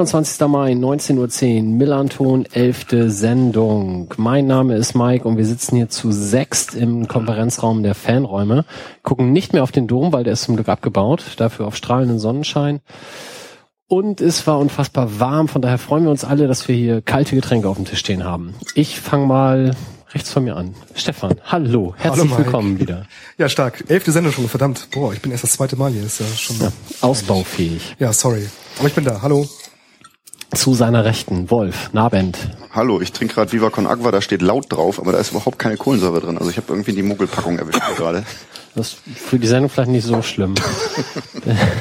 21. Mai, 19.10 Uhr, Millanton, 11. Sendung. Mein Name ist Mike und wir sitzen hier zu sechst im Konferenzraum der Fanräume, gucken nicht mehr auf den Dom, weil der ist zum Glück abgebaut, dafür auf strahlenden Sonnenschein. Und es war unfassbar warm, von daher freuen wir uns alle, dass wir hier kalte Getränke auf dem Tisch stehen haben. Ich fange mal rechts von mir an. Stefan, hallo, herzlich Hallo, willkommen wieder. Ja, stark. Elfte Sendung schon, verdammt. Boah, ich bin erst das zweite Mal hier. Ist ja schon. Ja, Ja, ausbaufähig. sorry. Aber ich bin da. Hallo. Zu seiner Rechten, Wolf, Nabend. Hallo, ich trinke gerade Viva Con Agua, da steht laut drauf, aber da ist überhaupt keine Kohlensäure drin. Also ich habe irgendwie die Muggelpackung erwischt gerade. Das ist für die Sendung vielleicht nicht so schlimm.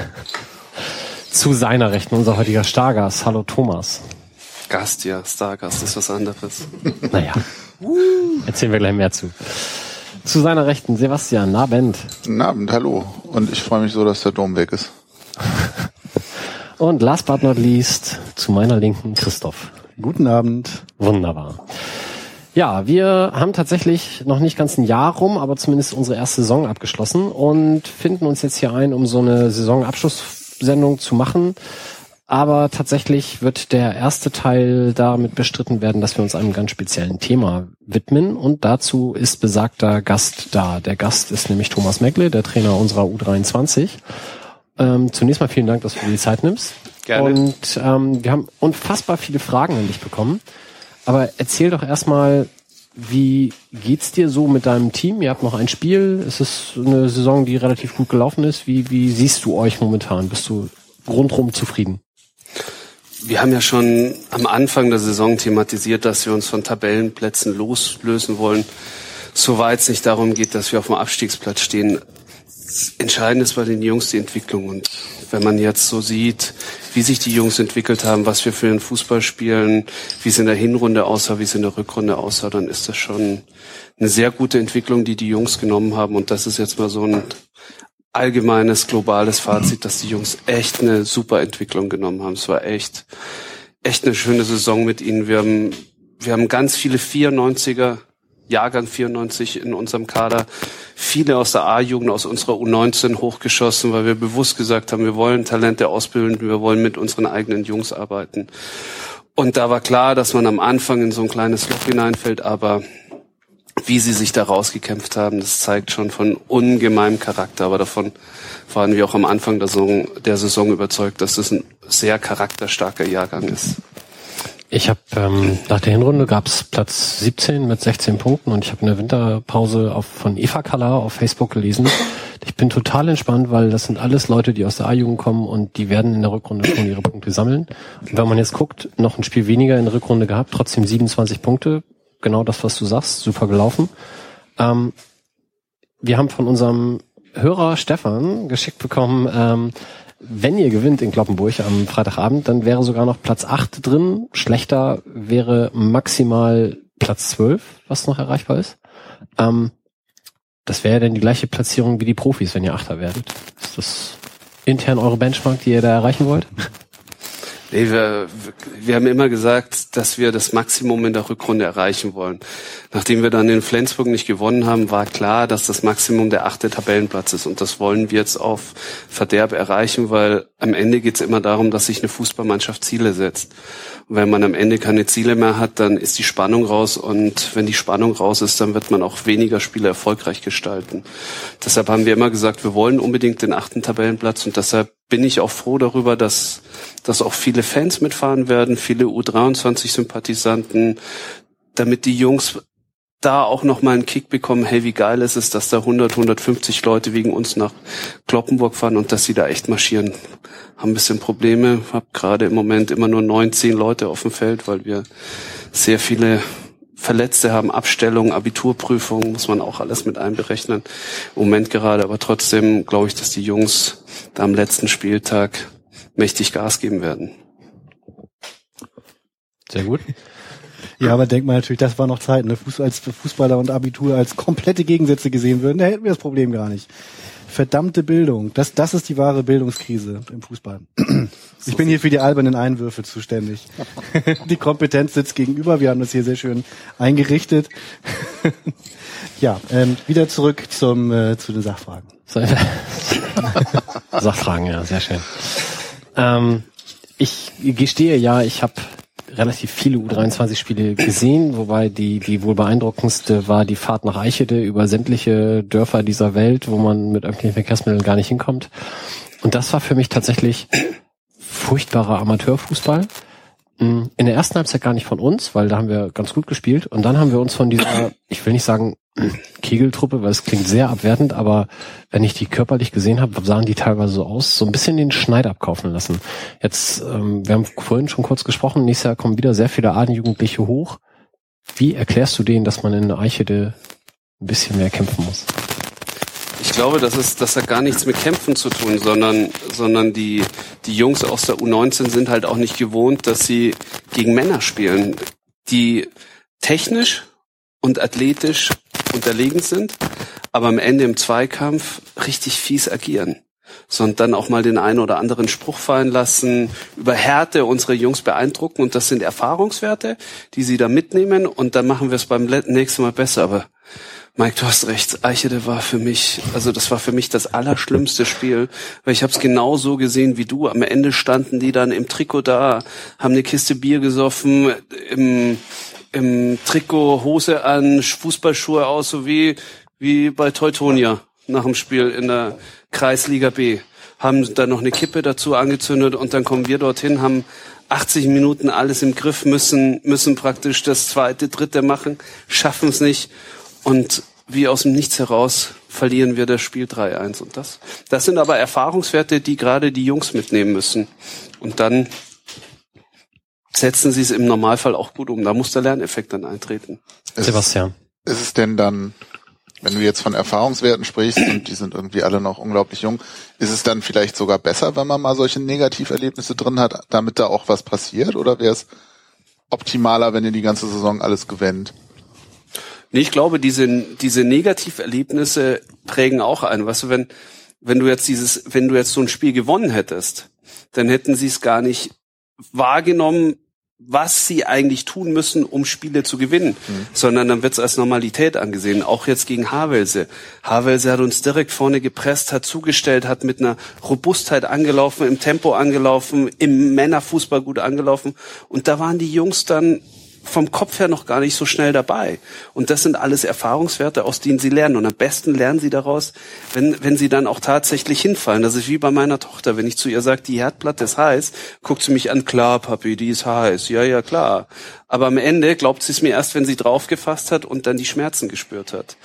Zu seiner Rechten, unser heutiger Stargast. Hallo Thomas. Gast, ja, Stargast ist was anderes. Naja, erzählen wir gleich mehr zu. Zu seiner Rechten, Sebastian, Nabend. Guten Abend, hallo. Und ich freue mich so, dass der Dom weg ist. Und last but not least, zu meiner Linken, Christoph. Guten Abend. Wunderbar. Ja, wir haben tatsächlich noch nicht ganz ein Jahr rum, aber zumindest unsere erste Saison abgeschlossen und finden uns jetzt hier ein, um so eine Saisonabschlusssendung zu machen. Aber tatsächlich wird der erste Teil damit bestritten werden, dass wir uns einem ganz speziellen Thema widmen. Und dazu ist besagter Gast da. Der Gast ist nämlich Thomas Meckle, der Trainer unserer U23. Ähm, zunächst mal vielen Dank, dass du dir die Zeit nimmst. Gerne. Und ähm, wir haben unfassbar viele Fragen an dich bekommen. Aber erzähl doch erstmal, wie geht's dir so mit deinem Team? Ihr habt noch ein Spiel. Es ist eine Saison, die relativ gut gelaufen ist. Wie, wie siehst du euch momentan? Bist du rundrum zufrieden? Wir haben ja schon am Anfang der Saison thematisiert, dass wir uns von Tabellenplätzen loslösen wollen, soweit es nicht darum geht, dass wir auf dem Abstiegsplatz stehen. Entscheidend ist bei den Jungs die Entwicklung. Und wenn man jetzt so sieht, wie sich die Jungs entwickelt haben, was wir für den Fußball spielen, wie es in der Hinrunde aussah, wie es in der Rückrunde aussah, dann ist das schon eine sehr gute Entwicklung, die die Jungs genommen haben. Und das ist jetzt mal so ein allgemeines, globales Fazit, dass die Jungs echt eine super Entwicklung genommen haben. Es war echt, echt eine schöne Saison mit ihnen. Wir haben, wir haben ganz viele 94er, Jahrgang 94 in unserem Kader, viele aus der A-Jugend, aus unserer U19 hochgeschossen, weil wir bewusst gesagt haben, wir wollen Talente ausbilden, wir wollen mit unseren eigenen Jungs arbeiten. Und da war klar, dass man am Anfang in so ein kleines Loch hineinfällt, aber wie sie sich da rausgekämpft haben, das zeigt schon von ungemeinem Charakter. Aber davon waren wir auch am Anfang der Saison, der Saison überzeugt, dass das ein sehr charakterstarker Jahrgang ist. Ich habe ähm, nach der Hinrunde gab's Platz 17 mit 16 Punkten und ich habe in der Winterpause auf, von Eva Kala auf Facebook gelesen. Ich bin total entspannt, weil das sind alles Leute, die aus der A-Jugend kommen und die werden in der Rückrunde schon ihre Punkte sammeln. Und wenn man jetzt guckt, noch ein Spiel weniger in der Rückrunde gehabt, trotzdem 27 Punkte, genau das, was du sagst, super gelaufen. Ähm, wir haben von unserem Hörer Stefan geschickt bekommen, ähm, wenn ihr gewinnt in Kloppenburg am Freitagabend, dann wäre sogar noch Platz 8 drin. Schlechter wäre maximal Platz 12, was noch erreichbar ist. Ähm, das wäre dann die gleiche Platzierung wie die Profis, wenn ihr Achter werdet. Ist das intern eure Benchmark, die ihr da erreichen wollt? Nee, wir, wir haben immer gesagt, dass wir das Maximum in der Rückrunde erreichen wollen. Nachdem wir dann in Flensburg nicht gewonnen haben, war klar, dass das Maximum der achte Tabellenplatz ist. Und das wollen wir jetzt auf Verderb erreichen, weil am Ende geht es immer darum, dass sich eine Fußballmannschaft Ziele setzt. Und wenn man am Ende keine Ziele mehr hat, dann ist die Spannung raus. Und wenn die Spannung raus ist, dann wird man auch weniger Spiele erfolgreich gestalten. Deshalb haben wir immer gesagt, wir wollen unbedingt den achten Tabellenplatz. Und deshalb bin ich auch froh darüber, dass, dass auch viele Fans mitfahren werden, viele U23-Sympathisanten, damit die Jungs da auch noch mal einen Kick bekommen, hey, wie geil ist es, dass da 100, 150 Leute wegen uns nach Kloppenburg fahren und dass sie da echt marschieren. Haben ein bisschen Probleme, hab gerade im Moment immer nur 19 Leute auf dem Feld, weil wir sehr viele Verletzte haben, Abstellungen, Abiturprüfungen, muss man auch alles mit einberechnen. Im Moment gerade, aber trotzdem glaube ich, dass die Jungs da am letzten Spieltag mächtig Gas geben werden. Sehr gut. Ja, aber denk mal natürlich, das war noch Zeit, ne? Fuß, als Fußballer und Abitur als komplette Gegensätze gesehen würden, da hätten wir das Problem gar nicht. Verdammte Bildung. Das, das ist die wahre Bildungskrise im Fußball. Ich bin hier für die albernen Einwürfe zuständig. Die Kompetenz sitzt gegenüber. Wir haben das hier sehr schön eingerichtet. Ja, ähm, wieder zurück zum, äh, zu den Sachfragen. Sachfragen, ja, sehr schön. Ähm, ich gestehe ja, ich habe relativ viele U23-Spiele gesehen, wobei die, die wohl beeindruckendste war die Fahrt nach Eichede über sämtliche Dörfer dieser Welt, wo man mit öffentlichen Verkehrsmitteln gar nicht hinkommt. Und das war für mich tatsächlich furchtbarer Amateurfußball. Mm, In der ersten Halbzeit gar nicht von uns, weil da haben wir ganz gut gespielt. Und dann haben wir uns von dieser, ich will nicht sagen Kegeltruppe, weil es klingt sehr abwertend, aber wenn ich die körperlich gesehen habe, sahen die teilweise so aus, so ein bisschen den Schneid abkaufen lassen. Jetzt, ähm, wir haben vorhin schon kurz gesprochen, nächstes Jahr kommen wieder sehr viele Adenjugendliche hoch. Wie erklärst du denen, dass man in Eichede ein bisschen mehr kämpfen muss? Ich glaube, das ist, das hat gar nichts mit Kämpfen zu tun, sondern, sondern die, die Jungs aus der U19 sind halt auch nicht gewohnt, dass sie gegen Männer spielen, die technisch und athletisch unterlegen sind, aber am Ende im Zweikampf richtig fies agieren. Sondern dann auch mal den einen oder anderen Spruch fallen lassen, über Härte unsere Jungs beeindrucken und das sind Erfahrungswerte, die sie da mitnehmen und dann machen wir es beim nächsten Mal besser. Aber Mike, du hast recht. Eichede war für mich, also das war für mich das allerschlimmste Spiel, weil ich habe es genau so gesehen wie du. Am Ende standen die dann im Trikot da, haben eine Kiste Bier gesoffen, im, im Trikot Hose an, Fußballschuhe aus, so wie wie bei Teutonia nach dem Spiel in der Kreisliga B. Haben dann noch eine Kippe dazu angezündet und dann kommen wir dorthin, haben 80 Minuten alles im Griff, müssen, müssen praktisch das zweite, dritte machen, schaffen es nicht und wie aus dem Nichts heraus verlieren wir das Spiel 3-1. Und das, das sind aber Erfahrungswerte, die gerade die Jungs mitnehmen müssen. Und dann setzen sie es im Normalfall auch gut um. Da muss der Lerneffekt dann eintreten. Ist, Sebastian. ist es denn dann, wenn du jetzt von Erfahrungswerten sprichst und die sind irgendwie alle noch unglaublich jung, ist es dann vielleicht sogar besser, wenn man mal solche Negativerlebnisse drin hat, damit da auch was passiert? Oder wäre es optimaler, wenn ihr die ganze Saison alles gewinnt? Nee, ich glaube, diese, diese Negativerlebnisse prägen auch ein. Weißt du, wenn, wenn du jetzt dieses, wenn du jetzt so ein Spiel gewonnen hättest, dann hätten sie es gar nicht wahrgenommen, was sie eigentlich tun müssen, um Spiele zu gewinnen, sondern dann wird es als Normalität angesehen. Auch jetzt gegen Havelse. Havelse hat uns direkt vorne gepresst, hat zugestellt, hat mit einer Robustheit angelaufen, im Tempo angelaufen, im Männerfußball gut angelaufen. Und da waren die Jungs dann vom Kopf her noch gar nicht so schnell dabei. Und das sind alles Erfahrungswerte, aus denen sie lernen. Und am besten lernen sie daraus, wenn, wenn sie dann auch tatsächlich hinfallen. Das ist wie bei meiner Tochter. Wenn ich zu ihr sage, die Herdplatte ist heiß, guckt sie mich an, klar, Papi, die ist heiß. Ja, ja, klar. Aber am Ende glaubt sie es mir erst, wenn sie draufgefasst hat und dann die Schmerzen gespürt hat.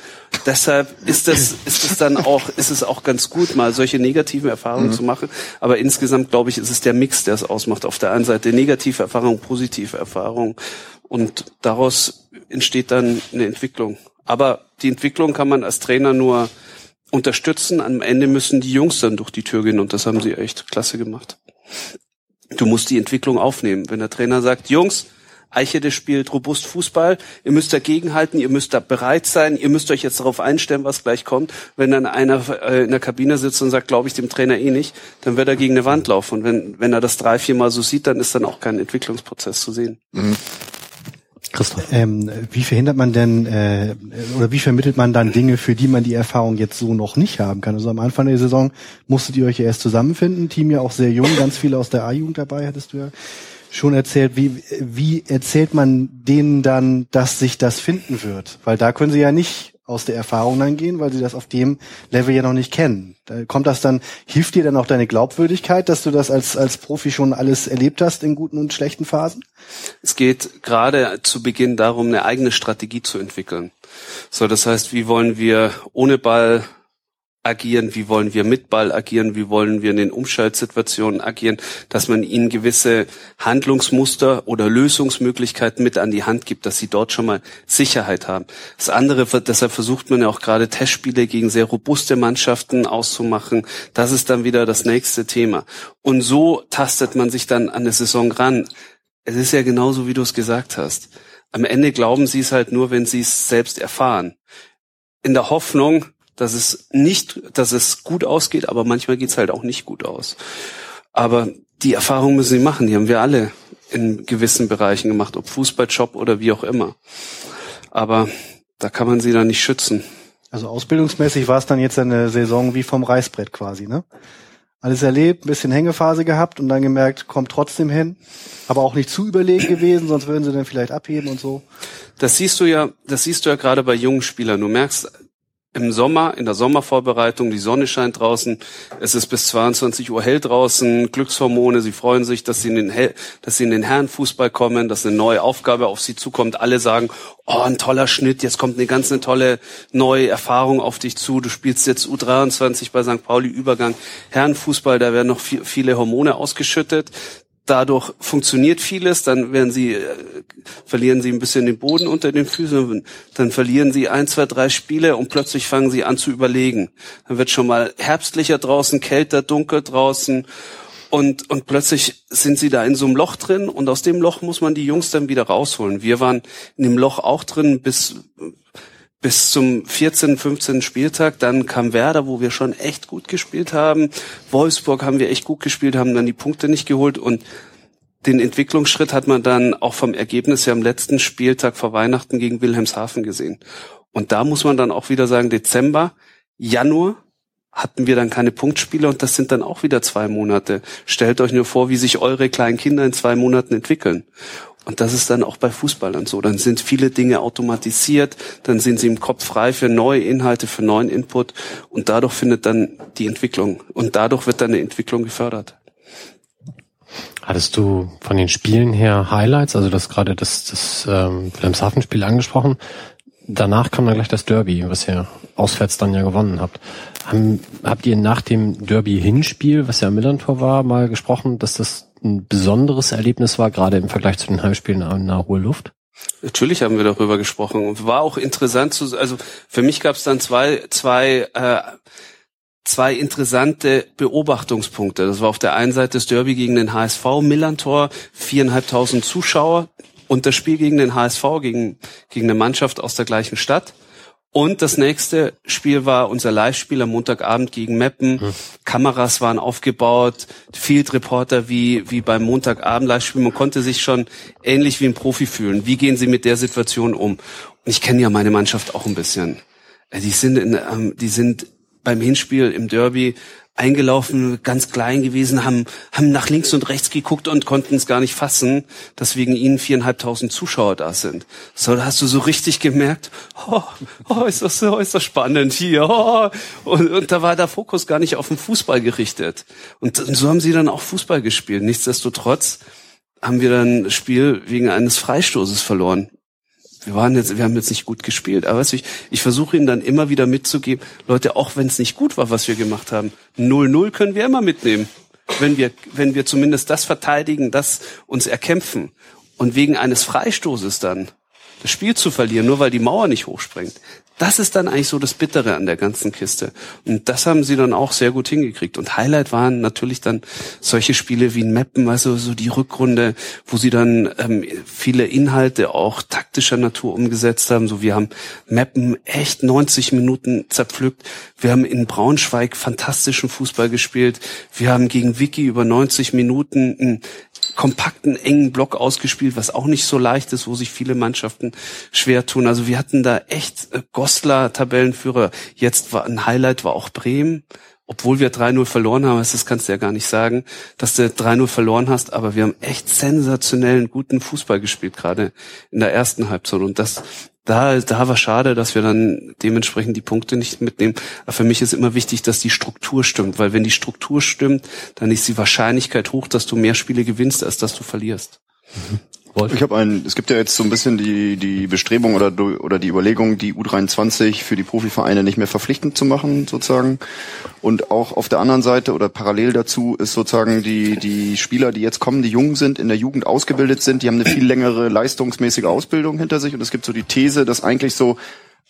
Deshalb ist das, ist es dann auch, ist es auch ganz gut, mal solche negativen Erfahrungen zu machen. Aber insgesamt, glaube ich, ist es der Mix, der es ausmacht. Auf der einen Seite negative Erfahrung, positive Erfahrung. Und daraus entsteht dann eine Entwicklung. Aber die Entwicklung kann man als Trainer nur unterstützen. Am Ende müssen die Jungs dann durch die Tür gehen und das haben sie echt klasse gemacht. Du musst die Entwicklung aufnehmen. Wenn der Trainer sagt, Jungs, Eichede spielt robust Fußball, ihr müsst dagegenhalten, ihr müsst da bereit sein, ihr müsst euch jetzt darauf einstellen, was gleich kommt. Wenn dann einer äh, in der Kabine sitzt und sagt, glaube ich dem Trainer eh nicht, dann wird er gegen eine Wand laufen. Und wenn, wenn er das drei, vier Mal so sieht, dann ist dann auch kein Entwicklungsprozess zu sehen. Christoph. Ähm, wie verhindert man denn äh, oder wie vermittelt man dann Dinge, für die man die Erfahrung jetzt so noch nicht haben kann? Also am Anfang der Saison musstet ihr euch ja erst zusammenfinden, Team ja auch sehr jung, ganz viele aus der A-Jugend dabei, hattest du ja schon erzählt. Wie, wie erzählt man denen dann, dass sich das finden wird? Weil da können sie ja nicht aus der Erfahrung dann gehen, weil sie das auf dem Level ja noch nicht kennen. Da kommt das dann, hilft dir dann auch deine Glaubwürdigkeit, dass du das als, als Profi schon alles erlebt hast in guten und schlechten Phasen? Es geht gerade zu Beginn darum, eine eigene Strategie zu entwickeln. So, das heißt, wie wollen wir ohne Ball agieren, wie wollen wir mit Ball agieren, wie wollen wir in den Umschaltsituationen agieren, dass man ihnen gewisse Handlungsmuster oder Lösungsmöglichkeiten mit an die Hand gibt, dass sie dort schon mal Sicherheit haben. Das andere, deshalb versucht man ja auch gerade Testspiele gegen sehr robuste Mannschaften auszumachen. Das ist dann wieder das nächste Thema. Und so tastet man sich dann an eine Saison ran. Es ist ja genauso, wie du es gesagt hast. Am Ende glauben sie es halt nur, wenn sie es selbst erfahren. In der Hoffnung, dass es nicht, dass es gut ausgeht, aber manchmal geht's halt auch nicht gut aus. Aber die Erfahrung müssen sie machen, die haben wir alle in gewissen Bereichen gemacht, ob Fußball, Job oder wie auch immer. Aber da kann man sie dann nicht schützen. Also ausbildungsmäßig war es dann jetzt eine Saison wie vom Reißbrett quasi, ne? Alles erlebt, ein bisschen Hängephase gehabt und dann gemerkt, kommt trotzdem hin, aber auch nicht zu überlegen gewesen, sonst würden sie dann vielleicht abheben und so. Das siehst du ja, das siehst du ja gerade bei jungen Spielern. Du merkst, im Sommer, in der Sommervorbereitung, die Sonne scheint draußen, es ist bis 22 Uhr hell draußen, Glückshormone, sie freuen sich, dass sie in den, hell, dass sie in den Herrenfußball kommen, dass eine neue Aufgabe auf sie zukommt. Alle sagen, oh, ein toller Schnitt, jetzt kommt eine ganz eine tolle neue Erfahrung auf dich zu. Du spielst jetzt U23 bei St. Pauli Übergang Herrenfußball, da werden noch viel, viele Hormone ausgeschüttet dadurch funktioniert vieles, dann werden sie, äh, verlieren sie ein bisschen den Boden unter den Füßen, dann verlieren sie ein, zwei, drei Spiele und plötzlich fangen sie an zu überlegen. Dann wird schon mal herbstlicher draußen, kälter, dunkel draußen und, und plötzlich sind sie da in so einem Loch drin und aus dem Loch muss man die Jungs dann wieder rausholen. Wir waren in dem Loch auch drin bis, bis zum 14., 15. Spieltag. Dann kam Werder, wo wir schon echt gut gespielt haben. Wolfsburg haben wir echt gut gespielt, haben dann die Punkte nicht geholt und den Entwicklungsschritt hat man dann auch vom Ergebnis her am letzten Spieltag vor Weihnachten gegen Wilhelmshaven gesehen. Und da muss man dann auch wieder sagen, Dezember, Januar hatten wir dann keine Punktspiele und das sind dann auch wieder zwei Monate. Stellt euch nur vor, wie sich eure kleinen Kinder in zwei Monaten entwickeln. Und das ist dann auch bei Fußballern so. Dann sind viele Dinge automatisiert, dann sind sie im Kopf frei für neue Inhalte, für neuen Input und dadurch findet dann die Entwicklung und dadurch wird dann eine Entwicklung gefördert. Hattest du von den Spielen her Highlights, also das gerade das, das ähm, Wilhelmshaven-Spiel angesprochen? Danach kam dann gleich das Derby, was ihr auswärts dann ja gewonnen habt. Haben, habt ihr nach dem Derby-Hinspiel, was ja am Millantor war, mal gesprochen, dass das ein besonderes Erlebnis war, gerade im Vergleich zu den Heimspielen in der hohe Luft? Natürlich haben wir darüber gesprochen und war auch interessant zu, also für mich gab es dann zwei, zwei, äh, zwei interessante Beobachtungspunkte. Das war auf der einen Seite das Derby gegen den HSV, Millantor, viereinhalbtausend Zuschauer und das Spiel gegen den HSV, gegen, gegen eine Mannschaft aus der gleichen Stadt. Und das nächste Spiel war unser Live-Spiel am Montagabend gegen Meppen. Hm. Kameras waren aufgebaut, Field Reporter wie, wie beim Montagabend Live-Spiel. Man konnte sich schon ähnlich wie ein Profi fühlen. Wie gehen sie mit der Situation um? Und ich kenne ja meine Mannschaft auch ein bisschen. Äh, die sind, in, ähm, die sind beim Hinspiel im Derby eingelaufen, ganz klein gewesen, haben, haben nach links und rechts geguckt und konnten es gar nicht fassen, dass wegen ihnen viereinhalbtausend Zuschauer da sind. So, da hast du so richtig gemerkt, oh, oh ist das so, ist das spannend hier. Oh. Und, und da war der Fokus gar nicht auf den Fußball gerichtet. Und, und so haben sie dann auch Fußball gespielt. Nichtsdestotrotz haben wir dann das Spiel wegen eines Freistoßes verloren wir waren jetzt, wir haben jetzt nicht gut gespielt, aber weißt du, ich, ich versuche ihnen dann immer wieder mitzugeben, Leute, auch wenn es nicht gut war, was wir gemacht haben, 0-0 können wir immer mitnehmen. Wenn wir, wenn wir zumindest das verteidigen, das uns erkämpfen. Und wegen eines Freistoßes dann das Spiel zu verlieren, nur weil die Mauer nicht hochspringt, das ist dann eigentlich so das Bittere an der ganzen Kiste. Und das haben sie dann auch sehr gut hingekriegt. Und Highlight waren natürlich dann solche Spiele wie ein Mappen, also so die Rückrunde, wo sie dann ähm, viele Inhalte auch taktischer Natur umgesetzt haben. So wir haben Mappen echt 90 Minuten zerpflückt. Wir haben in Braunschweig fantastischen Fußball gespielt. Wir haben gegen Vicky über 90 Minuten einen kompakten, engen Block ausgespielt, was auch nicht so leicht ist, wo sich viele Mannschaften schwer tun. Also wir hatten da echt äh, Goslar Tabellenführer. Jetzt war ein Highlight war auch Bremen. Obwohl wir 3-0 verloren haben, das kannst du ja gar nicht sagen, dass du 3-0 verloren hast, aber wir haben echt sensationellen, guten Fußball gespielt, gerade in der ersten Halbzeit. Und das, da, da war schade, dass wir dann dementsprechend die Punkte nicht mitnehmen. Aber für mich ist immer wichtig, dass die Struktur stimmt, weil wenn die Struktur stimmt, dann ist die Wahrscheinlichkeit hoch, dass du mehr Spiele gewinnst, als dass du verlierst. Mhm. Ich habe ein, es gibt ja jetzt so ein bisschen die die Bestrebung oder oder die Überlegung, die U23 für die Profivereine nicht mehr verpflichtend zu machen, sozusagen. Und auch auf der anderen Seite oder parallel dazu ist sozusagen die die Spieler, die jetzt kommen, die jung sind, in der Jugend ausgebildet sind, die haben eine viel längere leistungsmäßige Ausbildung hinter sich. Und es gibt so die These, dass eigentlich so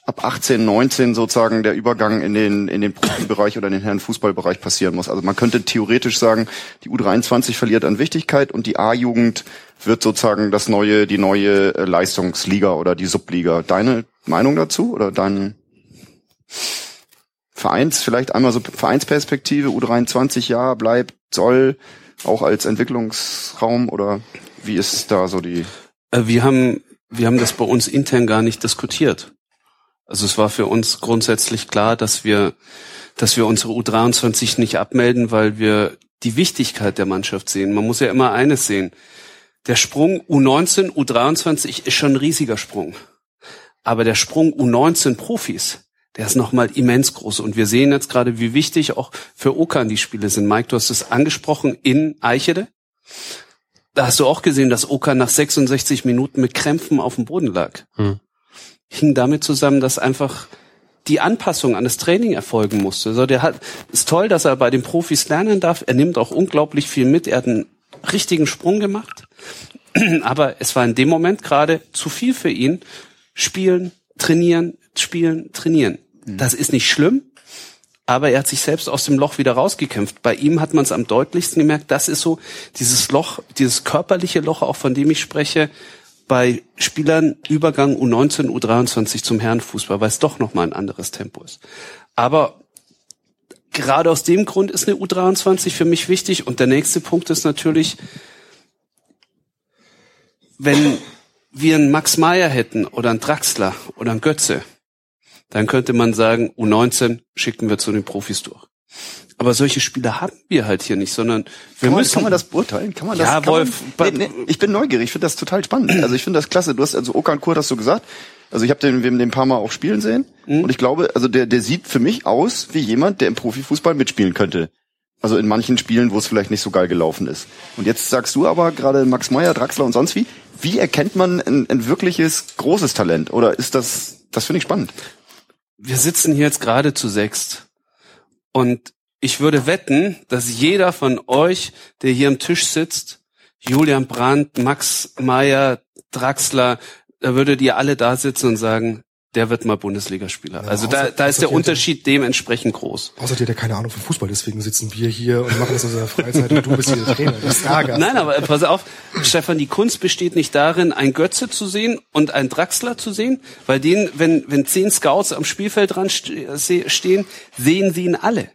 ab 18, 19 sozusagen der Übergang in den, in den Profibereich oder in den Herrenfußballbereich passieren muss. Also man könnte theoretisch sagen, die U23 verliert an Wichtigkeit und die A-Jugend wird sozusagen das neue, die neue äh, Leistungsliga oder die Subliga. Deine Meinung dazu oder dein? Vereins, vielleicht einmal so Vereinsperspektive, U23 ja, bleibt, soll, auch als Entwicklungsraum oder wie ist da so die? Äh, wir haben, wir haben das bei uns intern gar nicht diskutiert. Also es war für uns grundsätzlich klar, dass wir, dass wir unsere U23 nicht abmelden, weil wir die Wichtigkeit der Mannschaft sehen. Man muss ja immer eines sehen. Der Sprung U19, U23 ist schon ein riesiger Sprung. Aber der Sprung U19 Profis, der ist nochmal immens groß. Und wir sehen jetzt gerade, wie wichtig auch für Okan die Spiele sind. Mike, du hast es angesprochen in Eichede. Da hast du auch gesehen, dass Okan nach 66 Minuten mit Krämpfen auf dem Boden lag. Hm. Hing damit zusammen, dass einfach die Anpassung an das Training erfolgen musste. Also der hat, ist toll, dass er bei den Profis lernen darf. Er nimmt auch unglaublich viel mit. Er hat einen richtigen Sprung gemacht. Aber es war in dem Moment gerade zu viel für ihn. Spielen, trainieren, spielen, trainieren. Mhm. Das ist nicht schlimm, aber er hat sich selbst aus dem Loch wieder rausgekämpft. Bei ihm hat man es am deutlichsten gemerkt, das ist so dieses Loch, dieses körperliche Loch, auch von dem ich spreche, bei Spielern Übergang U19, U23 zum Herrenfußball, weil es doch nochmal ein anderes Tempo ist. Aber gerade aus dem Grund ist eine U23 für mich wichtig. Und der nächste Punkt ist natürlich, wenn wir einen Max Meyer hätten oder einen Draxler oder einen Götze, dann könnte man sagen, U19 schicken wir zu den Profis durch. Aber solche Spiele haben wir halt hier nicht, sondern wir kann müssen. kann man das beurteilen? Kann man das? Ja, kann Wolf. Man, nee, nee, ich bin neugierig. Ich finde das total spannend. Also ich finde das klasse. Du hast also Okan Kurt hast du gesagt. Also ich habe den, den ein paar Mal auch spielen sehen mhm. und ich glaube, also der, der sieht für mich aus wie jemand, der im Profifußball mitspielen könnte. Also in manchen Spielen, wo es vielleicht nicht so geil gelaufen ist. Und jetzt sagst du aber gerade Max Meyer, Draxler und sonst wie. Wie erkennt man ein, ein wirkliches großes Talent? Oder ist das? Das finde ich spannend. Wir sitzen hier jetzt gerade zu sechst und ich würde wetten, dass jeder von euch, der hier am Tisch sitzt, Julian Brandt, Max Meyer, Draxler, da würdet ihr alle da sitzen und sagen, der wird mal Bundesligaspieler. Ja, also da, da ist der Unterschied dementsprechend groß. Außer dir, der keine Ahnung von Fußball, deswegen sitzen wir hier und machen das in unserer Freizeit und du bist hier der Trainer. Das Stargast. Nein, aber pass auf, Stefan, die Kunst besteht nicht darin, ein Götze zu sehen und ein Draxler zu sehen, weil den, wenn, wenn zehn Scouts am Spielfeld dran stehen, sehen sie ihn alle.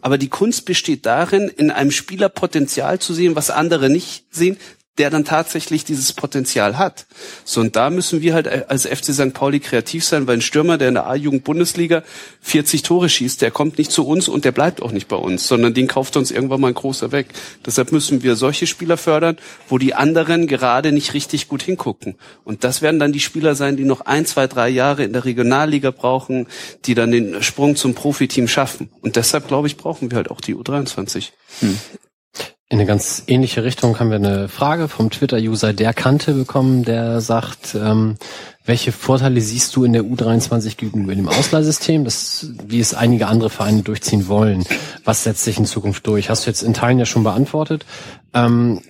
Aber die Kunst besteht darin, in einem Spieler Potenzial zu sehen, was andere nicht sehen, der dann tatsächlich dieses Potenzial hat. So, und da müssen wir halt als FC St. Pauli kreativ sein, weil ein Stürmer, der in der A-Jugend-Bundesliga 40 Tore schießt, der kommt nicht zu uns und der bleibt auch nicht bei uns, sondern den kauft uns irgendwann mal ein großer weg. Deshalb müssen wir solche Spieler fördern, wo die anderen gerade nicht richtig gut hingucken. Und das werden dann die Spieler sein, die noch ein, zwei, drei Jahre in der Regionalliga brauchen, die dann den Sprung zum Profiteam schaffen. Und deshalb, glaube ich, brauchen wir halt auch die U23. Hm. In eine ganz ähnliche Richtung haben wir eine Frage vom Twitter-User der Kante bekommen, der sagt, ähm, welche Vorteile siehst du in der U23 gegenüber dem Ausleihsystem, das, wie es einige andere Vereine durchziehen wollen? Was setzt sich in Zukunft durch? Hast du jetzt in Teilen ja schon beantwortet. Ähm,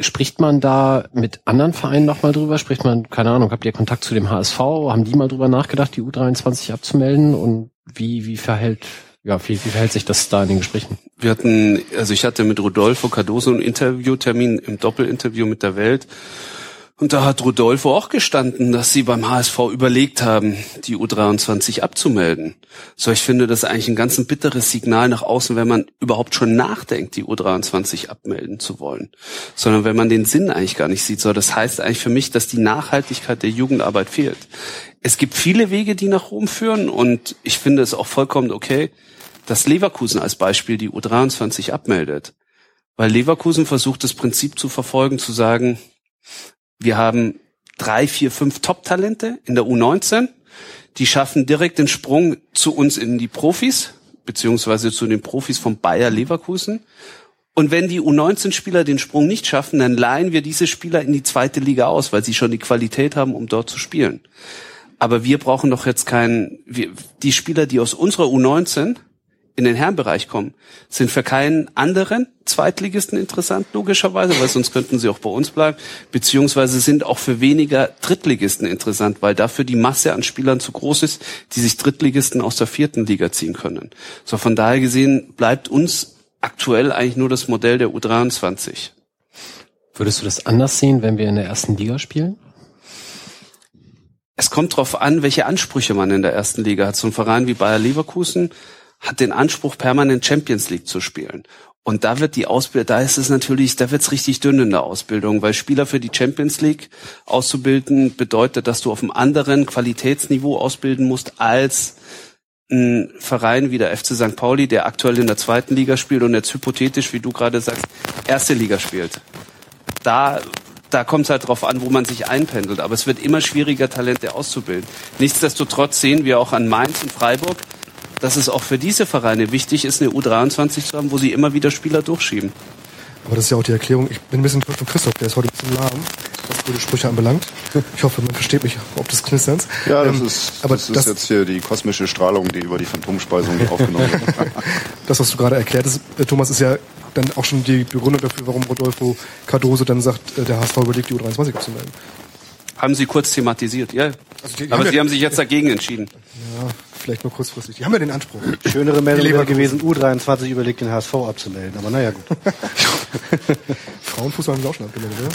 spricht man da mit anderen Vereinen nochmal drüber? Spricht man, keine Ahnung, habt ihr Kontakt zu dem HSV? Haben die mal drüber nachgedacht, die U23 abzumelden? Und wie, wie verhält ja, wie, wie verhält sich das da in den Gesprächen? Wir hatten, also ich hatte mit Rodolfo Cardoso einen Interviewtermin im Doppelinterview mit der Welt. Und da hat Rodolfo auch gestanden, dass sie beim HSV überlegt haben, die U23 abzumelden. So, ich finde das eigentlich ein ganz ein bitteres Signal nach außen, wenn man überhaupt schon nachdenkt, die U23 abmelden zu wollen. Sondern wenn man den Sinn eigentlich gar nicht sieht. So, das heißt eigentlich für mich, dass die Nachhaltigkeit der Jugendarbeit fehlt. Es gibt viele Wege, die nach Rom führen und ich finde es auch vollkommen okay, dass Leverkusen als Beispiel die U23 abmeldet. Weil Leverkusen versucht das Prinzip zu verfolgen, zu sagen, wir haben drei, vier, fünf Top-Talente in der U19, die schaffen direkt den Sprung zu uns in die Profis, beziehungsweise zu den Profis von Bayer Leverkusen. Und wenn die U19-Spieler den Sprung nicht schaffen, dann leihen wir diese Spieler in die zweite Liga aus, weil sie schon die Qualität haben, um dort zu spielen. Aber wir brauchen doch jetzt keinen, wir, die Spieler, die aus unserer U19 in den Herrenbereich kommen, sind für keinen anderen Zweitligisten interessant, logischerweise, weil sonst könnten sie auch bei uns bleiben, beziehungsweise sind auch für weniger Drittligisten interessant, weil dafür die Masse an Spielern zu groß ist, die sich Drittligisten aus der vierten Liga ziehen können. So von daher gesehen bleibt uns aktuell eigentlich nur das Modell der U23. Würdest du das anders sehen, wenn wir in der ersten Liga spielen? es kommt drauf an, welche Ansprüche man in der ersten Liga hat. So ein Verein wie Bayer Leverkusen hat den Anspruch, permanent Champions League zu spielen. Und da wird die Ausbildung, da ist es natürlich, da wird's richtig dünn in der Ausbildung, weil Spieler für die Champions League auszubilden bedeutet, dass du auf einem anderen Qualitätsniveau ausbilden musst als ein Verein wie der FC St. Pauli, der aktuell in der zweiten Liga spielt und jetzt hypothetisch, wie du gerade sagst, erste Liga spielt. Da da kommt es halt drauf an, wo man sich einpendelt. Aber es wird immer schwieriger, Talente auszubilden. Nichtsdestotrotz sehen wir auch an Mainz und Freiburg, dass es auch für diese Vereine wichtig ist, eine U23 zu haben, wo sie immer wieder Spieler durchschieben. Aber das ist ja auch die Erklärung. Ich bin ein bisschen enttäuscht von Christoph, der ist heute ein bisschen lahm, was gute Sprüche anbelangt. Ich hoffe, man versteht mich ob des Knisterns. Ja, das, ähm, ist, aber das, das ist jetzt hier die kosmische Strahlung, die über die Phantomspeisung aufgenommen wird. das, was du gerade erklärt hast, äh, Thomas, ist ja dann auch schon die Begründung dafür, warum Rodolfo Cardoso dann sagt, äh, der HSV überlegt, die U23 abzumelden. Haben Sie kurz thematisiert, ja. Also Aber haben Sie haben sich jetzt dagegen entschieden. Ja, vielleicht nur kurzfristig. Die haben ja den Anspruch. Schönere Meldung wäre gewesen, U23 überlegt, den HSV abzumelden. Aber naja, gut. Frauenfußball haben sie auch schon abgemeldet, oder?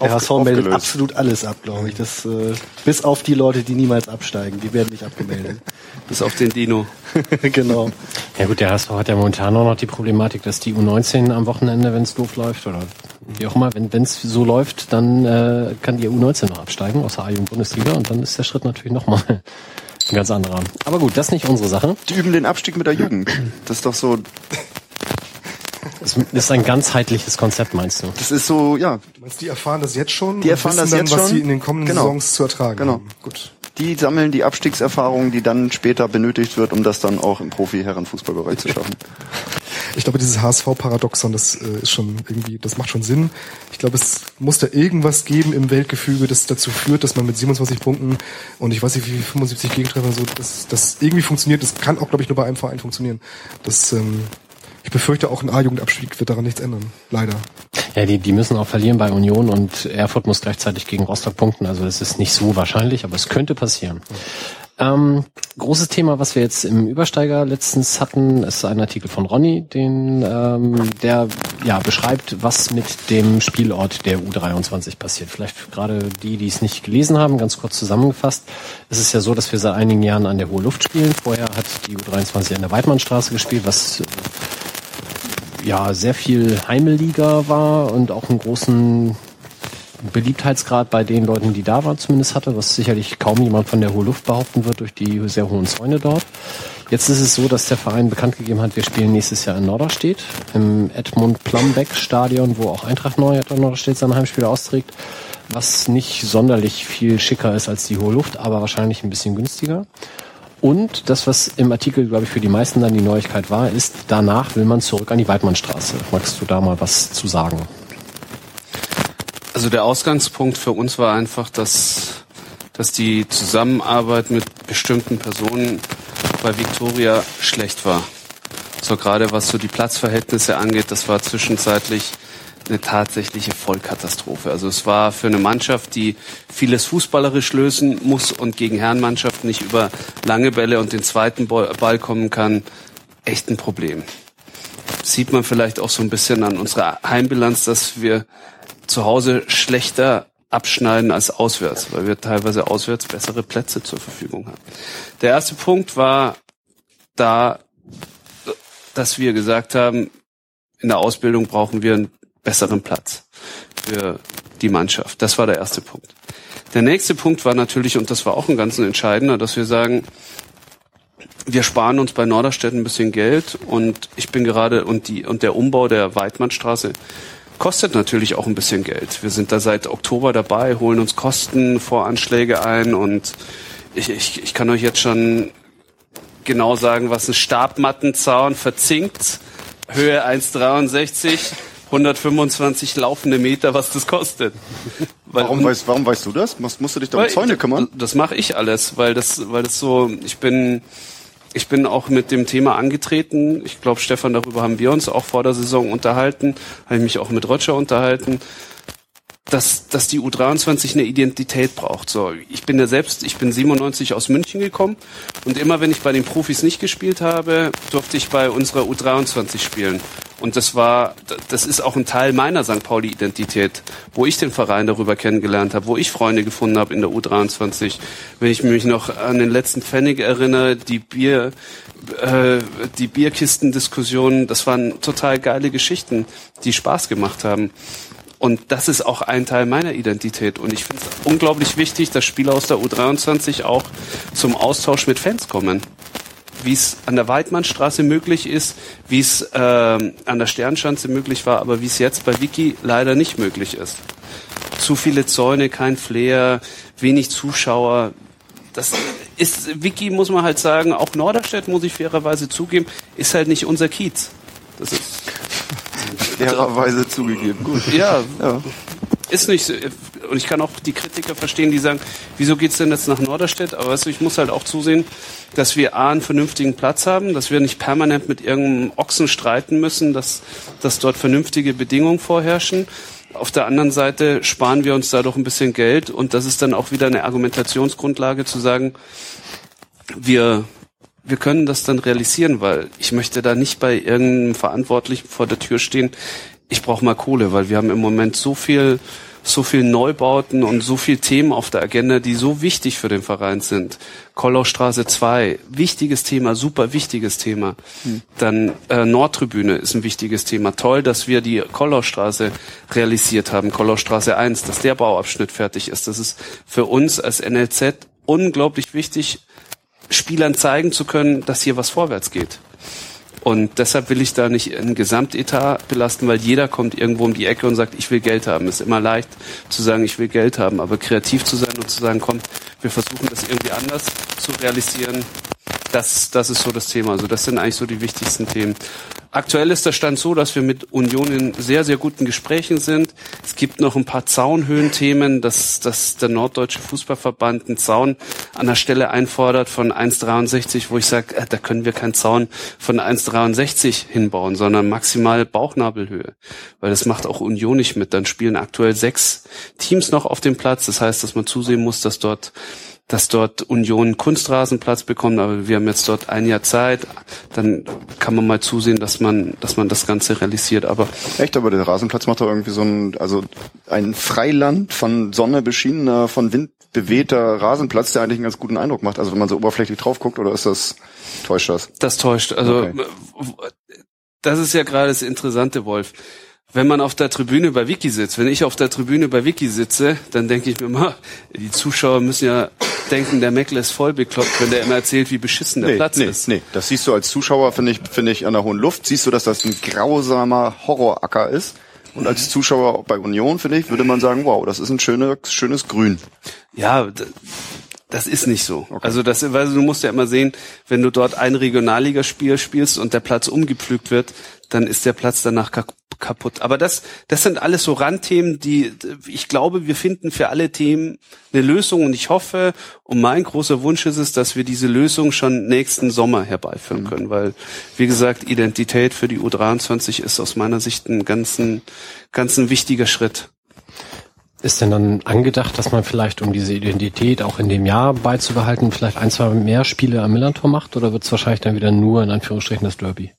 Der HSV meldet absolut alles ab, glaube ich. Das, äh, bis auf die Leute, die niemals absteigen. Die werden nicht abgemeldet. bis auf den Dino. genau. Ja gut, der HSV hat ja momentan auch noch die Problematik, dass die U19 am Wochenende, wenn es doof läuft, oder wie auch immer, wenn es so läuft, dann äh, kann die U19 noch absteigen aus der A-Jugend-Bundesliga und dann ist der Schritt natürlich nochmal ein ganz anderer. Aber gut, das ist nicht unsere Sache. Die üben den Abstieg mit der Jugend. Das ist doch so das ist ein ganzheitliches Konzept, meinst du? Das ist so, ja. Du meinst, die erfahren das jetzt schon? Die erfahren das jetzt dann, schon. was sie in den kommenden genau. Saisons zu ertragen genau. haben. Gut. Die sammeln die Abstiegserfahrung, die dann später benötigt wird, um das dann auch im Profi-Herren-Fußballbereich zu schaffen. Ich glaube, dieses HSV-Paradoxon, das äh, ist schon irgendwie, das macht schon Sinn. Ich glaube, es muss da irgendwas geben im Weltgefüge, das dazu führt, dass man mit 27 Punkten und ich weiß nicht, wie viel 75 Gegentreffer so, das, das irgendwie funktioniert. Das kann auch, glaube ich, nur bei einem Verein funktionieren. Das ähm, ich befürchte, auch ein A-Jugendabstieg wird daran nichts ändern. Leider. Ja, die, die müssen auch verlieren bei Union und Erfurt muss gleichzeitig gegen Rostock punkten. Also es ist nicht so wahrscheinlich, aber es könnte passieren. Ähm, großes Thema, was wir jetzt im Übersteiger letztens hatten, ist ein Artikel von Ronny, den, ähm, der ja beschreibt, was mit dem Spielort der U23 passiert. Vielleicht gerade die, die es nicht gelesen haben, ganz kurz zusammengefasst. Es ist ja so, dass wir seit einigen Jahren an der Hohe Luft spielen. Vorher hat die U23 an der Weidmannstraße gespielt, was ja sehr viel Heimelliga war und auch einen großen Beliebtheitsgrad bei den Leuten, die da waren, zumindest hatte, was sicherlich kaum jemand von der Hohe Luft behaupten wird durch die sehr hohen Zäune dort. Jetzt ist es so, dass der Verein bekannt gegeben hat, wir spielen nächstes Jahr in Norderstedt, im Edmund Plumbeck Stadion, wo auch Eintracht Norderstedt seine Heimspiele austrägt, was nicht sonderlich viel schicker ist als die Hohe Luft, aber wahrscheinlich ein bisschen günstiger. Und das, was im Artikel, glaube ich, für die meisten dann die Neuigkeit war, ist, danach will man zurück an die Weidmannstraße. Magst du da mal was zu sagen? Also der Ausgangspunkt für uns war einfach, dass, dass die Zusammenarbeit mit bestimmten Personen bei Victoria schlecht war. So gerade was so die Platzverhältnisse angeht, das war zwischenzeitlich eine tatsächliche Vollkatastrophe. Also es war für eine Mannschaft, die vieles fußballerisch lösen muss und gegen Herrenmannschaften nicht über lange Bälle und den zweiten Ball kommen kann, echt ein Problem. Sieht man vielleicht auch so ein bisschen an unserer Heimbilanz, dass wir zu Hause schlechter abschneiden als auswärts, weil wir teilweise auswärts bessere Plätze zur Verfügung haben. Der erste Punkt war da, dass wir gesagt haben, in der Ausbildung brauchen wir einen besseren Platz für die Mannschaft. Das war der erste Punkt. Der nächste Punkt war natürlich, und das war auch ein ganz entscheidender, dass wir sagen, wir sparen uns bei Norderstedt ein bisschen Geld und ich bin gerade und die und der Umbau der Weidmannstraße kostet natürlich auch ein bisschen Geld. Wir sind da seit Oktober dabei, holen uns Kostenvoranschläge ein und ich, ich, ich kann euch jetzt schon genau sagen, was ein Stabmattenzaun verzinkt, Höhe 1,63 125 laufende Meter, was das kostet. Weil, warum, weißt, warum weißt du das? Musst, musst du dich da um Zäune kümmern? Das mache ich alles, weil das, weil das so, ich bin, ich bin auch mit dem Thema angetreten. Ich glaube, Stefan, darüber haben wir uns auch vor der Saison unterhalten. Habe ich mich auch mit Roger unterhalten. Dass, dass die U23 eine Identität braucht. So, ich bin ja selbst, ich bin 97 aus München gekommen und immer wenn ich bei den Profis nicht gespielt habe, durfte ich bei unserer U23 spielen. Und das war, das ist auch ein Teil meiner St. Pauli-Identität, wo ich den Verein darüber kennengelernt habe, wo ich Freunde gefunden habe in der U23. Wenn ich mich noch an den letzten Pfennig erinnere, die Bier, äh, die Bierkistendiskussionen, das waren total geile Geschichten, die Spaß gemacht haben. Und das ist auch ein Teil meiner Identität. Und ich finde es unglaublich wichtig, dass Spieler aus der U23 auch zum Austausch mit Fans kommen. Wie es an der Weidmannstraße möglich ist, wie es äh, an der Sternschanze möglich war, aber wie es jetzt bei Wiki leider nicht möglich ist. Zu viele Zäune, kein Flair, wenig Zuschauer. Das ist, Wiki muss man halt sagen, auch Norderstedt, muss ich fairerweise zugeben, ist halt nicht unser Kiez. Das ist fairerweise zugegeben. Gut. Ja, ja, ist nicht so. Und ich kann auch die Kritiker verstehen, die sagen, wieso geht's denn jetzt nach Norderstedt? Aber weißt du, ich muss halt auch zusehen, dass wir A, einen vernünftigen Platz haben, dass wir nicht permanent mit irgendeinem Ochsen streiten müssen, dass, dass dort vernünftige Bedingungen vorherrschen. Auf der anderen Seite sparen wir uns dadurch ein bisschen Geld und das ist dann auch wieder eine Argumentationsgrundlage zu sagen, wir wir können das dann realisieren, weil ich möchte da nicht bei irgendeinem Verantwortlichen vor der Tür stehen. Ich brauche mal Kohle, weil wir haben im Moment so viel, so viel Neubauten und so viel Themen auf der Agenda, die so wichtig für den Verein sind. Kollaustraße 2, wichtiges Thema, super wichtiges Thema. Hm. Dann äh, Nordtribüne ist ein wichtiges Thema. Toll, dass wir die Kollaustraße realisiert haben, Kollaustraße 1, dass der Bauabschnitt fertig ist. Das ist für uns als NLZ unglaublich wichtig, Spielern zeigen zu können, dass hier was vorwärts geht. Und deshalb will ich da nicht ein Gesamtetat belasten, weil jeder kommt irgendwo um die Ecke und sagt, ich will Geld haben. Es ist immer leicht zu sagen, ich will Geld haben, aber kreativ zu sein und zu sagen, komm, wir versuchen das irgendwie anders zu realisieren, das, das ist so das Thema. Also das sind eigentlich so die wichtigsten Themen. Aktuell ist der Stand so, dass wir mit Union in sehr, sehr guten Gesprächen sind. Es gibt noch ein paar Zaunhöhenthemen, dass, dass der Norddeutsche Fußballverband einen Zaun an der Stelle einfordert von 1,63, wo ich sage, äh, da können wir keinen Zaun von 1,63 hinbauen, sondern maximal Bauchnabelhöhe. Weil das macht auch Union nicht mit. Dann spielen aktuell sechs Teams noch auf dem Platz. Das heißt, dass man zusehen muss, dass dort dass dort Union Kunstrasenplatz bekommt, aber wir haben jetzt dort ein Jahr Zeit, dann kann man mal zusehen, dass man, dass man das Ganze realisiert. Aber echt, aber der Rasenplatz macht doch irgendwie so ein, also ein Freiland von Sonne beschienener, von Wind bewehter Rasenplatz, der eigentlich einen ganz guten Eindruck macht. Also wenn man so oberflächlich drauf guckt, oder ist das täuscht das? Das täuscht. Also okay. das ist ja gerade das Interessante, Wolf wenn man auf der Tribüne bei Wiki sitzt, wenn ich auf der Tribüne bei Wiki sitze, dann denke ich mir mal, die Zuschauer müssen ja denken, der Meckle ist voll bekloppt, wenn der immer erzählt, wie beschissen der nee, Platz nee, ist. Nee, das siehst du als Zuschauer, finde ich, finde ich, an der hohen Luft, siehst du, dass das ein grausamer Horroracker ist. Und als Zuschauer bei Union, finde ich, würde man sagen, wow, das ist ein schönes, schönes Grün. Ja, das ist nicht so. Okay. Also das, weil du musst ja immer sehen, wenn du dort ein Regionalligaspiel spielst und der Platz umgepflügt wird, dann ist der Platz danach kaputt. Aber das, das sind alles so Randthemen, die ich glaube, wir finden für alle Themen eine Lösung und ich hoffe und mein großer Wunsch ist es, dass wir diese Lösung schon nächsten Sommer herbeiführen mhm. können, weil wie gesagt, Identität für die U23 ist aus meiner Sicht ein ganz, ein, ganz ein wichtiger Schritt. Ist denn dann angedacht, dass man vielleicht, um diese Identität auch in dem Jahr beizubehalten, vielleicht ein, zwei mehr Spiele am Millantor macht oder wird es wahrscheinlich dann wieder nur in Anführungsstrichen das Derby?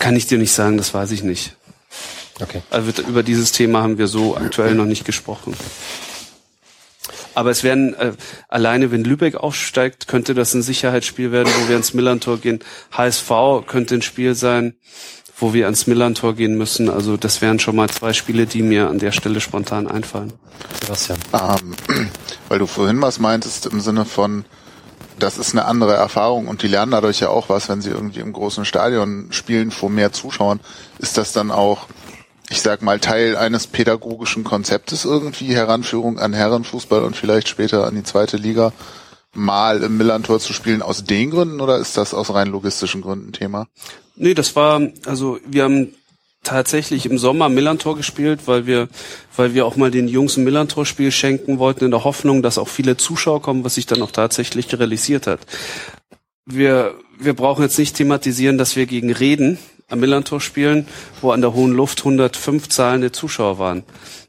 Kann ich dir nicht sagen, das weiß ich nicht. Okay. Also über dieses Thema haben wir so aktuell noch nicht gesprochen. Aber es werden äh, alleine, wenn Lübeck aufsteigt, könnte das ein Sicherheitsspiel werden, wo wir ins Millantor gehen. HSV könnte ein Spiel sein, wo wir ans Millantor gehen müssen. Also das wären schon mal zwei Spiele, die mir an der Stelle spontan einfallen. Sebastian. Ähm, weil du vorhin was meintest im Sinne von das ist eine andere Erfahrung und die lernen dadurch ja auch was, wenn sie irgendwie im großen Stadion spielen vor mehr Zuschauern. Ist das dann auch, ich sag mal, Teil eines pädagogischen Konzeptes irgendwie, Heranführung an Herrenfußball und vielleicht später an die zweite Liga, mal im Millantor zu spielen aus den Gründen oder ist das aus rein logistischen Gründen Thema? Nee, das war, also wir haben tatsächlich im Sommer Millantor gespielt, weil wir, weil wir auch mal den Jungs ein Millantor-Spiel schenken wollten, in der Hoffnung, dass auch viele Zuschauer kommen, was sich dann auch tatsächlich realisiert hat. Wir, wir brauchen jetzt nicht thematisieren, dass wir gegen Reden am Millantor spielen, wo an der hohen Luft 105 zahlende Zuschauer waren.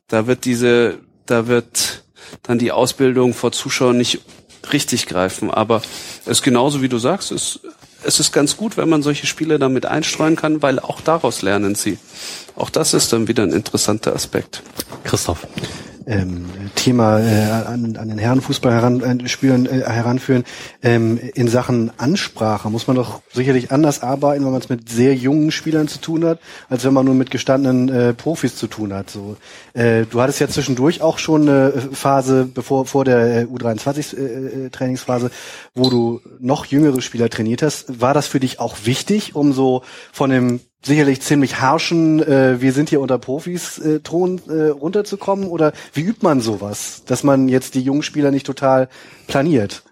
Da wird diese, da wird dann die Ausbildung vor Zuschauern nicht richtig greifen. Aber es genauso wie du sagst, es, es ist ganz gut, wenn man solche Spiele damit einstreuen kann, weil auch daraus lernen sie. Auch das ist dann wieder ein interessanter Aspekt. Christoph ähm, Thema äh, an, an den Herrenfußball heran, äh, spüren, äh, heranführen. Ähm, in Sachen Ansprache muss man doch sicherlich anders arbeiten, wenn man es mit sehr jungen Spielern zu tun hat, als wenn man nur mit gestandenen äh, Profis zu tun hat. So, äh, du hattest ja zwischendurch auch schon eine Phase, bevor vor der äh, U23 äh, äh, Trainingsphase, wo du noch jüngere Spieler trainiert hast. War das für dich auch wichtig, um so von dem sicherlich ziemlich harschen, äh, wir sind hier unter Profis äh, Ton äh, runterzukommen? Oder wie übt man sowas, dass man jetzt die jungen Spieler nicht total planiert?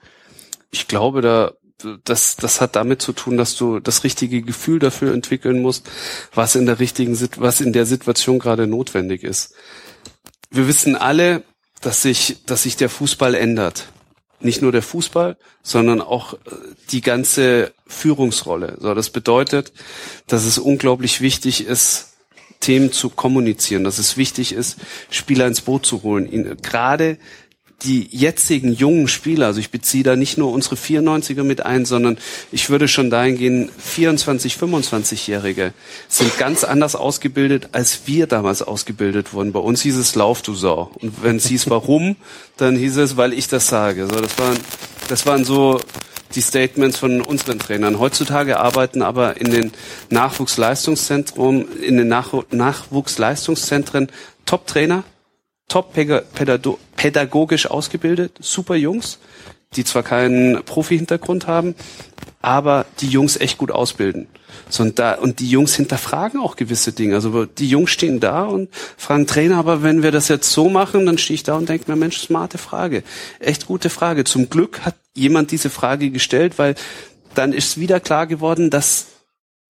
Ich glaube, da das, das hat damit zu tun, dass du das richtige Gefühl dafür entwickeln musst, was in der richtigen, was in der Situation gerade notwendig ist. Wir wissen alle, dass sich, dass sich der Fußball ändert nicht nur der Fußball, sondern auch äh, die ganze Führungsrolle. So, das bedeutet, dass es unglaublich wichtig ist, Themen zu kommunizieren, dass es wichtig ist, Spieler ins Boot zu holen. Gerade die jetzigen jungen Spieler, also ich beziehe da nicht nur unsere 94er mit ein, sondern ich würde schon dahin gehen, 24, 25-Jährige sind ganz anders ausgebildet, als wir damals ausgebildet wurden. Bei uns hieß es Lauf, du Sau. Und wenn es hieß, warum, dann hieß es, weil ich das sage. So, das waren, das waren so die Statements von unseren Trainern. Heutzutage arbeiten aber in den Nachwuchsleistungszentren, in den Nach Nachwuchsleistungszentren Top-Trainer, top pädagogisch ausgebildet, super Jungs, die zwar keinen Profi-Hintergrund haben, aber die Jungs echt gut ausbilden. So, und, da, und die Jungs hinterfragen auch gewisse Dinge. Also die Jungs stehen da und fragen Trainer, aber wenn wir das jetzt so machen, dann stehe ich da und denke mir, Mensch, smarte Frage. Echt gute Frage. Zum Glück hat jemand diese Frage gestellt, weil dann ist wieder klar geworden, dass,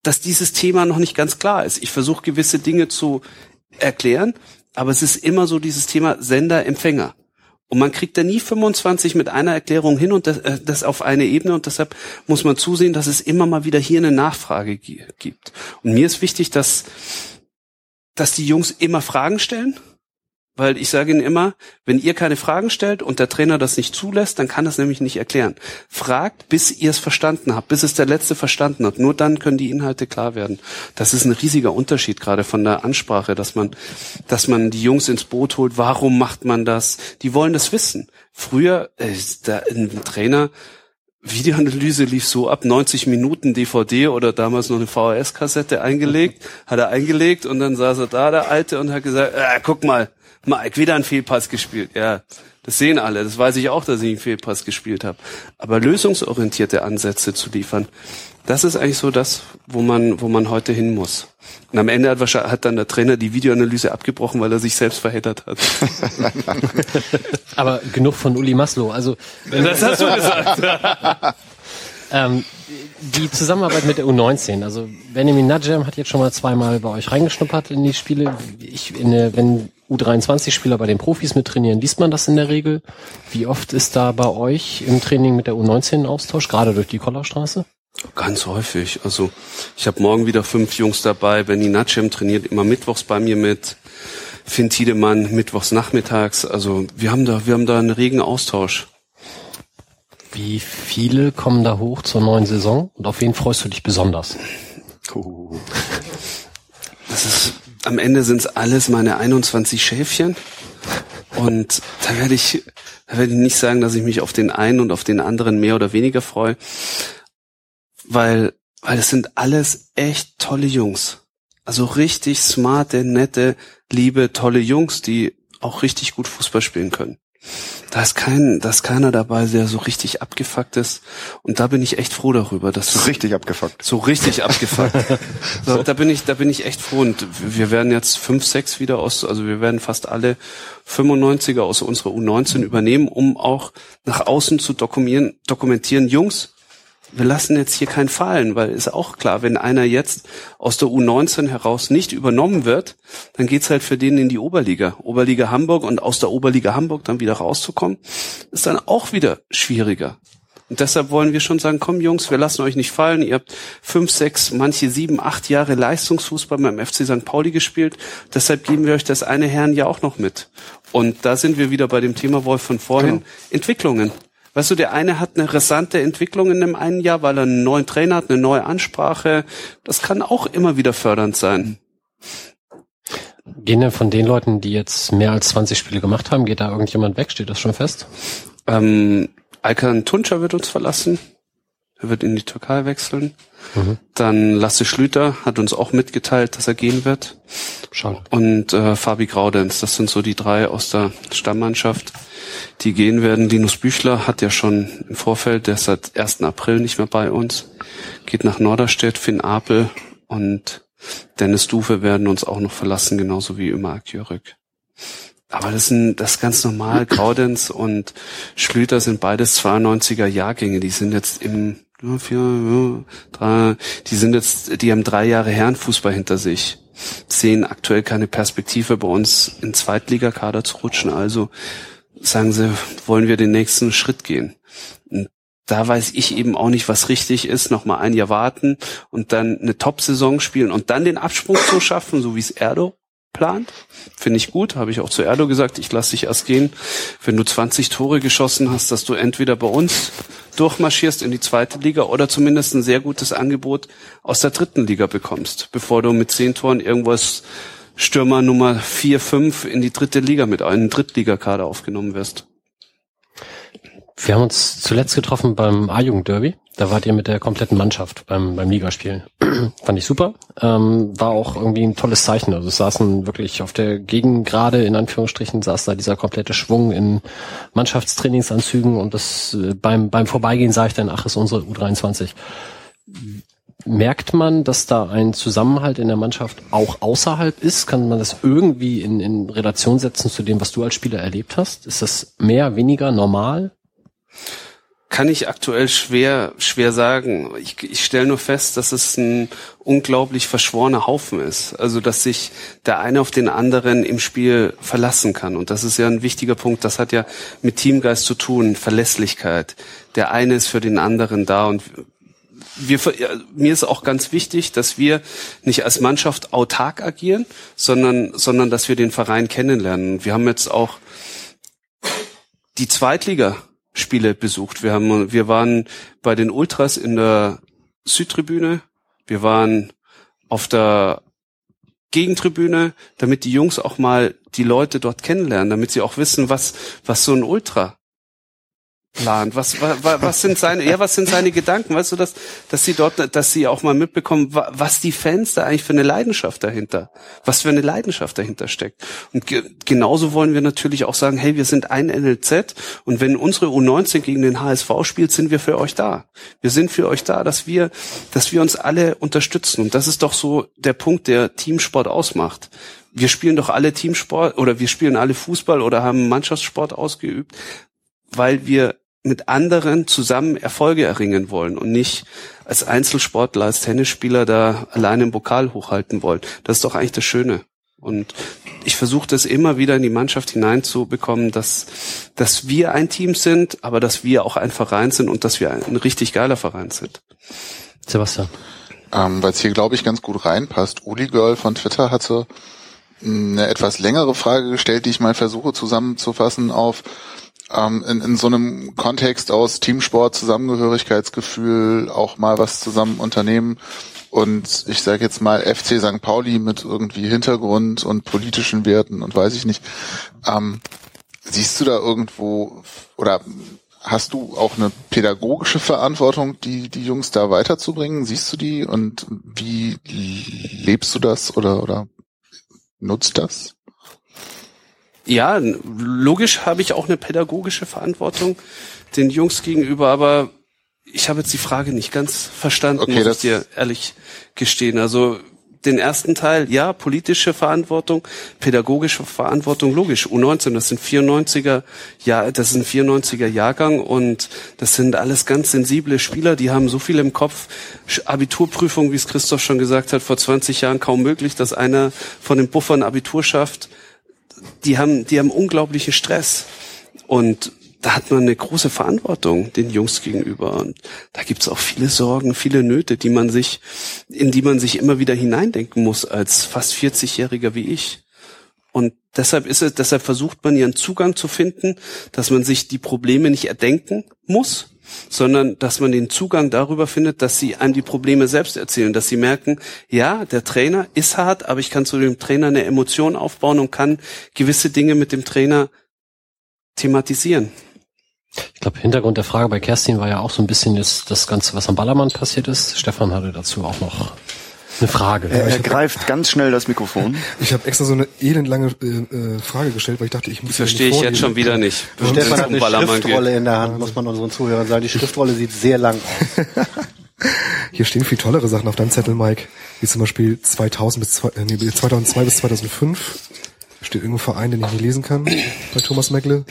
dass dieses Thema noch nicht ganz klar ist. Ich versuche gewisse Dinge zu erklären aber es ist immer so dieses Thema Sender-Empfänger. Und man kriegt da nie 25 mit einer Erklärung hin und das, äh, das auf eine Ebene und deshalb muss man zusehen, dass es immer mal wieder hier eine Nachfrage gibt. Und mir ist wichtig, dass, dass die Jungs immer Fragen stellen weil ich sage Ihnen immer, wenn ihr keine Fragen stellt und der Trainer das nicht zulässt, dann kann das nämlich nicht erklären. Fragt, bis ihr es verstanden habt, bis es der Letzte verstanden hat. Nur dann können die Inhalte klar werden. Das ist ein riesiger Unterschied gerade von der Ansprache, dass man, dass man die Jungs ins Boot holt. Warum macht man das? Die wollen das wissen. Früher, äh, der, ein Trainer, Videoanalyse lief so ab 90 Minuten DVD oder damals noch eine VHS-Kassette eingelegt, hat er eingelegt und dann saß er da, der Alte, und hat gesagt, äh, guck mal, Mike, wieder ein Fehlpass gespielt. Ja, das sehen alle. Das weiß ich auch, dass ich einen Fehlpass gespielt habe. Aber lösungsorientierte Ansätze zu liefern, das ist eigentlich so das, wo man, wo man heute hin muss. Und am Ende hat, wahrscheinlich, hat dann der Trainer die Videoanalyse abgebrochen, weil er sich selbst verheddert hat. Aber genug von Uli Maslow. Also das hast du gesagt. ähm, die Zusammenarbeit mit der U19, also Benjamin Najem hat jetzt schon mal zweimal bei euch reingeschnuppert in die Spiele. Ich, in wenn U23-Spieler bei den Profis mit trainieren, liest man das in der Regel? Wie oft ist da bei euch im Training mit der U19 Austausch, gerade durch die Kollerstraße? Ganz häufig. Also ich habe morgen wieder fünf Jungs dabei. Benny Natschem trainiert immer mittwochs bei mir mit. Finn Tiedemann mittwochs nachmittags. Also wir haben da, wir haben da einen regen Austausch. Wie viele kommen da hoch zur neuen Saison? Und auf wen freust du dich besonders? Oh. Das ist, am Ende sind es alles meine 21 Schäfchen. Und da werde ich, da werde ich nicht sagen, dass ich mich auf den einen und auf den anderen mehr oder weniger freue. Weil, weil es sind alles echt tolle Jungs. Also richtig smarte, nette, liebe, tolle Jungs, die auch richtig gut Fußball spielen können. Da ist kein, da ist keiner dabei, der so richtig abgefuckt ist. Und da bin ich echt froh darüber, dass so richtig abgefuckt. So richtig abgefuckt. so, da bin ich, da bin ich echt froh. Und wir werden jetzt fünf, sechs wieder aus, also wir werden fast alle 95er aus unserer U19 übernehmen, um auch nach außen zu dokumentieren, dokumentieren, Jungs, wir lassen jetzt hier keinen fallen, weil ist auch klar, wenn einer jetzt aus der U19 heraus nicht übernommen wird, dann geht's halt für den in die Oberliga. Oberliga Hamburg und aus der Oberliga Hamburg dann wieder rauszukommen, ist dann auch wieder schwieriger. Und deshalb wollen wir schon sagen, komm Jungs, wir lassen euch nicht fallen. Ihr habt fünf, sechs, manche sieben, acht Jahre Leistungsfußball beim FC St. Pauli gespielt. Deshalb geben wir euch das eine Herren ja auch noch mit. Und da sind wir wieder bei dem Thema Wolf von vorhin. Genau. Entwicklungen. Weißt du, der eine hat eine rasante Entwicklung in dem einen Jahr, weil er einen neuen Trainer hat, eine neue Ansprache. Das kann auch immer wieder fördernd sein. Gehen denn von den Leuten, die jetzt mehr als 20 Spiele gemacht haben, geht da irgendjemand weg? Steht das schon fest? Ähm, Alkan Tunca wird uns verlassen. Er wird in die Türkei wechseln. Mhm. Dann Lasse Schlüter hat uns auch mitgeteilt, dass er gehen wird. Schade. Und äh, Fabi Graudenz, das sind so die drei aus der Stammmannschaft, die gehen werden. Linus Büchler hat ja schon im Vorfeld, der ist seit 1. April nicht mehr bei uns, geht nach Norderstedt, Finn Apel und Dennis Dufe werden uns auch noch verlassen, genauso wie immer Akjörek. Aber das sind das ist ganz normal. Graudenz und Schlüter sind beides 92er Jahrgänge. Die sind jetzt im vier, drei, die sind jetzt, die haben drei Jahre Herrenfußball hinter sich, sehen aktuell keine Perspektive bei uns in Zweitligakader zu rutschen. Also sagen sie, wollen wir den nächsten Schritt gehen. Und da weiß ich eben auch nicht, was richtig ist, noch mal ein Jahr warten und dann eine Top-Saison spielen und dann den Absprung zu schaffen, so wie es Erdo plant. Finde ich gut, habe ich auch zu Erdo gesagt, ich lasse dich erst gehen, wenn du 20 Tore geschossen hast, dass du entweder bei uns durchmarschierst in die zweite Liga oder zumindest ein sehr gutes Angebot aus der dritten Liga bekommst, bevor du mit zehn Toren irgendwas Stürmer Nummer vier, fünf in die dritte Liga mit einem Drittligakader aufgenommen wirst. Wir haben uns zuletzt getroffen beim A-Jugend-Derby. Da wart ihr mit der kompletten Mannschaft beim, beim Ligaspiel. Fand ich super. Ähm, war auch irgendwie ein tolles Zeichen. Also es saßen wirklich auf der Gegengrade, in Anführungsstrichen, saß da dieser komplette Schwung in Mannschaftstrainingsanzügen und das äh, beim, beim Vorbeigehen sah ich dann, ach, ist unsere U23. Merkt man, dass da ein Zusammenhalt in der Mannschaft auch außerhalb ist? Kann man das irgendwie in, in Relation setzen zu dem, was du als Spieler erlebt hast? Ist das mehr, weniger normal? Kann ich aktuell schwer, schwer sagen. Ich, ich stelle nur fest, dass es ein unglaublich verschworener Haufen ist. Also, dass sich der eine auf den anderen im Spiel verlassen kann. Und das ist ja ein wichtiger Punkt. Das hat ja mit Teamgeist zu tun, Verlässlichkeit. Der eine ist für den anderen da und wir, mir ist auch ganz wichtig, dass wir nicht als Mannschaft autark agieren, sondern, sondern dass wir den Verein kennenlernen. Wir haben jetzt auch die Zweitliga Spiele besucht. Wir haben, wir waren bei den Ultras in der Südtribüne. Wir waren auf der Gegentribüne, damit die Jungs auch mal die Leute dort kennenlernen, damit sie auch wissen, was, was so ein Ultra plant? Was, was, was sind seine, ja, was sind seine Gedanken? Weißt du, dass, dass sie dort, dass sie auch mal mitbekommen, was die Fans da eigentlich für eine Leidenschaft dahinter, was für eine Leidenschaft dahinter steckt. Und ge genauso wollen wir natürlich auch sagen, hey, wir sind ein NLZ und wenn unsere U19 gegen den HSV spielt, sind wir für euch da. Wir sind für euch da, dass wir, dass wir uns alle unterstützen. Und das ist doch so der Punkt, der Teamsport ausmacht wir spielen doch alle Teamsport oder wir spielen alle Fußball oder haben Mannschaftssport ausgeübt, weil wir mit anderen zusammen Erfolge erringen wollen und nicht als Einzelsportler, als Tennisspieler da alleine im Pokal hochhalten wollen. Das ist doch eigentlich das Schöne. Und ich versuche das immer wieder in die Mannschaft hineinzubekommen, dass, dass wir ein Team sind, aber dass wir auch ein Verein sind und dass wir ein richtig geiler Verein sind. Sebastian. Ähm, Weil es hier, glaube ich, ganz gut reinpasst. Uli Girl von Twitter hatte eine etwas längere Frage gestellt, die ich mal versuche zusammenzufassen auf ähm, in, in so einem Kontext aus Teamsport, Zusammengehörigkeitsgefühl, auch mal was zusammen unternehmen und ich sage jetzt mal FC St. Pauli mit irgendwie Hintergrund und politischen Werten und weiß ich nicht. Ähm, siehst du da irgendwo oder hast du auch eine pädagogische Verantwortung, die die Jungs da weiterzubringen? Siehst du die und wie lebst du das oder oder nutzt das? Ja, logisch habe ich auch eine pädagogische Verantwortung den Jungs gegenüber, aber ich habe jetzt die Frage nicht ganz verstanden, okay, muss ich dir ehrlich gestehen. Also den ersten Teil, ja, politische Verantwortung, pädagogische Verantwortung, logisch. U19, das sind 94er, ja, das ist ein 94er Jahrgang und das sind alles ganz sensible Spieler, die haben so viel im Kopf. Abiturprüfung, wie es Christoph schon gesagt hat, vor 20 Jahren kaum möglich, dass einer von den Buffern Abitur schafft die haben, die haben unglaublichen Stress. Und da hat man eine große Verantwortung den Jungs gegenüber. Und da gibt's auch viele Sorgen, viele Nöte, die man sich, in die man sich immer wieder hineindenken muss als fast 40-Jähriger wie ich. Und deshalb ist es, deshalb versucht man ihren Zugang zu finden, dass man sich die Probleme nicht erdenken muss, sondern dass man den Zugang darüber findet, dass sie einem die Probleme selbst erzählen, dass sie merken, ja, der Trainer ist hart, aber ich kann zu dem Trainer eine Emotion aufbauen und kann gewisse Dinge mit dem Trainer thematisieren. Ich glaube, Hintergrund der Frage bei Kerstin war ja auch so ein bisschen das, das Ganze, was am Ballermann passiert ist. Stefan hatte dazu auch noch eine Frage. Er, er greift ganz schnell das Mikrofon. Ich habe extra so eine elendlange äh, Frage gestellt, weil ich dachte, ich muss Verstehe ich jetzt schon wieder nicht. Du Stefan hat eine Schriftrolle in der Hand, muss man unseren Zuhörern sagen. Die Schriftrolle sieht sehr lang aus. Hier stehen viel tollere Sachen auf deinem Zettel, Mike. Wie zum Beispiel 2000 bis, äh, nee, 2002 bis 2005. Steht irgendwo Verein, den ich nicht lesen kann, bei Thomas Meckle.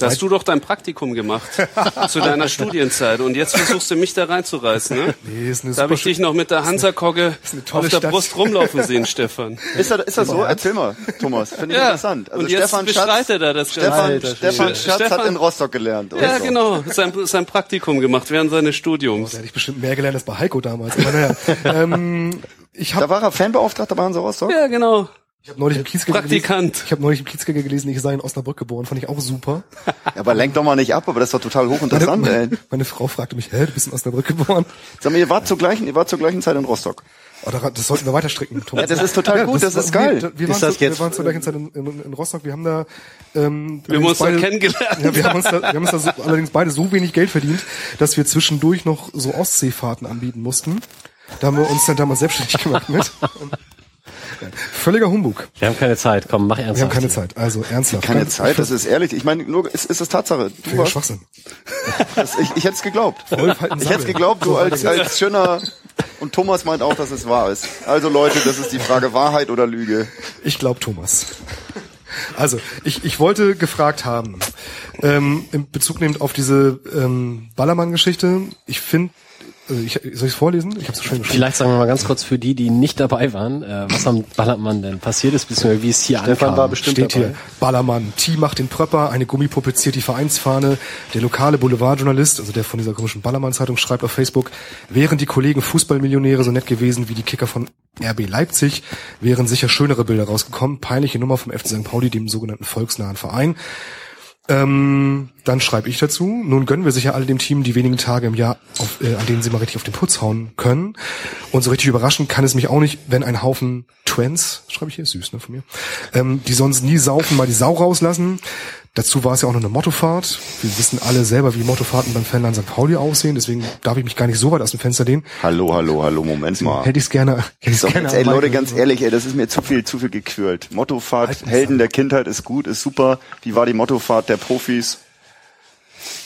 Da hast du doch dein Praktikum gemacht zu deiner Studienzeit und jetzt versuchst du mich da reinzureißen, ne? Nee, ist eine Da habe ich dich noch mit der Hansa-Kogge auf der Stadt. Brust rumlaufen sehen, Stefan. Ist das, ist das so? Erzähl mal, Thomas. Finde ich Ja, interessant. Also und jetzt Stefan bestreitet Schatz, er das Stefan. Stefan Schatz hat in Rostock gelernt. oder Ja, so. genau. Sein, sein Praktikum gemacht während seines Da Studiums. hätte ich bestimmt mehr gelernt als bei Heiko damals. Aber naja, ähm, ich Da habe war er Fanbeauftragter bei Hansa Rostock? Ja, genau. Ich hab neulich im gelesen. Praktikant. Ich habe neulich im Kiezgänger gelesen, ich sei in Osnabrück geboren. Fand ich auch super. Ja, aber lenk doch mal nicht ab, aber das ist doch total hochinteressant, ey. Meine, meine Frau fragte mich, hä, du bist in Osnabrück geboren? Sag mal, ihr wart zur gleichen, ihr wart zur gleichen Zeit in Rostock. Oh, das sollten wir weiter stricken, Thomas. Ja, das ist total gut, das ist geil. Wir, wir, Ist waren das zu, jetzt- wir waren zur gleichen Zeit in, in, in Rostock. Wir haben da, ähm, Wir haben uns da beide- kennengelernt. Ja, wir haben uns da, wir haben uns da so, allerdings beide so wenig Geld verdient, dass wir zwischendurch noch so Ostseefahrten anbieten mussten. Da haben wir uns dann damals selbstständig gemacht mit. Ja, Völliger Humbug. Wir haben keine Zeit. Komm, mach ernsthaft. Wir haben keine Zeit. Also ernsthaft. Keine Ganz- Zeit, das ist ehrlich. Ich meine, nur, es ist es Tatsache. Du Völliger warst, Schwachsinn. das, ich, ich hätte es geglaubt. Halten Ich hätte es geglaubt, du So, als, als schöner, und Thomas meint auch, dass es wahr ist. Also Leute, das ist die Frage Wahrheit oder Lüge. Ich glaube Thomas. Also, ich, ich wollte gefragt haben, ähm, in Bezug nehmend auf diese ähm, Ballermann-Geschichte, ich finde, ich, soll ich es vorlesen? Ich habe es schon geschrieben. Vielleicht sagen wir mal ganz kurz für die, die nicht dabei waren, äh, was am Ballermann denn passiert ist, beziehungsweise wie es hier Stefan ankam. war bestimmt Steht dabei. hier, Ballermann, T macht den Pröpper, eine Gummipuppe ziert die Vereinsfahne, der lokale Boulevardjournalist, also der von dieser komischen Ballermann-Zeitung, schreibt auf Facebook, wären die Kollegen Fußballmillionäre so nett gewesen wie die Kicker von RB Leipzig, wären sicher schönere Bilder rausgekommen, peinliche Nummer vom FC St. Pauli, dem sogenannten volksnahen Verein. Ähm, dann schreibe ich dazu. Nun gönnen wir sicher alle dem Team die wenigen Tage im Jahr, auf, äh, an denen sie mal richtig auf den Putz hauen können. Und so richtig überraschend kann es mich auch nicht, wenn ein Haufen Twents, schreibe ich hier, süß, ne, von mir, ähm, die sonst nie saufen, mal die Sau rauslassen. Dazu war es ja auch noch eine Mottofahrt. Wir wissen alle selber, wie Mottofahrten beim Fanland St. Pauli aussehen, deswegen darf ich mich gar nicht so weit aus dem Fenster lehnen. Hallo, hallo, hallo, Moment mal. Hätte ich es gerne, hätte ich's So, gerne jetzt, ey, Leute, ganz ehrlich, ey, das ist mir zu viel, zu viel gequirlt. Mottofahrt, Halt Helden der Kindheit ist gut, ist super. Wie war die Mottofahrt der Profis?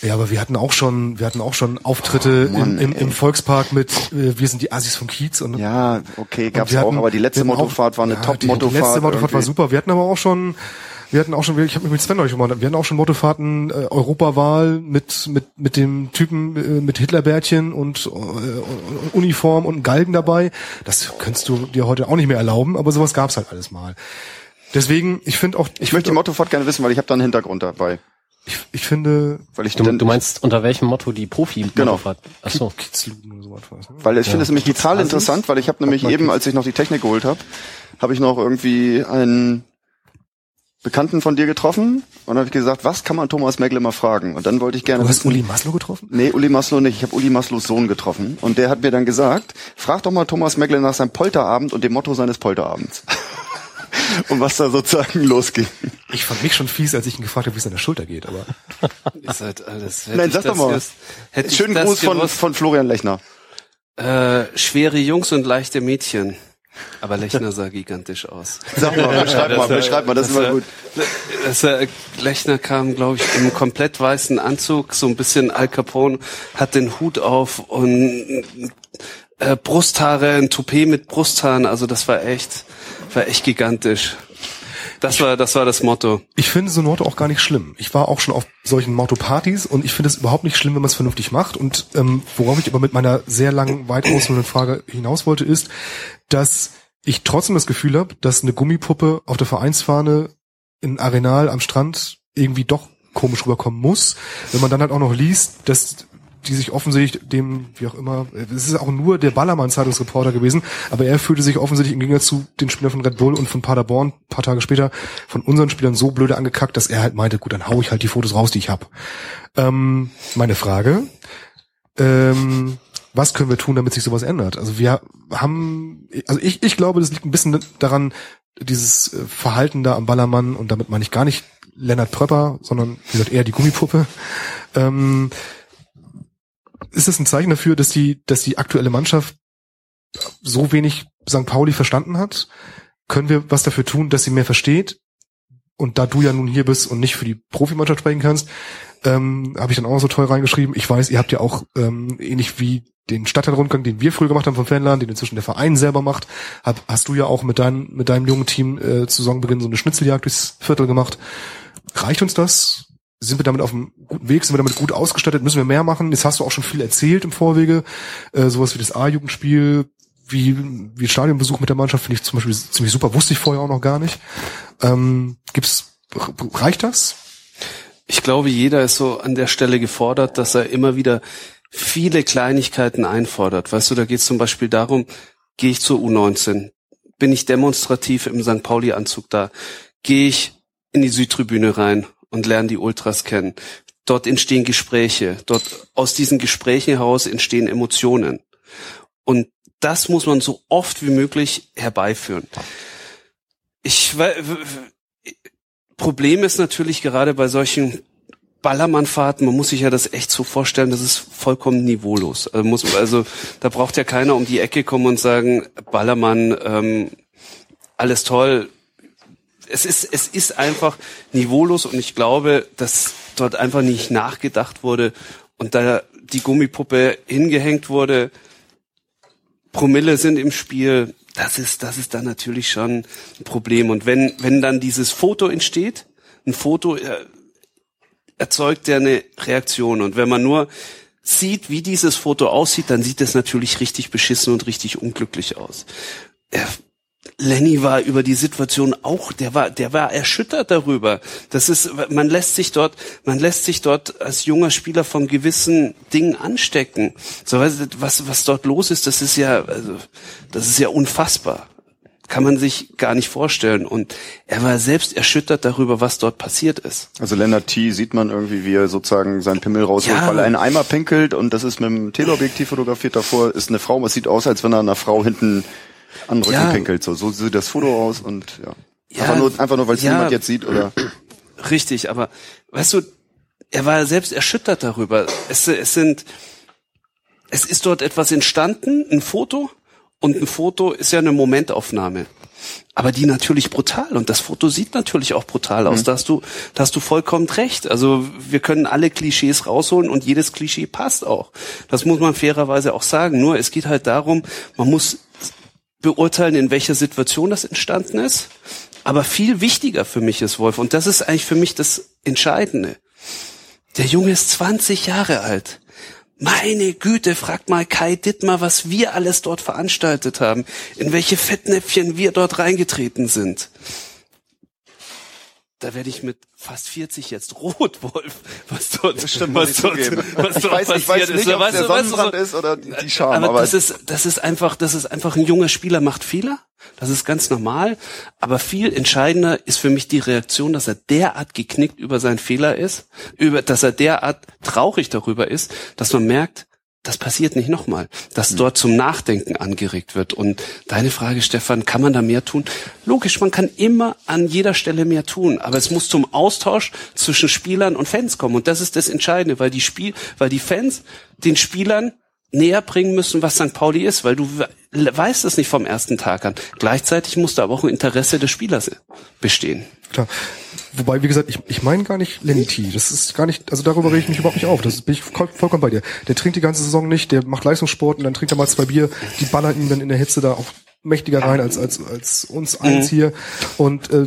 Ja, aber wir hatten auch schon, wir hatten auch schon Auftritte Oh Mann, im, im, im Volkspark mit äh, Wir sind die Assis vom Kiez und Ja, okay, gab's wir auch, hatten- aber die letzte hatten Mottofahrt war eine ja, die- Top-Mottofahrt. Die letzte Mottofahrt war super. Wir hatten aber auch schon, wir hatten auch schon, ich habe mich mit Sven neulich gemacht, wir hatten auch schon Mottofahrten, äh, Europawahl mit mit mit dem Typen äh, mit Hitlerbärtchen und äh, Uniform und einem Galgen dabei. Das könntest du dir heute auch nicht mehr erlauben, aber sowas gab's halt alles mal. Deswegen, ich finde auch, Ich möchte die Mottofahrt gerne wissen, weil ich habe da einen Hintergrund dabei. ich, ich finde, Weil ich Du, du meinst, unter welchem Motto die profi Genau. Ach so. Kiezluden oder sowas. was, ne? Weil ich finde es nämlich total interessant, weil ich habe nämlich eben, als ich noch die Technik geholt habe, habe ich noch irgendwie einen Bekannten von dir getroffen und dann habe ich gesagt, was kann man Thomas Meckle mal fragen? Und dann wollte ich gerne Du hast wissen, Uli Maslow getroffen? Nee, Uli Maslow nicht. Ich habe Uli Maslows Sohn getroffen. Und der hat mir dann gesagt, frag doch mal Thomas Meckle nach seinem Polterabend und dem Motto seines Polterabends. und was da sozusagen losging. Ich fand mich schon fies, als ich ihn gefragt habe, wie es an der Schulter geht, aber Ihr seid alles. Nein, sag das doch mal. Schönen Gruß von, von Florian Lechner. Äh, schwere Jungs und leichte Mädchen. Aber Lechner sah gigantisch aus. Sag mal, beschreib mal, beschreib mal, das ist immer gut. Das, äh, Lechner kam, glaube ich, im komplett weißen Anzug, so ein bisschen Al Capone, hat den Hut auf und äh, Brusthaare, ein Toupet mit Brusthaaren. Also das war echt, war echt gigantisch. Das war, das war das Motto. Ich finde so ein Motto auch gar nicht schlimm. Ich war auch schon auf solchen Motto-Partys und ich finde es überhaupt nicht schlimm, wenn man es vernünftig macht. Und ähm, worauf ich aber mit meiner sehr langen, weit ausholenden Frage hinaus wollte, ist, dass ich trotzdem das Gefühl habe, dass eine Gummipuppe auf der Vereinsfahne in Arenal am Strand irgendwie doch komisch rüberkommen muss. Wenn man dann halt auch noch liest, dass die sich offensichtlich dem, wie auch immer, es ist auch nur der Ballermann-Zeitungsreporter gewesen, aber er fühlte sich offensichtlich im Gegensatz zu den Spielern von Red Bull und von Paderborn paar Tage später von unseren Spielern so blöde angekackt, dass er halt meinte, gut, dann hau ich halt die Fotos raus, die ich hab. Ähm, meine Frage, ähm, was können wir tun, damit sich sowas ändert? Also wir haben, also ich, ich glaube, das liegt ein bisschen daran, dieses äh, Verhalten da am Ballermann, und damit meine ich gar nicht Lennart Pröpper, sondern wie gesagt eher die Gummipuppe, ähm, ist das ein Zeichen dafür, dass die, dass die aktuelle Mannschaft so wenig St. Pauli verstanden hat? Können wir was dafür tun, dass sie mehr versteht? Und da du ja nun hier bist und nicht für die Profimannschaft sprechen kannst, ähm, habe ich dann auch so toll reingeschrieben. Ich weiß, ihr habt ja auch ähm, ähnlich wie den Stadtteilrundgang, den wir früher gemacht haben vom Fanladen, den inzwischen der Verein selber macht, hab, hast du ja auch mit, dein, mit deinem jungen Team äh, zu Saisonbeginn so eine Schnitzeljagd durchs Viertel gemacht. Reicht uns das? Sind wir damit auf einem guten Weg, sind wir damit gut ausgestattet, müssen wir mehr machen. Jetzt hast du auch schon viel erzählt im Vorwege, äh, sowas wie das A-Jugendspiel, wie, wie Stadionbesuch mit der Mannschaft finde ich zum Beispiel ziemlich super, wusste ich vorher auch noch gar nicht. Ähm, gibt's, reicht das? Ich glaube, jeder ist so an der Stelle gefordert, dass er immer wieder viele Kleinigkeiten einfordert. Weißt du, da geht es zum Beispiel darum, gehe ich zur U19, bin ich demonstrativ im St. Pauli-Anzug da, gehe ich in die Südtribüne rein und lernen die Ultras kennen. Dort entstehen Gespräche. Dort aus diesen Gesprächen heraus entstehen Emotionen. Und das muss man so oft wie möglich herbeiführen. Ich Problem ist natürlich gerade bei solchen Ballermannfahrten, man muss sich ja das echt so vorstellen, das ist vollkommen niveaulos. Also, muss, also da braucht ja keiner um die Ecke kommen und sagen, Ballermann, ähm, alles toll, es ist, es ist einfach niveaulos und ich glaube, dass dort einfach nicht nachgedacht wurde und da die Gummipuppe hingehängt wurde, Promille sind im Spiel, das ist, das ist dann natürlich schon ein Problem. Und wenn, wenn dann dieses Foto entsteht, ein Foto äh, erzeugt ja eine Reaktion. Und wenn man nur sieht, wie dieses Foto aussieht, dann sieht es natürlich richtig beschissen und richtig unglücklich aus. Lenny war über die Situation auch, der war, der war erschüttert darüber. Das ist, man lässt sich dort, man lässt sich dort als junger Spieler von gewissen Dingen anstecken. So, was, was dort los ist, das ist ja, also, das ist ja unfassbar. Kann man sich gar nicht vorstellen. Und er war selbst erschüttert darüber, was dort passiert ist. Also Lennart T. sieht man irgendwie, wie er sozusagen seinen Pimmel rausholt, ja. weil er einen Eimer pinkelt und das ist mit dem Teleobjektiv fotografiert davor, ist eine Frau, es sieht aus, als wenn er einer Frau hinten an Rücken ja. pinkelt. So, so sieht das Foto aus und ja. ja einfach nur, einfach nur weil es ja, niemand jetzt sieht, oder? Richtig, aber weißt du, er war selbst erschüttert darüber. Es, es sind, es ist dort etwas entstanden, ein Foto, und ein Foto ist ja eine Momentaufnahme. Aber die natürlich brutal und das Foto sieht natürlich auch brutal aus. Mhm. Da hast du, da hast du vollkommen recht. Also wir können alle Klischees rausholen und jedes Klischee passt auch. Das muss man fairerweise auch sagen. Nur es geht halt darum, man muss beurteilen, in welcher Situation das entstanden ist. Aber viel wichtiger für mich ist, Wolf, und das ist eigentlich für mich das Entscheidende. Der Junge ist 20 Jahre alt. Meine Güte, fragt mal Kai Dittmar, was wir alles dort veranstaltet haben, in welche Fettnäpfchen wir dort reingetreten sind. Da werde ich mit fast 40 jetzt rot, Wolf. Was dort, das stimmt, was dort, was dort weiß, passiert ich weiß nicht, ist. Ob weißt der Sonnenbrand du, ist oder die Scham. Aber, aber das ist, das ist einfach, das ist einfach ein junger Spieler macht Fehler. Das ist ganz normal. Aber viel entscheidender ist für mich die Reaktion, dass er derart geknickt über seinen Fehler ist, über, dass er derart traurig darüber ist, dass man merkt, das passiert nicht nochmal, dass mhm. dort zum Nachdenken angeregt wird. Und deine Frage, Stefan, kann man da mehr tun? Logisch, man kann immer an jeder Stelle mehr tun, aber es muss zum Austausch zwischen Spielern und Fans kommen. Und das ist das Entscheidende, weil die Spiel, weil die Fans den Spielern näher bringen müssen, was St. Pauli ist, weil du weißt es nicht vom ersten Tag an. Gleichzeitig muss da aber auch ein Interesse des Spielers bestehen. Klar. Wobei, wie gesagt, ich, ich meine gar nicht Lenny T. Das ist gar nicht, also darüber rede ich mich überhaupt nicht auf. Das bin ich voll, vollkommen bei dir. Der trinkt die ganze Saison nicht, der macht Leistungssport und dann trinkt er mal zwei Bier, die ballern ihn dann in der Hitze da auch mächtiger rein als, als, als uns eins mhm. hier. Und äh,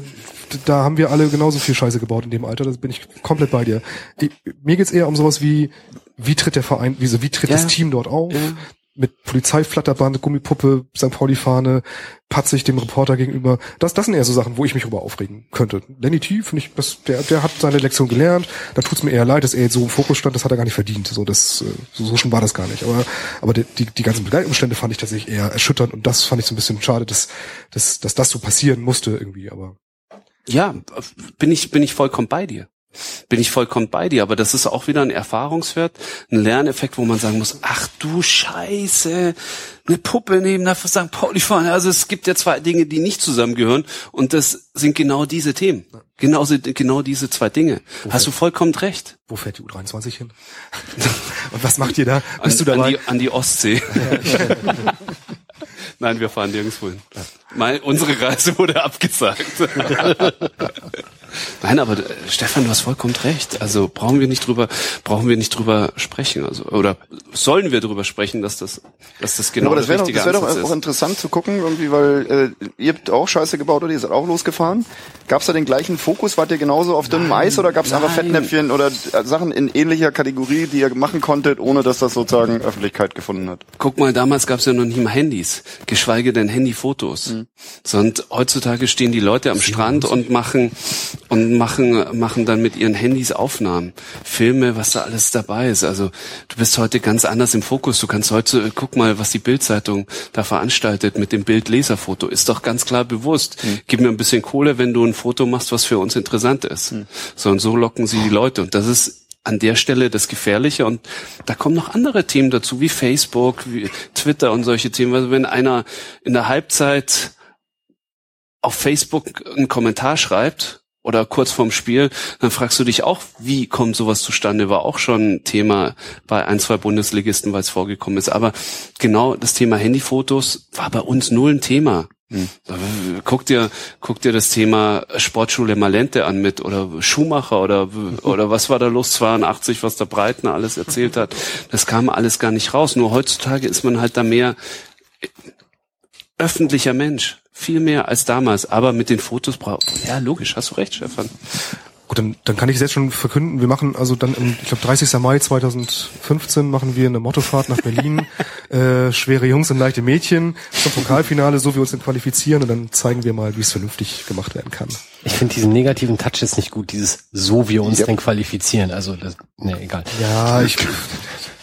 da haben wir alle genauso viel Scheiße gebaut in dem Alter, das bin ich komplett bei dir. Ich, mir geht's eher um sowas wie, wie tritt der Verein, wie, wie tritt ja. das Team dort auf? Ja mit Polizeiflatterband, Gummipuppe, St. Pauli-Fahne, patzig dem Reporter gegenüber. Das, das sind eher so Sachen, wo ich mich drüber aufregen könnte. Lenny T, finde ich, das, der, der hat seine Lektion gelernt. Da tut's mir eher leid, dass er jetzt so im Fokus stand. Das hat er gar nicht verdient. So, das, äh, so, so schon war das gar nicht. Aber, aber die, die, die ganzen Begleitumstände fand ich tatsächlich eher erschütternd und das fand ich so ein bisschen schade, dass, dass, dass das so passieren musste irgendwie. Aber ja, bin ich bin ich vollkommen bei dir bin ich vollkommen bei dir. Aber das ist auch wieder ein Erfahrungswert, ein Lerneffekt, wo man sagen muss, ach du Scheiße, eine Puppe neben der St. Pauli fahren. Also es gibt ja zwei Dinge, die nicht zusammengehören. Und das sind genau diese Themen. Genau, genau diese zwei Dinge. Wo Hast fährt, du vollkommen recht. Wo fährt die U23 hin? Und was macht ihr da? Bist an, du dabei? An die, an die Ostsee. Nein, wir fahren nirgendwo hin. Meine, unsere Reise wurde abgesagt. Nein, aber äh, Stefan, du hast vollkommen recht. Also brauchen wir nicht drüber, brauchen wir nicht drüber sprechen. Also oder sollen wir drüber sprechen, dass das, dass das genau ja, aber das wäre doch, das wäre doch auch interessant zu gucken, irgendwie, weil äh, ihr habt auch Scheiße gebaut oder ihr seid auch losgefahren. Gab es da den gleichen Fokus? Wart ihr genauso auf dünnem Eis oder gab es einfach Fettnäpfchen oder äh, Sachen in ähnlicher Kategorie, die ihr machen konntet, ohne dass das sozusagen Öffentlichkeit gefunden hat? Guck mal, damals gab es ja noch nicht mal Handys, geschweige denn Handyfotos. Mhm. Sondern heutzutage stehen die Leute am Strand und machen und machen, machen dann mit ihren Handys Aufnahmen, Filme, was da alles dabei ist. Also du bist heute ganz anders im Fokus. Du kannst heute, guck mal, was die Bildzeitung da veranstaltet mit dem Bildleserfoto. Ist doch ganz klar bewusst. Mhm. Gib mir ein bisschen Kohle, wenn du ein Foto machst, was für uns interessant ist. Mhm. So und so locken sie die Leute. Und das ist an der Stelle das Gefährliche. Und da kommen noch andere Themen dazu, wie Facebook, wie Twitter und solche Themen. Also wenn einer in der Halbzeit auf Facebook einen Kommentar schreibt oder kurz vorm Spiel, dann fragst du dich auch, wie kommt sowas zustande? War auch schon Thema bei ein, zwei Bundesligisten, weil es vorgekommen ist. Aber genau das Thema Handyfotos war bei uns null ein Thema. Hm. Guck dir, guck dir das Thema Sportschule Malente an mit oder Schumacher oder oder was war da los 82, was der Breitner alles erzählt hat. Das kam alles gar nicht raus. Nur heutzutage ist man halt da mehr öffentlicher Mensch. Viel mehr als damals. Aber mit den Fotos braucht, ja, logisch, hast du recht, Stefan. Gut, dann, dann kann ich jetzt schon verkünden, wir machen also dann, im, ich glaube 30. Mai 2015 machen wir eine Mottofahrt nach Berlin. äh, schwere Jungs und leichte Mädchen zum Pokalfinale, so wie wir uns dann qualifizieren und dann zeigen wir mal, wie es vernünftig gemacht werden kann. Ich finde diesen negativen Touch jetzt nicht gut, dieses so wir uns ja. dann qualifizieren. Also das, ne, egal. Ja, ich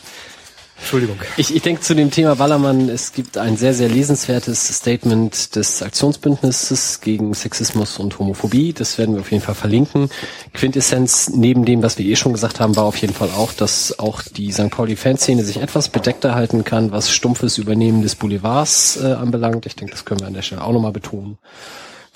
Entschuldigung. Ich, ich denke zu dem Thema Ballermann, es gibt ein sehr, sehr lesenswertes Statement des Aktionsbündnisses gegen Sexismus und Homophobie. Das werden wir auf jeden Fall verlinken. Quintessenz neben dem, was wir eh schon gesagt haben, war auf jeden Fall auch, dass auch die St. Pauli-Fanszene sich etwas bedeckter halten kann, was stumpfes Übernehmen des Boulevards äh, anbelangt. Ich denke, das können wir an der Stelle auch nochmal betonen.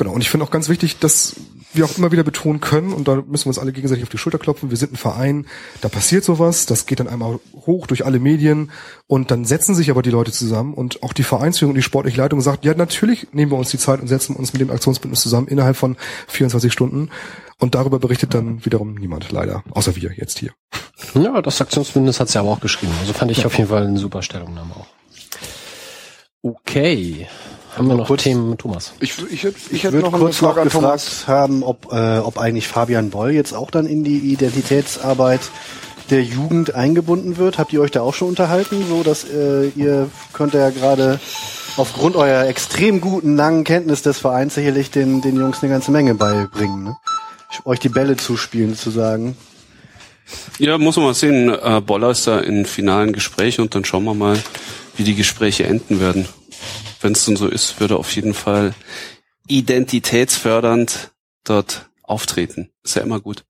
Genau, und ich finde auch ganz wichtig, dass wir auch immer wieder betonen können, und da müssen wir uns alle gegenseitig auf die Schulter klopfen, wir sind ein Verein, da passiert sowas, das geht dann einmal hoch durch alle Medien und dann setzen sich aber die Leute zusammen und auch die Vereinsführung und die sportliche Leitung sagt, ja natürlich nehmen wir uns die Zeit und setzen uns mit dem Aktionsbündnis zusammen innerhalb von 24 Stunden und darüber berichtet dann wiederum niemand, leider, außer wir jetzt hier. Ja, das Aktionsbündnis hat es ja aber auch geschrieben, also fand ich ja. auf jeden Fall eine super Stellungnahme auch. Okay. Haben wir noch kurz, Themen, Thomas? Ich, ich, ich, ich hätte noch kurz noch gefragt Thomas. haben, ob, äh, ob eigentlich Fabian Boll jetzt auch dann in die Identitätsarbeit der Jugend eingebunden wird. Habt ihr euch da auch schon unterhalten, so dass äh, ihr könnt ja gerade aufgrund eurer extrem guten langen Kenntnis des Vereins sicherlich den den Jungs eine ganze Menge beibringen, ne? euch die Bälle zuspielen sozusagen. Ja, muss man mal sehen. Äh, Boller ist da in finalen Gesprächen und dann schauen wir mal, wie die Gespräche enden werden wenn es denn so ist, würde auf jeden Fall identitätsfördernd dort auftreten. Ist ja immer gut.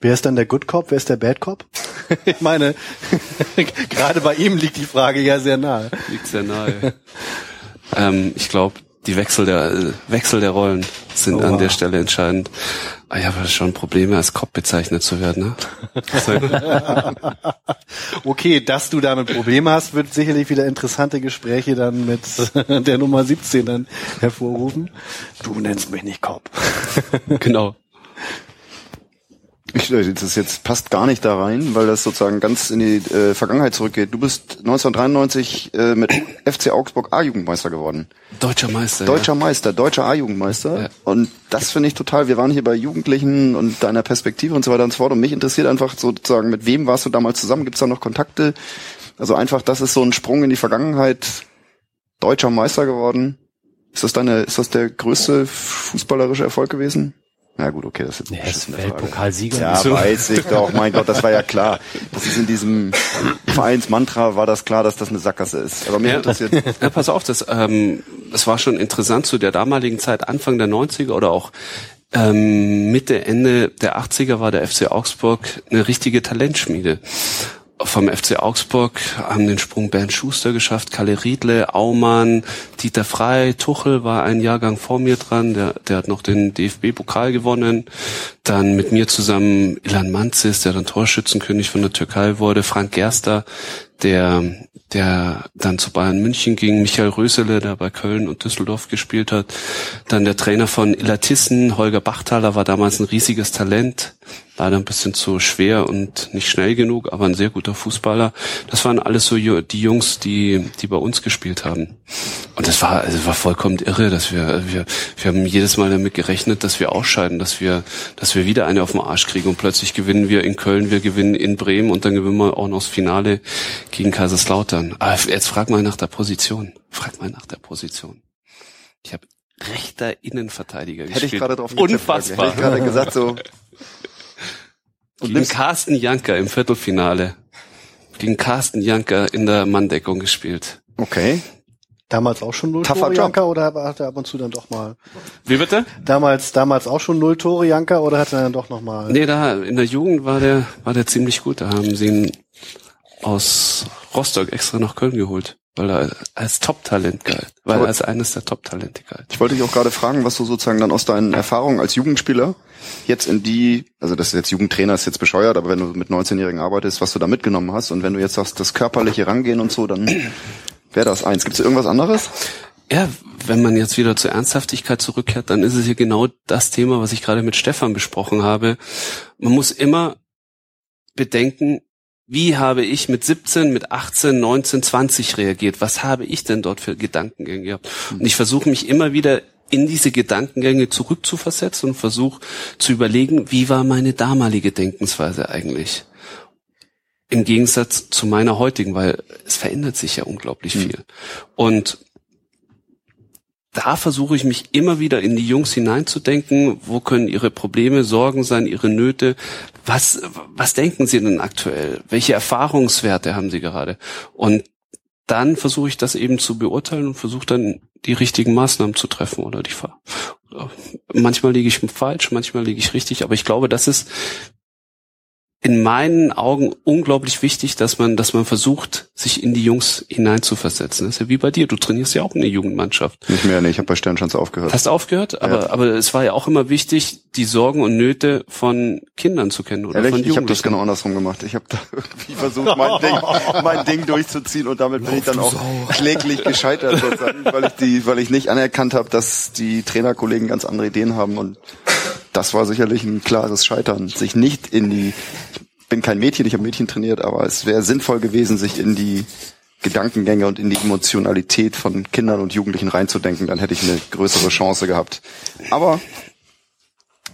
Wer ist dann der Good Cop? Wer ist der Bad Cop? ich meine, gerade bei ihm liegt die Frage ja sehr nahe. Liegt sehr nahe. ähm, ich glaube, die Wechsel der äh, Wechsel der Rollen sind oh, an der Stelle entscheidend. Ah ja, aber schon Probleme als Cop bezeichnet zu werden. Ne? okay, dass du damit Probleme hast, wird sicherlich wieder interessante Gespräche dann mit der Nummer 17 dann hervorrufen. Du nennst mich nicht Cop. genau. Ich, äh, das jetzt passt gar nicht da rein, weil das sozusagen ganz in die äh, Vergangenheit zurückgeht. Du bist 1993 äh, mit FC Augsburg A-Jugendmeister geworden. Deutscher Meister. Deutscher ja. Meister, deutscher A-Jugendmeister. Ja. Und das finde ich total. Wir waren hier bei Jugendlichen und deiner Perspektive und so weiter und so fort. Und mich interessiert einfach sozusagen, mit wem warst du damals zusammen? Gibt es da noch Kontakte? Also einfach, das ist so ein Sprung in die Vergangenheit. Deutscher Meister geworden. Ist das deine, ist das der größte fußballerische Erfolg gewesen? Ja gut, okay, das ist jetzt ja, ist Weltpokalsieger. Ja, so. weiß ich doch. Mein Gott, das war ja klar. Das ist in diesem Vereinsmantra war das klar, dass das eine Sackgasse ist. Aber mir ja, interessiert. Ja, pass auf, das, ähm, das war schon interessant zu der damaligen Zeit, Anfang der 90er oder auch ähm, Mitte, Ende der 80er war der FC Augsburg eine richtige Talentschmiede vom FC Augsburg haben den Sprung Bernd Schuster geschafft, Kalle Riedle, Aumann, Dieter Frey, Tuchel war ein Jahrgang vor mir dran, der, der hat noch den DFB-Pokal gewonnen. Dann mit mir zusammen Ilan Manzis, der dann Torschützenkönig von der Türkei wurde, Frank Gerster, der, der dann zu Bayern München ging, Michael Rösele, der bei Köln und Düsseldorf gespielt hat. Dann der Trainer von Illertissen, Holger Bachtaler, war damals ein riesiges Talent leider ein bisschen zu schwer und nicht schnell genug, aber ein sehr guter Fußballer. Das waren alles so die Jungs, die, die bei uns gespielt haben. Und das war, also war vollkommen irre, dass wir, wir, wir haben jedes Mal damit gerechnet, dass wir ausscheiden, dass wir, dass wir wieder eine auf den Arsch kriegen und plötzlich gewinnen wir in Köln, wir gewinnen in Bremen und dann gewinnen wir auch noch das Finale gegen Kaiserslautern. Aber jetzt frag mal nach der Position. Frag mal nach der Position. Ich habe rechter Innenverteidiger Hätte gespielt. ich gerade drauf Unfassbar. Hätte ich gerade gesagt so und gegen Carsten Janker im Viertelfinale. Gegen Carsten Janker in der Manndeckung gespielt. Okay. Damals auch schon null Tougher Tore. Janker oder hat er ab und zu dann doch mal? Wie bitte? Damals, damals auch schon null Tore Janker oder hat er dann doch noch mal? Nee, da in der Jugend war der war der ziemlich gut. Da haben sie ihn aus Rostock extra nach Köln geholt, weil er als Top-Talent galt, weil er als eines der Top-Talente galt. Ich wollte dich auch gerade fragen, was du sozusagen dann aus deinen Erfahrungen als Jugendspieler jetzt in die, also das ist jetzt Jugendtrainer ist jetzt bescheuert, aber wenn du mit 19-Jährigen arbeitest, was du da mitgenommen hast und wenn du jetzt sagst, das körperliche Rangehen und so, dann wäre das eins. Gibt es irgendwas anderes? Ja, wenn man jetzt wieder zur Ernsthaftigkeit zurückkehrt, dann ist es hier genau das Thema, was ich gerade mit Stefan besprochen habe. Man muss immer bedenken, wie habe ich mit 17, mit 18, 19, 20 reagiert? Was habe ich denn dort für Gedankengänge gehabt? Und ich versuche mich immer wieder in diese Gedankengänge zurückzuversetzen und versuche zu überlegen, wie war meine damalige Denkensweise eigentlich? Im Gegensatz zu meiner heutigen, weil es verändert sich ja unglaublich viel. Und da versuche ich mich immer wieder in die Jungs hineinzudenken, wo können ihre Probleme, Sorgen sein, ihre Nöte, was, was denken sie denn aktuell, welche Erfahrungswerte haben sie gerade? Und dann versuche ich das eben zu beurteilen und versuche dann die richtigen Maßnahmen zu treffen oder die manchmal liege ich falsch, manchmal liege ich richtig, aber ich glaube, das ist in meinen Augen unglaublich wichtig, dass man, dass man versucht, sich in die Jungs hineinzuversetzen. Das ist ja wie bei dir. Du trainierst ja auch eine Jugendmannschaft. Nicht mehr, nee, ich habe bei Sternschanze aufgehört. Hast aufgehört? Aber, Ja. aber es war ja auch immer wichtig, die Sorgen und Nöte von Kindern zu kennen oder Ehrlich, von ich habe Jugendlichen. das genau andersrum gemacht. Ich habe da irgendwie versucht, mein Ding, mein Ding durchzuziehen und damit bin ich dann auch kläglich gescheitert, weil ich die, weil ich nicht anerkannt habe, dass die Trainerkollegen ganz andere Ideen haben und das war sicherlich ein klares Scheitern, sich nicht in die, ich bin kein Mädchen, ich habe Mädchen trainiert, aber es wäre sinnvoll gewesen, sich in die Gedankengänge und in die Emotionalität von Kindern und Jugendlichen reinzudenken, dann hätte ich eine größere Chance gehabt. Aber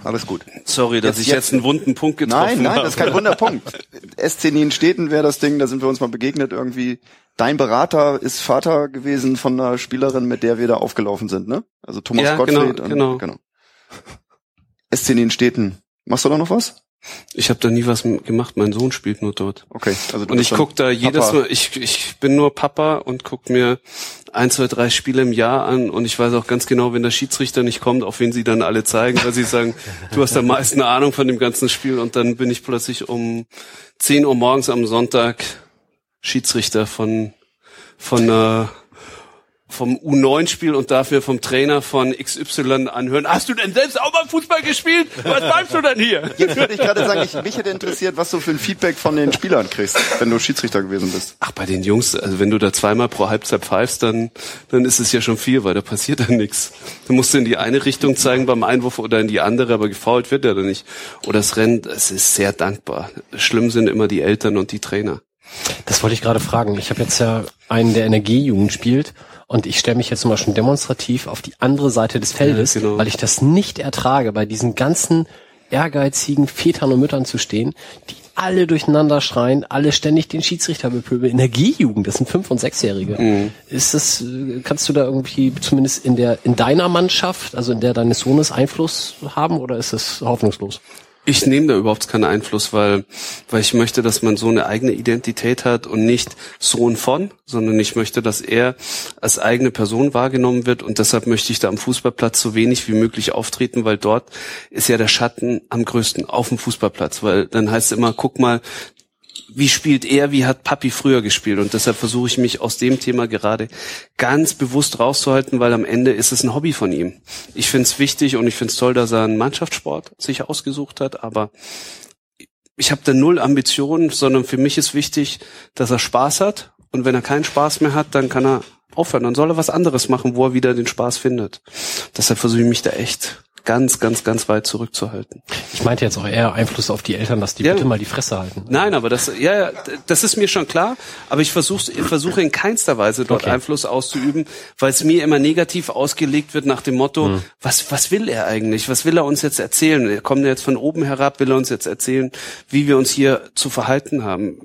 alles gut. Sorry, dass Jetzt- ich jetzt- einen wunden Punkt getroffen Nein, nein, habe. das ist kein Wunderpunkt. SC Nienstädten wäre das Ding, da sind wir uns mal begegnet irgendwie. Dein Berater ist Vater gewesen von einer Spielerin, mit der wir da aufgelaufen sind, ne? Also Thomas Ja, Gottfried. genau, und, genau. SC Nienstädten. Machst du da noch was? Ich habe da nie was gemacht. Mein Sohn spielt nur dort. Okay. Also Und ich guck da jedes Papa. Mal, ich, ich bin nur Papa und guck mir ein, zwei, drei Spiele im Jahr an und ich weiß auch ganz genau, wenn der Schiedsrichter nicht kommt, auf wen sie dann alle zeigen, weil sie sagen, du hast am meisten Ahnung von dem ganzen Spiel und dann bin ich plötzlich um 10 Uhr morgens am Sonntag Schiedsrichter von, von äh, vom U9-Spiel und dafür vom Trainer von XY anhören. Hast du denn selbst auch mal Fußball gespielt? Was bleibst du denn hier? Jetzt würde ich gerade sagen, ich, mich hätte interessiert, was du für ein Feedback von den Spielern kriegst, wenn du Schiedsrichter gewesen bist. Ach, bei den Jungs, also wenn du da zweimal pro Halbzeit pfeifst, dann, dann ist es ja schon viel, weil da passiert dann nichts. Du musst in die eine Richtung zeigen beim Einwurf oder in die andere, aber gefault wird er dann nicht. Oder das Rennen, es ist sehr dankbar. Schlimm sind immer die Eltern und die Trainer. Das wollte ich gerade fragen. Ich habe jetzt ja einen, der Energiejugend spielt und ich stelle mich jetzt mal schon demonstrativ auf die andere Seite des Feldes, Ja, genau. weil ich das nicht ertrage bei diesen ganzen ehrgeizigen Vätern und Müttern zu stehen, die alle durcheinander schreien, alle ständig den Schiedsrichter bepöbeln. In der G-Jugend, das sind Fünf- und Sechsjährige. Mhm. Ist das, äh, kannst du da irgendwie zumindest in der, in deiner Mannschaft, also in der deines Sohnes Einfluss haben oder ist das hoffnungslos? Ich nehme da überhaupt keinen Einfluss, weil, weil ich möchte, dass man so eine eigene Identität hat und nicht Sohn von, sondern ich möchte, dass er als eigene Person wahrgenommen wird. Und deshalb möchte ich da am Fußballplatz so wenig wie möglich auftreten, weil dort ist ja der Schatten am größten auf dem Fußballplatz, weil dann heißt es immer, guck mal, wie spielt er, wie hat Papi früher gespielt. Und deshalb versuche ich mich aus dem Thema gerade ganz bewusst rauszuhalten, weil am Ende ist es ein Hobby von ihm. Ich finde es wichtig und ich finde es toll, dass er einen Mannschaftssport sich ausgesucht hat, aber ich habe da null Ambitionen, sondern für mich ist wichtig, dass er Spaß hat. Und wenn er keinen Spaß mehr hat, dann kann er aufhören. Dann soll er was anderes machen, wo er wieder den Spaß findet. Deshalb versuche ich mich da echt ganz, ganz, ganz weit zurückzuhalten. Ich meinte jetzt auch eher Einfluss auf die Eltern, dass die ja. bitte mal die Fresse halten. Nein, aber das, ja, das ist mir schon klar. Aber ich versuche, ich versuche in keinster Weise dort okay. Einfluss auszuüben, weil es mir immer negativ ausgelegt wird nach dem Motto, hm. was, was will er eigentlich? Was will er uns jetzt erzählen? Er kommt jetzt von oben herab, will er uns jetzt erzählen, wie wir uns hier zu verhalten haben.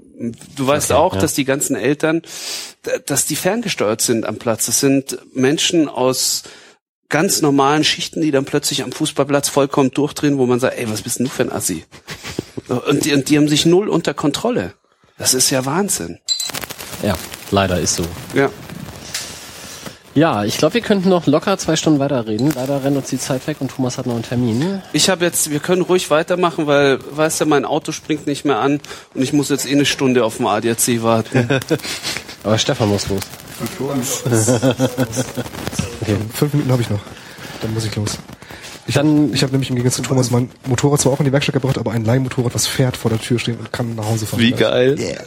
Du weißt okay, auch, ja. dass die ganzen Eltern, dass die ferngesteuert sind am Platz. Das sind Menschen aus ganz normalen Schichten, die dann plötzlich am Fußballplatz vollkommen durchdrehen, wo man sagt, ey, was bist denn du für ein Assi? Und die, und die haben sich null unter Kontrolle. Das ist ja Wahnsinn. Ja, leider ist so. Ja. Ja, ich glaube, wir könnten noch locker zwei Stunden weiterreden. Leider rennt uns die Zeit weg und Thomas hat noch einen Termin. Ich habe jetzt, wir können ruhig weitermachen, weil, weißt du, mein Auto springt nicht mehr an und ich muss jetzt eh eine Stunde auf dem ADAC warten. Aber Stefan muss los. Für uns. okay. Fünf Minuten habe ich noch. Dann muss ich los. Ich habe hab nämlich im Gegensatz zu Thomas mein Motorrad zwar auch in die Werkstatt gebracht, aber ein Leihmotorrad, was fährt vor der Tür stehen und kann nach Hause fahren. Wie geil. Yeah.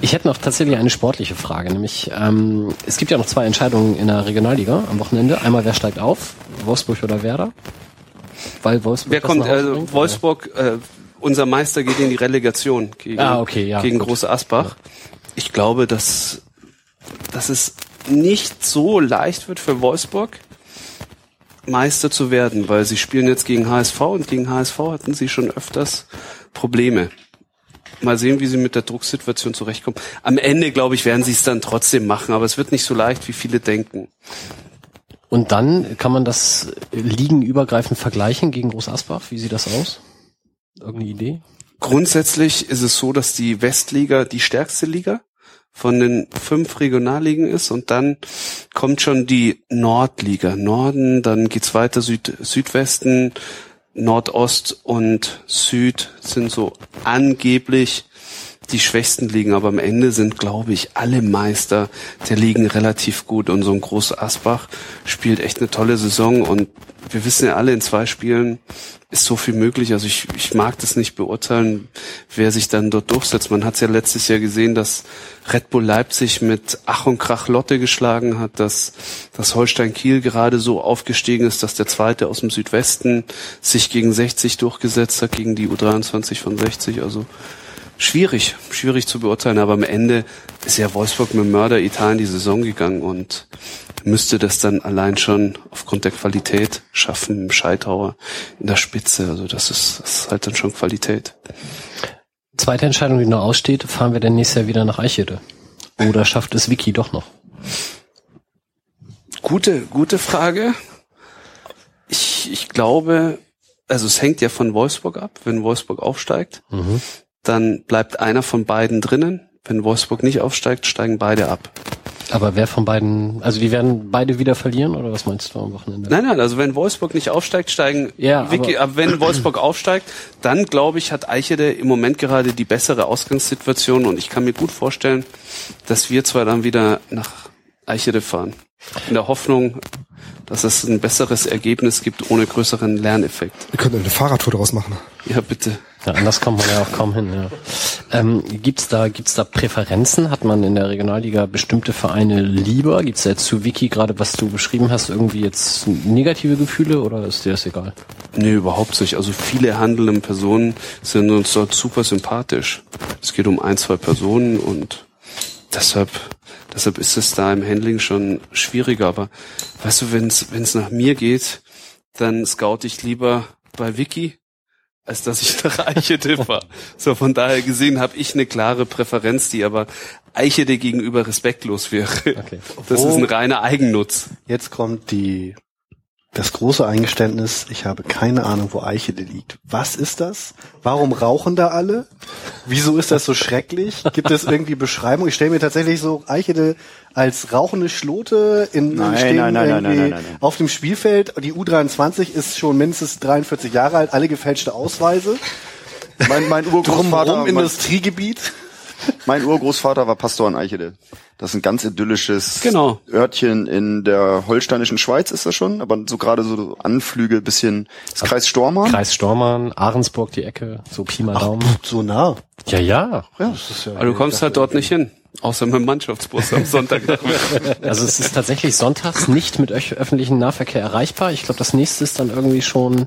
Ich hätte noch tatsächlich eine sportliche Frage, nämlich ähm, es gibt ja noch zwei Entscheidungen in der Regionalliga am Wochenende. Einmal wer steigt auf, Wolfsburg oder Werder? Weil Wolfsburg. Wer kommt? Also Wolfsburg. Äh, unser Meister geht in die Relegation gegen, ah, okay, ja, gegen Große Asbach. Ich glaube, dass dass es nicht so leicht wird für Wolfsburg, Meister zu werden, weil sie spielen jetzt gegen HSV und gegen HSV hatten sie schon öfters Probleme. Mal sehen, wie sie mit der Drucksituation zurechtkommen. Am Ende, glaube ich, werden sie es dann trotzdem machen, aber es wird nicht so leicht, wie viele denken. Und dann kann man das liegenübergreifend vergleichen gegen Groß Asbach. Wie sieht das aus? Irgendeine Idee? Grundsätzlich ist es so, dass die Westliga die stärkste Liga von den fünf Regionalligen ist und dann kommt schon die Nordliga. Norden, dann geht's weiter Süd, Südwesten, Nordost und Süd sind so angeblich die schwächsten Ligen, aber am Ende sind, glaube ich, alle Meister der Ligen relativ gut und so ein Groß Asbach spielt echt eine tolle Saison und wir wissen ja alle, in zwei Spielen ist so viel möglich. Also ich, ich mag das nicht beurteilen, wer sich dann dort durchsetzt. Man hat es ja letztes Jahr gesehen, dass Red Bull Leipzig mit Ach und Krach Lotte geschlagen hat, dass, dass Holstein Kiel gerade so aufgestiegen ist, dass der zweite aus dem Südwesten sich gegen 60 durchgesetzt hat, gegen die U23 von 60. Also schwierig, schwierig zu beurteilen. Aber am Ende ist ja Wolfsburg mit Mörder Italien die Saison gegangen und müsste das dann allein schon aufgrund der Qualität schaffen, Scheithauer in der Spitze. Also das ist, das ist halt dann schon Qualität. Zweite Entscheidung, die noch aussteht, fahren wir denn nächstes Jahr wieder nach Eichede? Oder schafft es Vicky doch noch? Gute, gute Frage. Ich, ich glaube, also es hängt ja von Wolfsburg ab. Wenn Wolfsburg aufsteigt, mhm. Dann bleibt einer von beiden drinnen. Wenn Wolfsburg nicht aufsteigt, steigen beide ab. Aber wer von beiden, also die werden beide wieder verlieren oder was meinst du am Wochenende? Nein, nein, also wenn Wolfsburg nicht aufsteigt, steigen ja, Vicky, aber, wenn Wolfsburg aufsteigt, dann glaube ich, hat Eichede im Moment gerade die bessere Ausgangssituation und ich kann mir gut vorstellen, dass wir zwar dann wieder nach Eichede fahren. In der Hoffnung, dass es ein besseres Ergebnis gibt ohne größeren Lerneffekt. Wir können eine Fahrradtour daraus machen. Ja, bitte. Ja, anders kommt man ja auch kaum hin. Ja. Ähm, gibt's da gibt's da Präferenzen? Hat man in der Regionalliga bestimmte Vereine lieber? Gibt's da jetzt zu Wiki gerade, was du beschrieben hast, irgendwie jetzt negative Gefühle oder ist dir das egal? Nee, überhaupt nicht. Also viele handelnde Personen sind uns dort super sympathisch. Es geht um ein, zwei Personen und deshalb deshalb ist es da im Handling schon schwieriger. Aber weißt du, wenn es nach mir geht, dann scout ich lieber bei Wiki als dass ich nach Eichede war. So, von daher gesehen habe ich eine klare Präferenz, die aber Eichede gegenüber respektlos wäre. Okay. Das ist ein reiner Eigennutz. Jetzt kommt die das große Eingeständnis, ich habe keine Ahnung, wo Eichede liegt. Was ist das? Warum rauchen da alle? Wieso ist das so schrecklich? Gibt es irgendwie Beschreibung? Ich stelle mir tatsächlich so Eichede als rauchende Schlote in nein, nein, nein, nein, nein, nein, auf dem Spielfeld. Die U23 ist schon mindestens 43 Jahre alt, alle gefälschte Ausweise. Mein, mein Urgroßvater, Industriegebiet. Mein Urgroßvater war Pastor in Eichede. Das ist ein ganz idyllisches genau. Örtchen in der holsteinischen Schweiz ist das schon, aber so gerade so Anflüge bisschen das Kreis Stormann. Kreis Stormann, Ahrensburg die Ecke, so Pi mal Daumen. Ach, so nah. Ja, ja. ja. ja aber du kommst halt dort nicht hin. Außer mit dem Mannschaftsbus am Sonntag. also es ist tatsächlich sonntags nicht mit öffentlichen Nahverkehr erreichbar. Ich glaube, das nächste ist dann irgendwie schon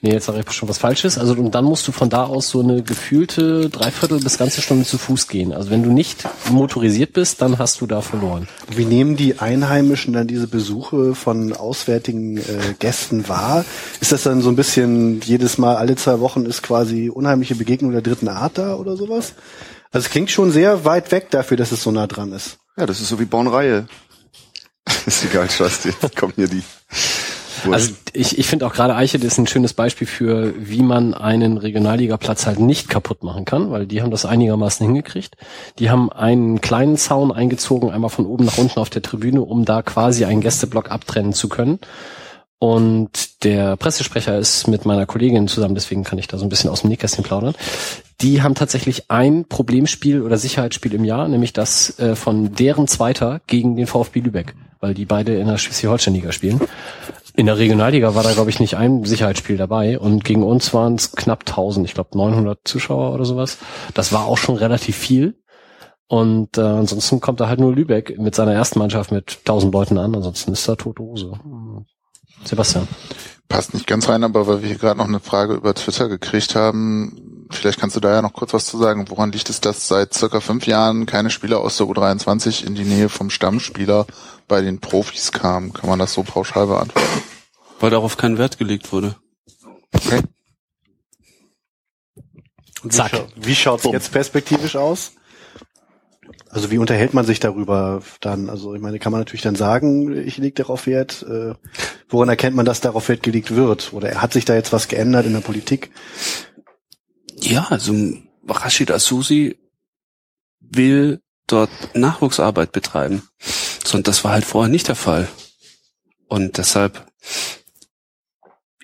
Nee, jetzt sage ich schon was Falsches. Also und dann musst du von da aus so eine gefühlte Dreiviertel bis ganze Stunde zu Fuß gehen. Also wenn du nicht motorisiert bist, dann hast du da verloren. Wie nehmen die Einheimischen dann diese Besuche von auswärtigen äh, Gästen wahr? Ist das dann so ein bisschen jedes Mal alle zwei Wochen ist quasi unheimliche Begegnung der dritten Art da oder sowas? Also es klingt schon sehr weit weg dafür, dass es so nah dran ist. Ja, das ist so wie Bornreihe. ist egal, Scheiße, jetzt kommen hier die also ich, ich finde auch gerade Eichel ist ein schönes Beispiel für, wie man einen Regionalligaplatz halt nicht kaputt machen kann, weil die haben das einigermaßen hingekriegt. Die haben einen kleinen Zaun eingezogen, einmal von oben nach unten auf der Tribüne, um da quasi einen Gästeblock abtrennen zu können. Und der Pressesprecher ist mit meiner Kollegin zusammen, deswegen kann ich da so ein bisschen aus dem Nähkästchen plaudern. Die haben tatsächlich ein Problemspiel oder Sicherheitsspiel im Jahr, nämlich das äh, von deren Zweiter gegen den VfB Lübeck, weil die beide in der Schleswig-Holstein-Liga spielen. In der Regionalliga war da, glaube ich, nicht ein Sicherheitsspiel dabei und gegen uns waren es knapp 1000, ich glaube 900 Zuschauer oder sowas. Das war auch schon relativ viel. Und äh, ansonsten kommt da halt nur Lübeck mit seiner ersten Mannschaft mit 1000 Leuten an, ansonsten ist da tote Hose. Sebastian. Passt nicht ganz rein, aber weil wir hier gerade noch eine Frage über Twitter gekriegt haben, vielleicht kannst du da ja noch kurz was zu sagen. Woran liegt es, dass seit circa fünf Jahren keine Spieler aus der U23 in die Nähe vom Stammspieler bei den Profis kam. Kann man das so pauschal beantworten? Weil darauf kein Wert gelegt wurde. Okay. Zack. Wie, schaut es jetzt perspektivisch aus? Also wie unterhält man sich darüber dann? Also ich meine, kann man natürlich dann sagen, ich lege darauf Wert. Äh, woran erkennt man, dass darauf Wert gelegt wird? Oder hat sich da jetzt was geändert in der Politik? Ja, also Rashid Asusi will dort Nachwuchsarbeit betreiben. Und das war halt vorher nicht der Fall. Und deshalb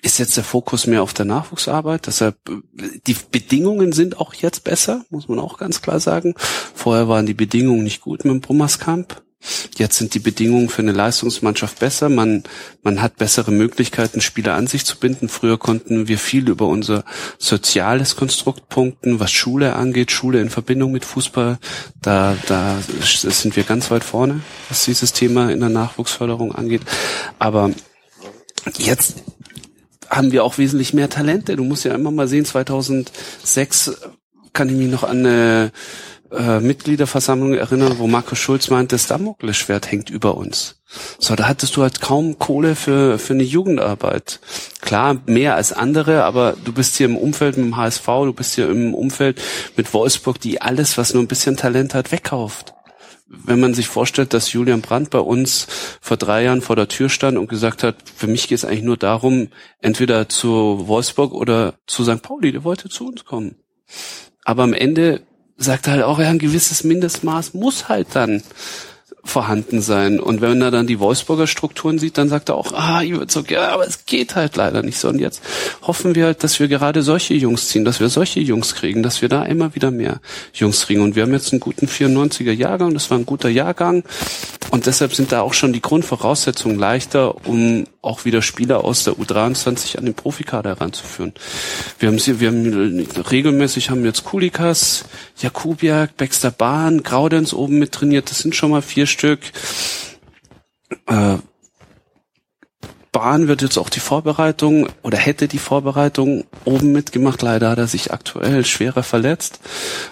ist jetzt der Fokus mehr auf der Nachwuchsarbeit. Deshalb, die Bedingungen sind auch jetzt besser, muss man auch ganz klar sagen. Vorher waren die Bedingungen nicht gut mit dem Brummerskamp. Jetzt sind die Bedingungen für eine Leistungsmannschaft besser. Man, man hat bessere Möglichkeiten, Spieler an sich zu binden. Früher konnten wir viel über unser soziales Konstrukt punkten, was Schule angeht, Schule in Verbindung mit Fußball. Da, da sind wir ganz weit vorne, was dieses Thema in der Nachwuchsförderung angeht. Aber jetzt haben wir auch wesentlich mehr Talente. Du musst ja immer mal sehen, 2006 kann ich mich noch an eine äh, Mitgliederversammlung erinnern, wo Markus Schulz meint, das Damoklesschwert hängt über uns. So, da hattest du halt kaum Kohle für, für eine Jugendarbeit. Klar, mehr als andere, aber du bist hier im Umfeld mit dem HSV, du bist hier im Umfeld mit Wolfsburg, die alles, was nur ein bisschen Talent hat, wegkauft. Wenn man sich vorstellt, dass Julian Brandt bei uns vor drei Jahren vor der Tür stand und gesagt hat, für mich geht es eigentlich nur darum, entweder zu Wolfsburg oder zu St. Pauli, der wollte zu uns kommen. Aber am Ende sagt halt auch, ja, ein gewisses Mindestmaß muss halt dann vorhanden sein. Und wenn er dann die Wolfsburger Strukturen sieht, dann sagt er auch, ah, ich würde so gerne, aber es geht halt leider nicht so. Und jetzt hoffen wir halt, dass wir gerade solche Jungs ziehen, dass wir solche Jungs kriegen, dass wir da immer wieder mehr Jungs kriegen. Und wir haben jetzt einen guten 94er Jahrgang, das war ein guter Jahrgang. Und deshalb sind da auch schon die Grundvoraussetzungen leichter, um auch wieder Spieler aus der U23 an den Profikader heranzuführen. Wir haben sie, wir haben regelmäßig haben jetzt Kulikas, Jakubiak, Baxter Bahn, Graudenz oben mit trainiert. Das sind schon mal vier Stück. Äh, Bahn wird jetzt auch die Vorbereitung oder hätte die Vorbereitung oben mitgemacht. Leider hat er sich aktuell schwerer verletzt.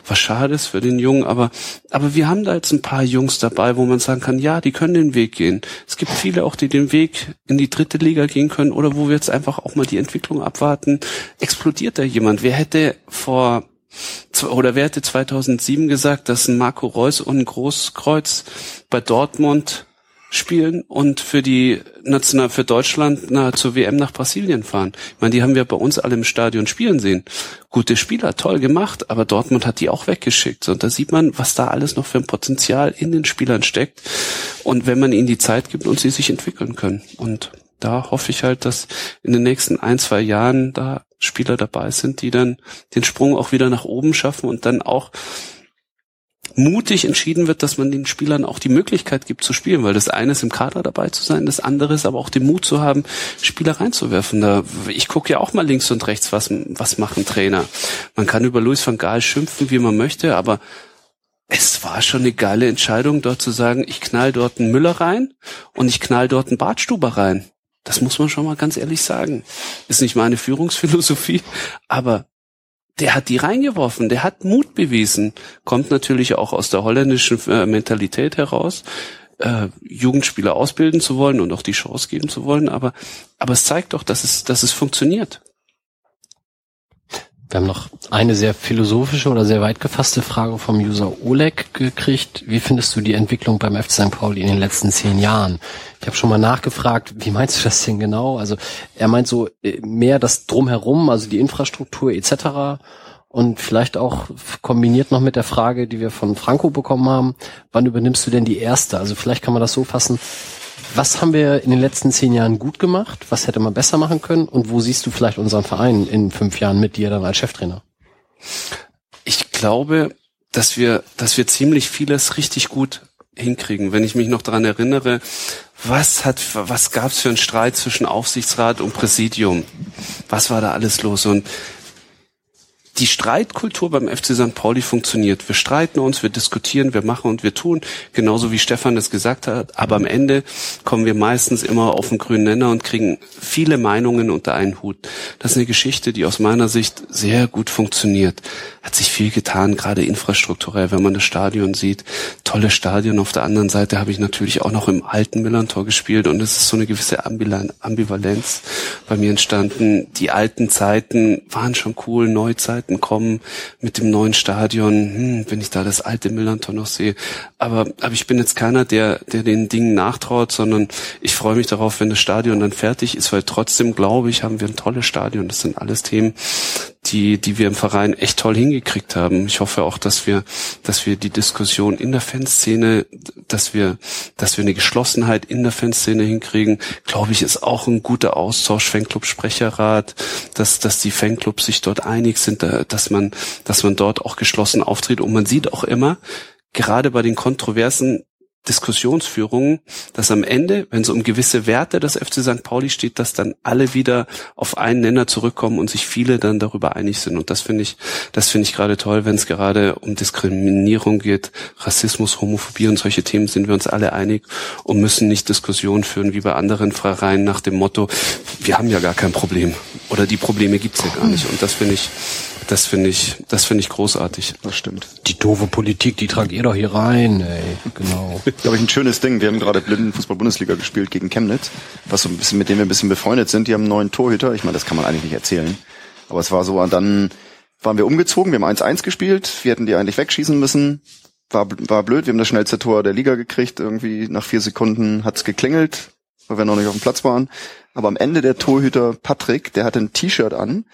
Was schade ist für den Jungen, aber, aber wir haben da jetzt ein paar Jungs dabei, wo man sagen kann, ja, die können den Weg gehen. Es gibt viele auch, die den Weg in die dritte Liga gehen können oder wo wir jetzt einfach auch mal die Entwicklung abwarten. Explodiert da jemand? Wer hätte vor oder wer hätte 2007 gesagt, dass ein Marco Reus und ein Großkreuz bei Dortmund spielen und für die national für Deutschland na, zur WM nach Brasilien fahren. Ich meine, die haben wir bei uns alle im Stadion spielen sehen. Gute Spieler, toll gemacht, aber Dortmund hat die auch weggeschickt. Und da sieht man, was da alles noch für ein Potenzial in den Spielern steckt. Und wenn man ihnen die Zeit gibt und sie sich entwickeln können. Und da hoffe ich halt, dass in den nächsten ein, zwei Jahren da Spieler dabei sind, die dann den Sprung auch wieder nach oben schaffen und dann auch mutig entschieden wird, dass man den Spielern auch die Möglichkeit gibt zu spielen, weil das eine ist im Kader dabei zu sein, das andere ist aber auch den Mut zu haben, Spieler reinzuwerfen. Da, ich gucke ja auch mal links und rechts, was, was machen Trainer. Man kann über Luis van Gaal schimpfen, wie man möchte, aber es war schon eine geile Entscheidung, dort zu sagen, ich knall dort einen Müller rein und ich knall dort einen Bartstuber rein. Das muss man schon mal ganz ehrlich sagen. Ist nicht meine Führungsphilosophie, aber der hat die reingeworfen, der hat Mut bewiesen. Kommt natürlich auch aus der holländischen äh, Mentalität heraus, äh, Jugendspieler ausbilden zu wollen und auch die Chance geben zu wollen, aber, aber es zeigt doch, dass es, dass es funktioniert. Wir haben noch eine sehr philosophische oder sehr weit gefasste Frage vom User Oleg gekriegt. Wie findest du die Entwicklung beim FC St. Pauli in den letzten zehn Jahren? Ich habe schon mal nachgefragt, wie meinst du das denn genau? Also er meint so äh, mehr das drumherum, also die Infrastruktur etc. Und vielleicht auch kombiniert noch mit der Frage, die wir von Franco bekommen haben, wann übernimmst du denn die erste? Also vielleicht kann man das so fassen, was haben wir in den letzten zehn Jahren gut gemacht? Was hätte man besser machen können? Und wo siehst du vielleicht unseren Verein in fünf Jahren mit dir dann als Cheftrainer? Ich glaube, dass wir, dass wir ziemlich vieles richtig gut hinkriegen. Wenn ich mich noch daran erinnere, was hat, was gab's für einen Streit zwischen Aufsichtsrat und Präsidium? Was war da alles los? Und die Streitkultur beim FC St. Pauli funktioniert. Wir streiten uns, wir diskutieren, wir machen und wir tun, genauso wie Stefan es gesagt hat. Aber am Ende kommen wir meistens immer auf den grünen Nenner und kriegen viele Meinungen unter einen Hut. Das ist eine Geschichte, die aus meiner Sicht sehr gut funktioniert. Hat sich viel getan, gerade infrastrukturell, wenn man das Stadion sieht. Tolle Stadion. Auf der anderen Seite habe ich natürlich auch noch im alten Millantor gespielt und es ist so eine gewisse Ambivalenz bei mir entstanden. Die alten Zeiten waren schon cool, Neuzeiten Möglichkeiten kommen mit dem neuen Stadion, hm, wenn ich da das alte Millantor noch sehe. Aber, aber ich bin jetzt keiner, der, der den Dingen nachtraut, sondern ich freue mich darauf, wenn das Stadion dann fertig ist, weil trotzdem glaube ich, haben wir ein tolles Stadion. Das sind alles Themen, die, die wir im Verein echt toll hingekriegt haben. Ich hoffe auch, dass wir, dass wir die Diskussion in der Fanszene, dass wir, dass wir eine Geschlossenheit in der Fanszene hinkriegen, glaube ich, ist auch ein guter Austausch, Fanclub Sprecherrat, dass, dass die Fanclubs sich dort einig sind, dass man, dass man dort auch geschlossen auftritt. Und man sieht auch immer, gerade bei den kontroversen Diskussionsführungen, dass am Ende, wenn es um gewisse Werte des FC St. Pauli steht, dass dann alle wieder auf einen Nenner zurückkommen und sich viele dann darüber einig sind. Und das finde ich, das finde ich gerade toll, wenn es gerade um Diskriminierung geht, Rassismus, Homophobie und solche Themen sind wir uns alle einig und müssen nicht Diskussionen führen wie bei anderen Vereinen nach dem Motto, wir haben ja gar kein Problem oder die Probleme gibt's ja gar nicht. Und das finde ich, das finde ich, das finde ich großartig. Das stimmt. Die doofe Politik, die tragt ihr doch hier rein, ey. Genau. Glaube ich ein schönes Ding. Wir haben gerade Blindenfußball-Bundesliga gespielt gegen Chemnitz, was so ein bisschen, mit dem wir ein bisschen befreundet sind. Die haben einen neuen Torhüter. Ich meine, das kann man eigentlich nicht erzählen. Aber es war so, dann waren wir umgezogen, wir haben 1-1 gespielt, wir hätten die eigentlich wegschießen müssen. War, war blöd, wir haben das schnellste Tor der Liga gekriegt. Irgendwie nach vier Sekunden hat's geklingelt, weil wir noch nicht auf dem Platz waren. Aber am Ende der Torhüter Patrick, der hatte ein T-Shirt an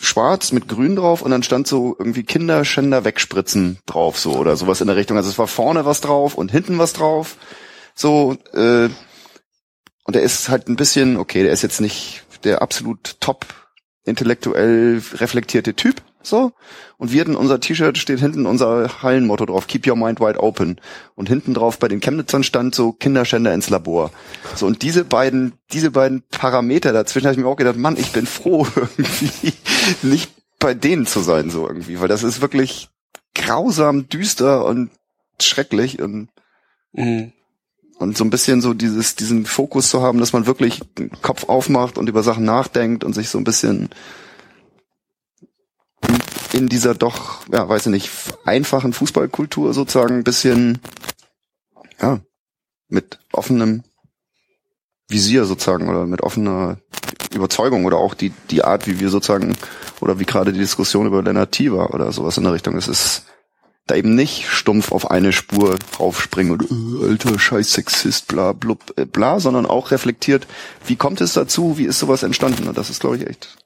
schwarz mit grün drauf und dann stand so irgendwie Kinderschänder wegspritzen drauf so oder sowas in der Richtung. Also es war vorne was drauf und hinten was drauf. So äh, und er ist halt ein bisschen, okay, der ist jetzt nicht der absolut top intellektuell reflektierte Typ, so. Und wir hatten unser T-Shirt steht hinten unser Hallenmotto drauf, Keep Your Mind Wide Open. Und hinten drauf bei den Chemnitzern stand so Kinderschänder ins Labor. So, und diese beiden, diese beiden Parameter dazwischen habe ich mir auch gedacht, Mann, ich bin froh, irgendwie nicht bei denen zu sein, so irgendwie, weil das ist wirklich grausam, düster und schrecklich und mhm. und so ein bisschen so dieses, diesen Fokus zu haben, dass man wirklich den Kopf aufmacht und über Sachen nachdenkt und sich so ein bisschen in dieser doch, ja, weiß ich nicht, einfachen Fußballkultur sozusagen ein bisschen, ja, mit offenem Visier sozusagen oder mit offener Überzeugung oder auch die, die Art, wie wir sozusagen, oder wie gerade die Diskussion über Lennart war oder sowas in der Richtung. Es ist da eben nicht stumpf auf eine Spur draufspringen und äh, alter Scheiß Sexist, bla blub, äh, bla, sondern auch reflektiert, wie kommt es dazu, wie ist sowas entstanden? Und das ist, glaube ich, echt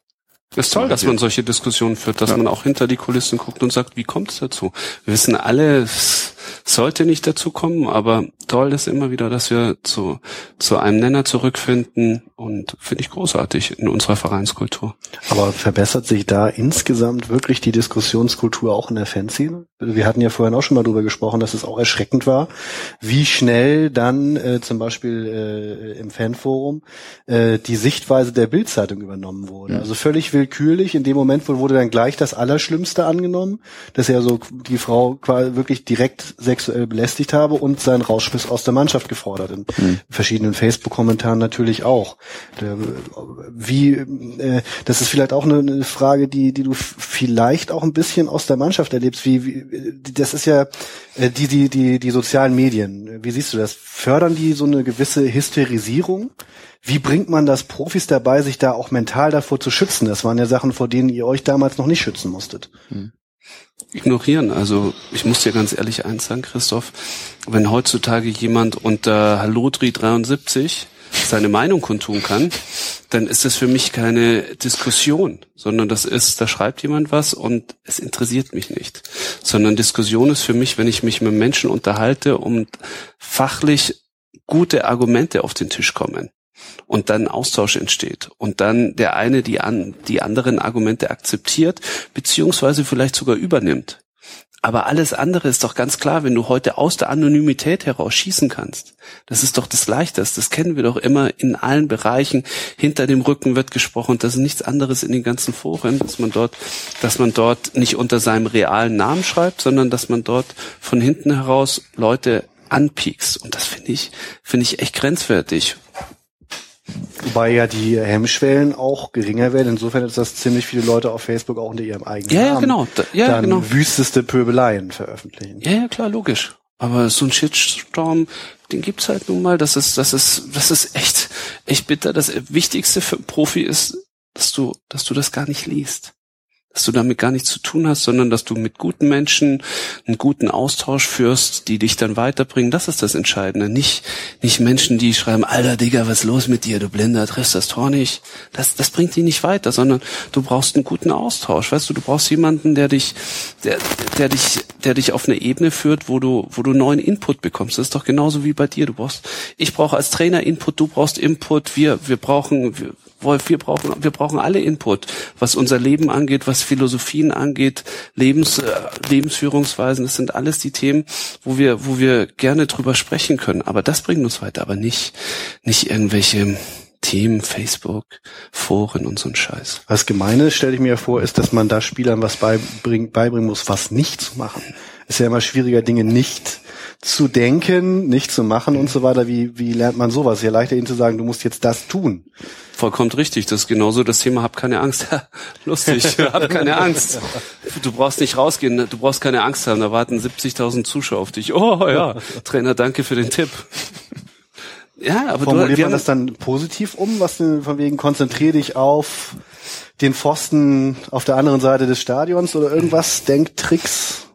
ist toll, dass man solche Diskussionen führt, dass ja. man auch hinter die Kulissen guckt und sagt, wie kommt es dazu? Wir wissen alle, es sollte nicht dazu kommen, aber toll ist immer wieder, dass wir zu, zu einem Nenner zurückfinden und finde ich großartig in unserer Vereinskultur. Aber verbessert sich da insgesamt wirklich die Diskussionskultur auch in der Fanszene? Wir hatten ja vorhin auch schon mal drüber gesprochen, dass es auch erschreckend war, wie schnell dann äh, zum Beispiel äh, im Fanforum äh, die Sichtweise der Bildzeitung übernommen wurde. Mhm. Also völlig willkürlich. In dem Moment wurde dann gleich das Allerschlimmste angenommen, dass er so die Frau quasi wirklich direkt sexuell belästigt habe und seinen Rauschmiss aus der Mannschaft gefordert. In mhm. verschiedenen Facebook-Kommentaren natürlich auch. Wie, äh, das ist vielleicht auch eine, eine Frage, die, die du vielleicht auch ein bisschen aus der Mannschaft erlebst. Wie, wie das ist ja äh, die, die, die, die sozialen Medien. Wie siehst du das? Fördern die so eine gewisse Hysterisierung? Wie bringt man das Profis dabei, sich da auch mental davor zu schützen? Das waren ja Sachen, vor denen ihr euch damals noch nicht schützen musstet. Hm ignorieren. Also ich muss dir ganz ehrlich eins sagen, Christoph, wenn heutzutage jemand unter Hallodri 73 seine Meinung kundtun kann, dann ist das für mich keine Diskussion, sondern das ist, da schreibt jemand was und es interessiert mich nicht. Sondern Diskussion ist für mich, wenn ich mich mit Menschen unterhalte und fachlich gute Argumente auf den Tisch kommen und dann Austausch entsteht und dann der eine die, an, die anderen Argumente akzeptiert beziehungsweise vielleicht sogar übernimmt. Aber alles andere ist doch ganz klar, wenn du heute aus der Anonymität heraus schießen kannst. Das ist doch das Leichteste. Das kennen wir doch immer in allen Bereichen. Hinter dem Rücken wird gesprochen. Das ist nichts anderes in den ganzen Foren, dass man dort, dass man dort nicht unter seinem realen Namen schreibt, sondern dass man dort von hinten heraus Leute anpiekst. Und das finde ich, finde ich echt grenzwertig. Wobei ja die Hemmschwellen auch geringer werden. Insofern ist das ziemlich viele Leute auf Facebook auch unter ihrem eigenen ja, Namen ja, genau. Da, ja, dann genau. wüsteste Pöbeleien veröffentlichen. Ja, ja, klar, logisch. Aber so ein Shitstorm, den gibt's halt nun mal. Das ist, das ist, das ist echt, echt bitter. Das Wichtigste für einen Profi ist, dass du, dass du das gar nicht liest dass du damit gar nichts zu tun hast, sondern dass du mit guten Menschen einen guten Austausch führst, die dich dann weiterbringen. Das ist das Entscheidende. Nicht, nicht Menschen, die schreiben, Alter Digga, was ist los mit dir? Du Blinder, triffst das Tor nicht. Das, das bringt dich nicht weiter, sondern du brauchst einen guten Austausch. Weißt du, du brauchst jemanden, der dich, der, der dich, der dich auf eine Ebene führt, wo du, wo du neuen Input bekommst. Das ist doch genauso wie bei dir. Du brauchst, ich brauche als Trainer Input, du brauchst Input, wir, wir brauchen, wir, Wolf, wir brauchen, wir brauchen alle Input, was unser Leben angeht, was Philosophien angeht, Lebens, äh, Lebensführungsweisen. Das sind alles die Themen, wo wir, wo wir gerne drüber sprechen können. Aber das bringt uns weiter, aber nicht, nicht irgendwelche Themen, Facebook, Foren und so ein Scheiß. Was Gemeine, stelle ich mir vor, ist, dass man da Spielern was beibringen, beibringen muss, was nicht zu machen. Ist ja immer schwieriger, Dinge nicht zu denken, nicht zu machen und so weiter. Wie, wie lernt man sowas? Ja, leichter ihnen zu sagen, du musst jetzt das tun. Vollkommen richtig. Das ist genauso das Thema, hab keine Angst. Lustig, hab keine Angst. Du brauchst nicht rausgehen, du brauchst keine Angst haben. Da warten 70.000 Zuschauer auf dich. Oh ja, Trainer, danke für den Tipp. Ja, aber Formuliert du, man das dann positiv um, was von wegen konzentrier dich auf den Pfosten auf der anderen Seite des Stadions oder irgendwas, Denktricks?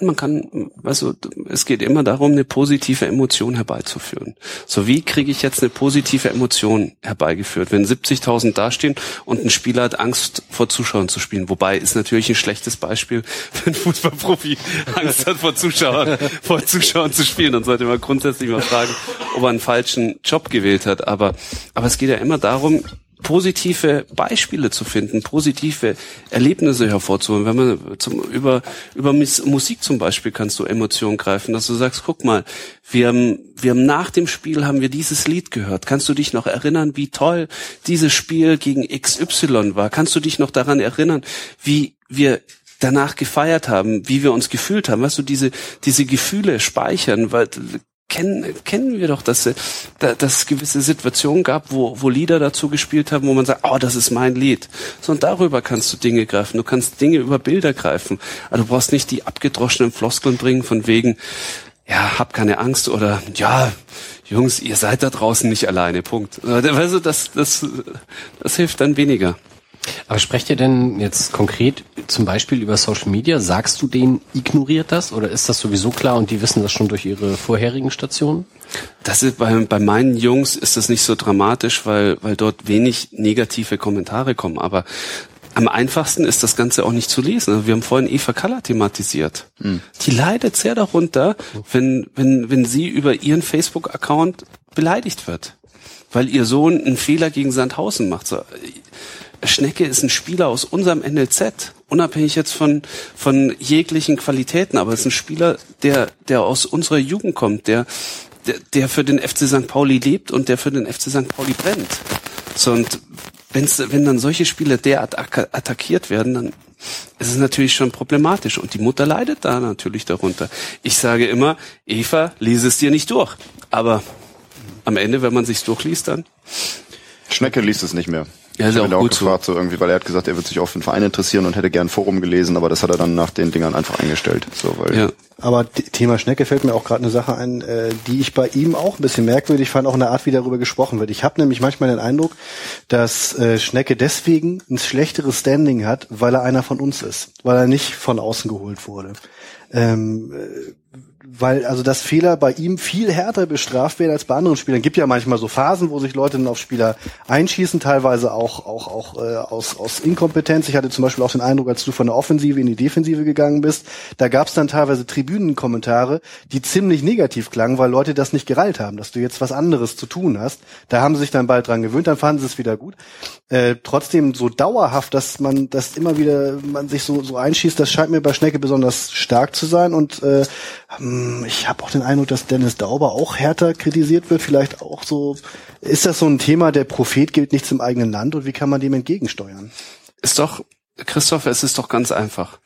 Man kann, also es geht immer darum, eine positive Emotion herbeizuführen. So wie kriege ich jetzt eine positive Emotion herbeigeführt, wenn 70.000 dastehen und ein Spieler hat Angst vor Zuschauern zu spielen. Wobei ist natürlich ein schlechtes Beispiel, wenn ein Fußballprofi Angst hat vor Zuschauern, vor Zuschauern zu spielen. Dann sollte man grundsätzlich mal fragen, ob er einen falschen Job gewählt hat. Aber, aber es geht ja immer darum, positive Beispiele zu finden, positive Erlebnisse hervorzuholen. Wenn man zum, über, über Musik zum Beispiel kannst du Emotionen greifen, dass du sagst, guck mal, wir haben, wir haben nach dem Spiel haben wir dieses Lied gehört. Kannst du dich noch erinnern, wie toll dieses Spiel gegen XY war? Kannst du dich noch daran erinnern, wie wir danach gefeiert haben, wie wir uns gefühlt haben? Weißt du, diese, diese Gefühle speichern, weil kennen, kennen wir doch, dass, dass es gewisse Situationen gab, wo, wo Lieder dazu gespielt haben, wo man sagt, oh, das ist mein Lied. So, und darüber kannst du Dinge greifen. Du kannst Dinge über Bilder greifen. Aber du brauchst nicht die abgedroschenen Floskeln bringen von wegen, ja, hab keine Angst oder ja, Jungs, ihr seid da draußen nicht alleine. Punkt. Also das, das, das hilft dann weniger. Aber sprecht ihr denn jetzt konkret zum Beispiel über Social Media? Sagst du denen, ignoriert das oder ist das sowieso klar und die wissen das schon durch ihre vorherigen Stationen? Das ist bei, bei meinen Jungs ist das nicht so dramatisch, weil, weil dort wenig negative Kommentare kommen. Aber am einfachsten ist das Ganze auch nicht zu lesen. Wir haben vorhin Eva Kaller thematisiert. Mhm. Die leidet sehr darunter, wenn, wenn, wenn sie über ihren Facebook-Account beleidigt wird. Weil ihr Sohn einen Fehler gegen Sandhausen macht. So, Schnecke ist ein Spieler aus unserem NLZ, unabhängig jetzt von, von jeglichen Qualitäten, aber es ist ein Spieler, der, der aus unserer Jugend kommt, der, der, der für den FC St. Pauli lebt und der für den FC St. Pauli brennt. So, und wenn's, wenn dann solche Spieler derart attackiert werden, dann ist es natürlich schon problematisch. Und die Mutter leidet da natürlich darunter. Ich sage immer, Eva, lese es dir nicht durch. Aber am Ende, wenn man sich's durchliest, dann. Schnecke liest es nicht mehr. Ja, ist ich auch auch gut gefragt, so. irgendwie, weil er hat gesagt, er wird sich auch für den Verein interessieren und hätte gern Forum gelesen, aber das hat er dann nach den Dingern einfach eingestellt. So, weil ja. Aber Thema Schnecke fällt mir auch gerade eine Sache ein, äh, die ich bei ihm auch ein bisschen merkwürdig fand, auch in der Art, wie darüber gesprochen wird. Ich habe nämlich manchmal den Eindruck, dass äh, Schnecke deswegen ein schlechteres Standing hat, weil er einer von uns ist, weil er nicht von außen geholt wurde. Ähm, äh, weil also das Fehler bei ihm viel härter bestraft werden als bei anderen Spielern. Gibt ja manchmal so Phasen, wo sich Leute dann auf Spieler einschießen, teilweise auch auch auch äh, aus aus Inkompetenz. Ich hatte zum Beispiel auch den Eindruck, als du von der Offensive in die Defensive gegangen bist, da gab es dann teilweise Tribünenkommentare, die ziemlich negativ klangen, weil Leute das nicht gereilt haben, dass du jetzt was anderes zu tun hast. Da haben sie sich dann bald dran gewöhnt, dann fanden sie es wieder gut. Äh, trotzdem so dauerhaft, dass man das immer wieder man sich so so einschießt, das scheint mir bei Schnecke besonders stark zu sein und äh, ich habe auch den Eindruck, dass Dennis Dauber auch härter kritisiert wird. Vielleicht auch so. Ist das so ein Thema, der Prophet gilt nichts im eigenen Land und wie kann man dem entgegensteuern? Ist doch, Christoph, es ist doch ganz einfach.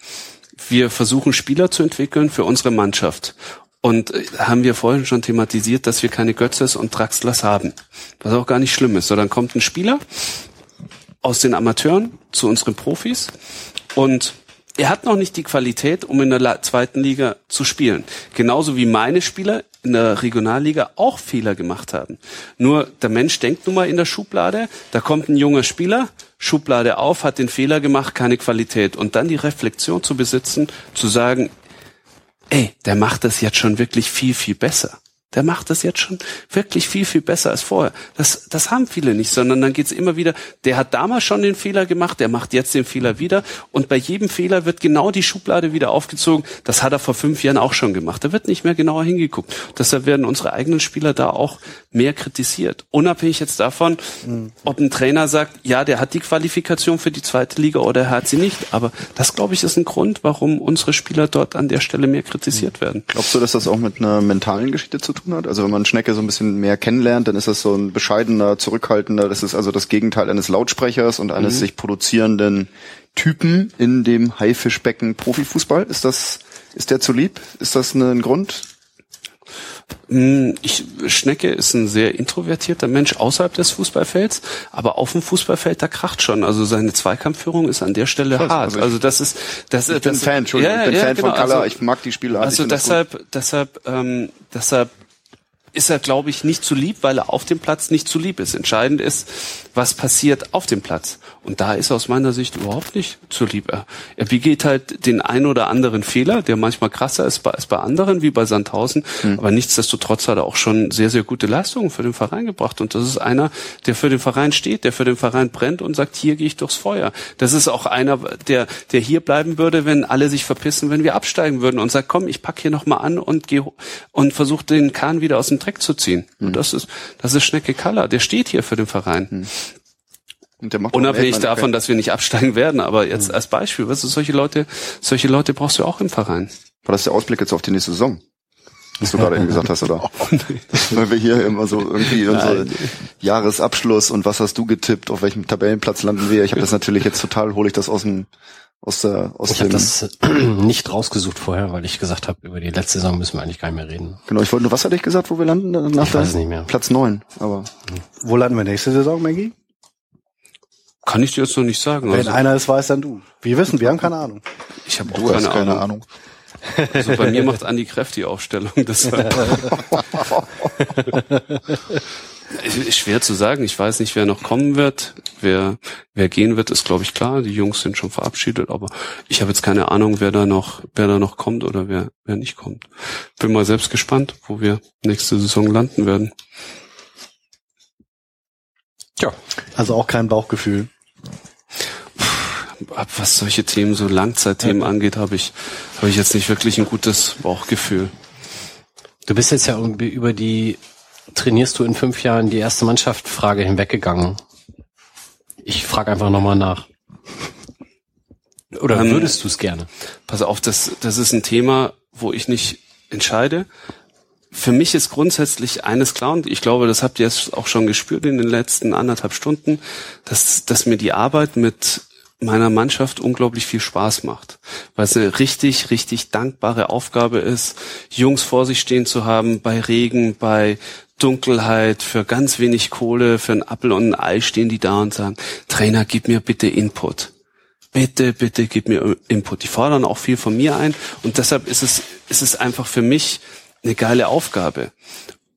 Wir versuchen Spieler zu entwickeln für unsere Mannschaft. Und äh, haben wir vorhin schon thematisiert, dass wir keine Götzes und Draxlers haben. Was auch gar nicht schlimm ist. So, dann kommt ein Spieler aus den Amateuren zu unseren Profis und er hat noch nicht die Qualität, um in der zweiten Liga zu spielen. Genauso wie meine Spieler in der Regionalliga auch Fehler gemacht haben. Nur der Mensch denkt nun mal in der Schublade, da kommt ein junger Spieler, Schublade auf, hat den Fehler gemacht, keine Qualität. Und dann die Reflexion zu besitzen, zu sagen, ey, der macht das jetzt schon wirklich viel, viel besser. Der macht das jetzt schon wirklich viel, viel besser als vorher. Das, das haben viele nicht, sondern dann geht's immer wieder, der hat damals schon den Fehler gemacht, der macht jetzt den Fehler wieder. Und bei jedem Fehler wird genau die Schublade wieder aufgezogen. Das hat er vor fünf Jahren auch schon gemacht. Da wird nicht mehr genauer hingeguckt. Deshalb werden unsere eigenen Spieler da auch mehr kritisiert. Unabhängig jetzt davon, ob ein Trainer sagt, ja, der hat die Qualifikation für die zweite Liga oder er hat sie nicht. Aber das, glaube ich, ist ein Grund, warum unsere Spieler dort an der Stelle mehr kritisiert werden. Glaubst du, dass das auch mit einer mentalen Geschichte zu tun hat? Also wenn man Schnecke so ein bisschen mehr kennenlernt, dann ist das so ein bescheidener, zurückhaltender, das ist also das Gegenteil eines Lautsprechers und eines mhm. sich produzierenden Typen in dem Haifischbecken Profifußball. Ist das, ist der zu lieb? Ist das ein Grund? Hm, ich, Schnecke ist ein sehr introvertierter Mensch außerhalb des Fußballfelds, aber auf dem Fußballfeld da kracht schon. Also seine Zweikampfführung ist an der Stelle Krass, hart. Also, also, das ist, das, ich das, bin das, Fan, Entschuldigung, ja, ich bin ja, Fan genau. von Color, also, ich mag die Spieler. Also deshalb, deshalb, ähm, deshalb ist er, glaube ich, nicht zu lieb, weil er auf dem Platz nicht zu lieb ist. Entscheidend ist, was passiert auf dem Platz. Und da ist er aus meiner Sicht überhaupt nicht zu lieb. Er, er begeht halt den ein oder anderen Fehler, der manchmal krasser ist bei, als bei anderen, wie bei Sandhausen. Mhm. Aber nichtsdestotrotz hat er auch schon sehr, sehr gute Leistungen für den Verein gebracht. Und das ist einer, der für den Verein steht, der für den Verein brennt und sagt, hier gehe ich durchs Feuer. Das ist auch einer, der, der hier bleiben würde, wenn alle sich verpissen, wenn wir absteigen würden und sagt, komm, ich pack hier nochmal an und gehe und versuche den Kahn wieder aus dem Dreck zu ziehen. Mhm. Und das ist, das ist Schnecke Kaller. Der steht hier für den Verein. Mhm. Unabhängig davon, dass wir nicht absteigen werden, aber jetzt mhm. als Beispiel, weißt du, solche Leute, solche Leute brauchst du auch im Verein. War das der Ausblick jetzt auf die nächste Saison? Was du gerade eben gesagt hast, oder? Oh, nee. Weil wir hier immer so irgendwie unser Jahresabschluss und was hast du getippt, auf welchem Tabellenplatz landen wir? Ich habe das natürlich jetzt total, hole ich das aus dem aus der aus ich habe das nicht rausgesucht vorher, weil ich gesagt habe, über die letzte Saison müssen wir eigentlich gar nicht mehr reden. Genau, ich wollte nur, was hatte ich gesagt, wo wir landen? Nach ich weiß nicht mehr. Platz neun, aber. Wo landen wir nächste Saison, Maggie? Kann ich dir jetzt noch nicht sagen. Wenn Also, einer es weiß, dann du. Wir wissen, wir haben keine Ahnung. ich habe auch Du hast keine, keine Ahnung. Ahnung. Also bei mir macht Andi Kräft die Aufstellung. Deshalb. schwer zu sagen. Ich weiß nicht, wer noch kommen wird. Wer, wer gehen wird, ist glaube ich klar. Die Jungs sind schon verabschiedet, aber ich habe jetzt keine Ahnung, wer da noch, wer da noch kommt oder wer, wer nicht kommt. Bin mal selbst gespannt, wo wir nächste Saison landen werden. Ja. Also auch kein Bauchgefühl. Ab Was solche Themen, so Langzeitthemen angeht, habe ich, habe ich jetzt nicht wirklich ein gutes Bauchgefühl. Du bist jetzt ja irgendwie über die trainierst du in fünf Jahren die erste Mannschaft Frage hinweggegangen. Ich frage einfach nochmal nach. Oder Ähm, würdest du es gerne? Pass auf, das, das ist ein Thema, wo ich nicht entscheide. Für mich ist grundsätzlich eines klar, und ich glaube, das habt ihr jetzt auch schon gespürt in den letzten anderthalb Stunden, dass, dass mir die Arbeit mit meiner Mannschaft unglaublich viel Spaß macht. Weil es eine richtig, richtig dankbare Aufgabe ist, Jungs vor sich stehen zu haben, bei Regen, bei Dunkelheit, für ganz wenig Kohle, für einen Appel und ein Ei stehen die da und sagen, Trainer, gib mir bitte Input bitte, bitte gib mir Input. Die fordern auch viel von mir ein und deshalb ist es, ist es einfach für mich eine geile Aufgabe.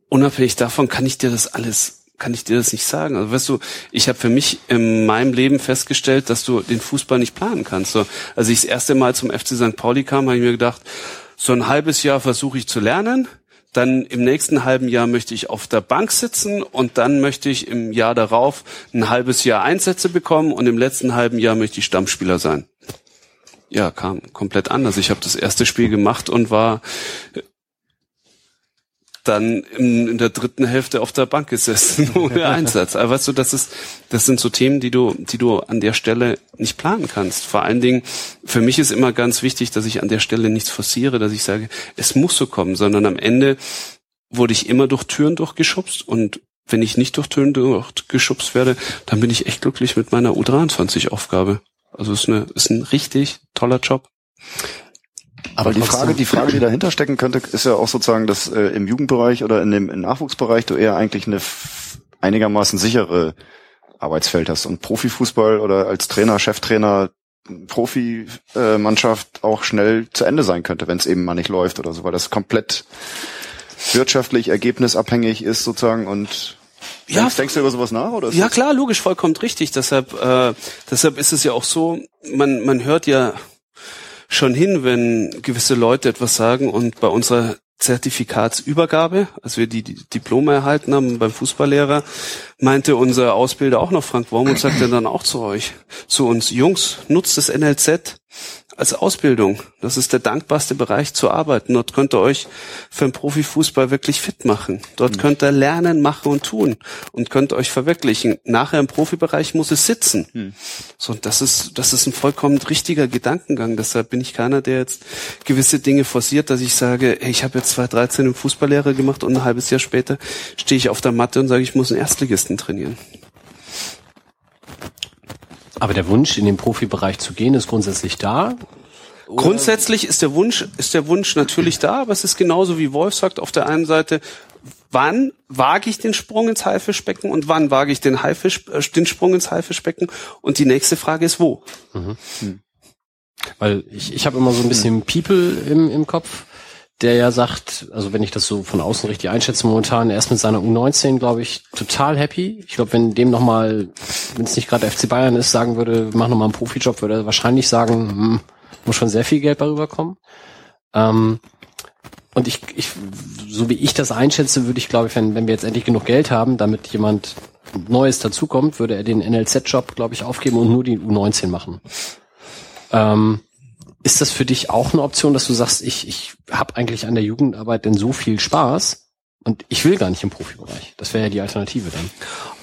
Unabhängig davon kann ich dir das alles, kann ich dir das nicht sagen. Also weißt du, ich habe für mich in meinem Leben festgestellt, dass du den Fußball nicht planen kannst. So, als ich das erste Mal zum FC St. Pauli kam, habe ich mir gedacht, so ein halbes Jahr versuche ich zu lernen. Dann im nächsten halben Jahr möchte ich auf der Bank sitzen und dann möchte ich im Jahr darauf ein halbes Jahr Einsätze bekommen und im letzten halben Jahr möchte ich Stammspieler sein. Ja, kam komplett anders. Ich habe das erste Spiel gemacht und war dann in, in der dritten Hälfte auf der Bank gesessen ohne Einsatz. Aber weißt du, das ist, das sind so Themen, die du, die du an der Stelle nicht planen kannst. Vor allen Dingen, für mich ist immer ganz wichtig, dass ich an der Stelle nichts forciere, dass ich sage, es muss so kommen, sondern am Ende wurde ich immer durch Türen durchgeschubst und wenn ich nicht durch Türen durchgeschubst werde, dann bin ich echt glücklich mit meiner U23-Aufgabe. Also es ist, eine, ist ein richtig toller Job. Aber die Frage, die Frage, die dahinter stecken könnte, ist ja auch sozusagen, dass äh, im Jugendbereich oder in dem im Nachwuchsbereich du eher eigentlich eine einigermaßen sichere Arbeitsfeld hast und Profifußball oder als Trainer, Cheftrainer, Profimannschaft auch schnell zu Ende sein könnte, wenn es eben mal nicht läuft oder so, weil das komplett wirtschaftlich ergebnisabhängig ist sozusagen und Ja, denkst, denkst du über sowas nach oder Ja klar, logisch, vollkommen richtig. Deshalb, äh, deshalb ist es ja auch so, man, man hört ja schon hin, wenn gewisse Leute etwas sagen und bei unserer Zertifikatsübergabe, als wir die, die Diplome erhalten haben beim Fußballlehrer, meinte unser Ausbilder auch noch Frank Wormuth, sagte dann auch zu euch, zu uns, Jungs, nutzt das NLZ als Ausbildung. Das ist der dankbarste Bereich zu arbeiten. Dort könnt ihr euch für den Profifußball wirklich fit machen. Dort könnt ihr lernen, machen und tun und könnt euch verwirklichen. Nachher im Profibereich muss es sitzen. So, und das ist, das ist ein vollkommen richtiger Gedankengang. Deshalb bin ich keiner, der jetzt gewisse Dinge forciert, dass ich sage, hey, ich habe jetzt 2013 im Fußballlehrer gemacht und ein halbes Jahr später stehe ich auf der Matte und sage, ich muss einen Erstligisten trainieren. Aber der Wunsch, in den Profibereich zu gehen, ist grundsätzlich da. Grundsätzlich ist der Wunsch, ist der Wunsch natürlich da, aber es ist genauso wie Wolf sagt, auf der einen Seite, wann wage ich den Sprung ins Haifischbecken und wann wage ich den, Haifisch, äh, den Sprung ins Haifischbecken? Und die nächste Frage ist, wo? Weil ich, ich habe immer so ein bisschen People im, im Kopf, der ja sagt, also wenn ich das so von außen richtig einschätze, momentan erst mit seiner U19, glaube ich, total happy. Ich glaube, wenn dem nochmal, wenn es nicht gerade FC Bayern ist, sagen würde, mach nochmal einen Profijob, würde er wahrscheinlich sagen, hm, muss schon sehr viel Geld darüber kommen. Ähm, und ich, ich, so wie ich das einschätze, würde ich, glaube ich, wenn, wenn wir jetzt endlich genug Geld haben, damit jemand Neues dazukommt, würde er den NLZ-Job, glaube ich, aufgeben und nur die U19 machen. Ähm, ist das für dich auch eine Option, dass du sagst, ich, ich habe eigentlich an der Jugendarbeit denn so viel Spaß und ich will gar nicht im Profibereich? Das wäre ja die Alternative dann.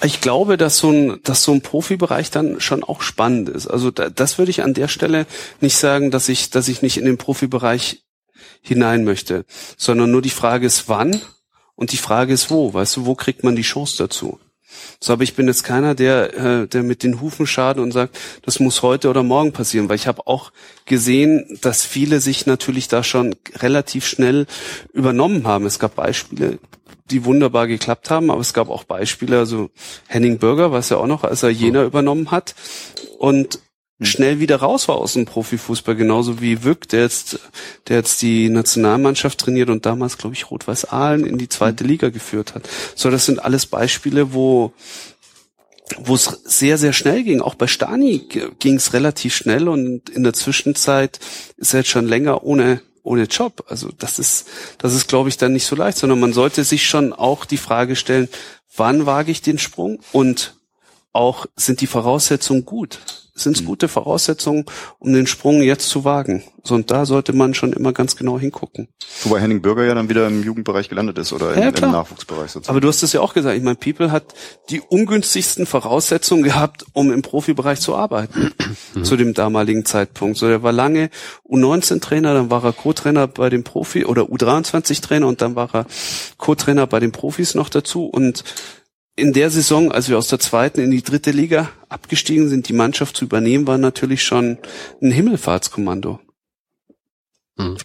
Ich glaube, dass so ein, dass so ein Profibereich dann schon auch spannend ist. Also da, das würde ich an der Stelle nicht sagen, dass ich, dass ich nicht in den Profibereich hinein möchte, sondern nur die Frage ist wann und die Frage ist wo. Weißt du, wo kriegt man die Chance dazu? So, aber ich bin jetzt keiner, der, äh, der mit den Hufen schadet und sagt, das muss heute oder morgen passieren, weil ich habe auch gesehen, dass viele sich natürlich da schon relativ schnell übernommen haben. Es gab Beispiele, die wunderbar geklappt haben, aber es gab auch Beispiele, also Henning Bürger, was ja auch noch, als er Jena übernommen hat und. Schnell wieder raus war aus dem Profifußball, genauso wie Wück, der jetzt, der jetzt die Nationalmannschaft trainiert und damals, glaube ich, Rot-Weiß Aalen in die zweite hm. Liga geführt hat. So, das sind alles Beispiele, wo wo es sehr, sehr schnell ging. Auch bei Stani ging es relativ schnell und in der Zwischenzeit ist er jetzt schon länger ohne ohne Job. Also das ist, das ist, glaube ich, dann nicht so leicht, sondern man sollte sich schon auch die Frage stellen, wann wage ich den Sprung und auch sind die Voraussetzungen gut? Sind es mhm. gute Voraussetzungen, um den Sprung jetzt zu wagen. So, und da sollte man schon immer ganz genau hingucken. Wobei Henning Bürger ja dann wieder im Jugendbereich gelandet ist oder ja, im, Nachwuchsbereich sozusagen. Aber du hast es ja auch gesagt, ich meine, People hat die ungünstigsten Voraussetzungen gehabt, um im Profibereich zu arbeiten mhm. zu dem damaligen Zeitpunkt. So, er war lange U19-Trainer, dann war er Co-Trainer bei dem Profi oder U23-Trainer und dann war er Co-Trainer bei den Profis noch dazu und in der Saison, als wir aus der zweiten in die dritte Liga abgestiegen sind, die Mannschaft zu übernehmen, war natürlich schon ein Himmelfahrtskommando. Hm.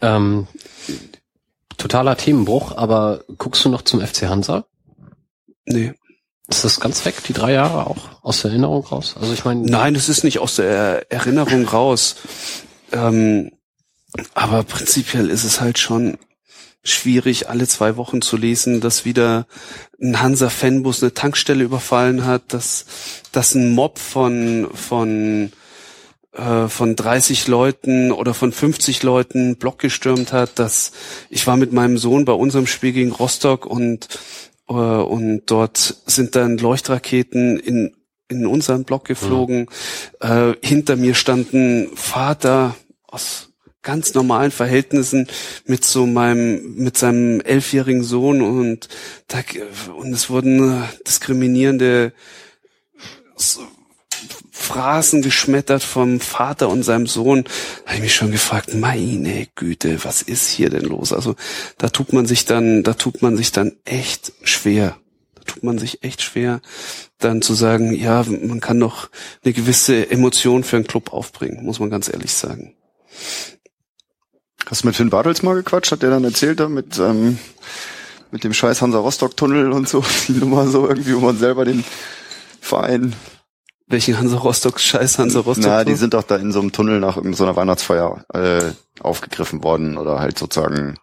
Ähm, totaler Themenbruch, aber guckst du noch zum FC Hansa? Nee. Ist das ganz weg, die drei Jahre auch aus der Erinnerung raus? Also ich meine. Nein, es ist nicht aus der Erinnerung raus. Ähm, aber prinzipiell ist es halt schon schwierig, alle zwei Wochen zu lesen, dass wieder ein Hansa-Fanbus eine Tankstelle überfallen hat, dass, dass ein Mob von, von, äh, von 30 Leuten oder von 50 Leuten Block gestürmt hat, dass ich war mit meinem Sohn bei unserem Spiel gegen Rostock und, äh, und dort sind dann Leuchtraketen in, in unseren Block geflogen. Mhm. Äh, hinter mir standen Vater aus ganz normalen Verhältnissen mit so meinem, mit seinem elfjährigen Sohn und da, und es wurden diskriminierende Phrasen geschmettert vom Vater und seinem Sohn, da habe ich mich schon gefragt, meine Güte, was ist hier denn los? Also da tut man sich dann, da tut man sich dann echt schwer. Da tut man sich echt schwer, dann zu sagen, ja, man kann doch eine gewisse Emotion für einen Club aufbringen, muss man ganz ehrlich sagen. Hast du mit Finn Bartels mal gequatscht? Hat der dann erzählt da mit, ähm, mit dem scheiß Hansa Rostock Tunnel und so, die Nummer so irgendwie, wo man selber den Verein welchen Hansa Rostock, scheiß Hansa Rostock? Na, die sind doch da in so einem Tunnel nach irgendeiner Weihnachtsfeier äh, aufgegriffen worden oder halt sozusagen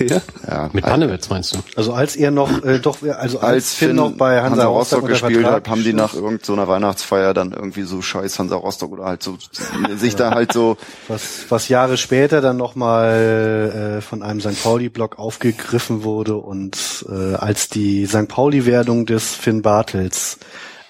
Ja? ja. Mit Pannewitz meinst du? Also als er noch, äh, doch, also als, als Finn, Finn noch bei Hansa, Hansa Rostock, Rostock gespielt hat, haben die nach irgendeiner so Weihnachtsfeier dann irgendwie so scheiß Hansa Rostock oder halt so sich da halt so was was Jahre später dann nochmal äh, von einem St. Pauli-Blog aufgegriffen wurde und äh, als die St. Pauli-Werdung des Finn Bartels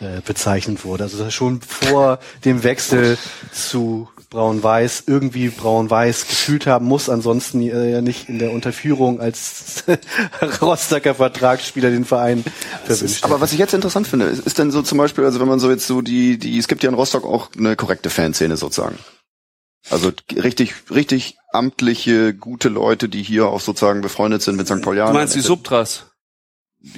äh, bezeichnet wurde. Also schon vor dem Wechsel zu braun-weiß irgendwie braun-weiß gefühlt haben muss, ansonsten äh, ja nicht in der Unterführung als Rostocker Vertragsspieler den Verein verwünscht. Aber was ich jetzt interessant finde, ist, ist denn so zum Beispiel, also wenn man so jetzt so die, die, es gibt ja in Rostock auch eine korrekte Fanszene sozusagen. Also richtig, richtig amtliche, gute Leute, die hier auch sozusagen befreundet sind mit St. Paulianern. Du meinst die Subtras?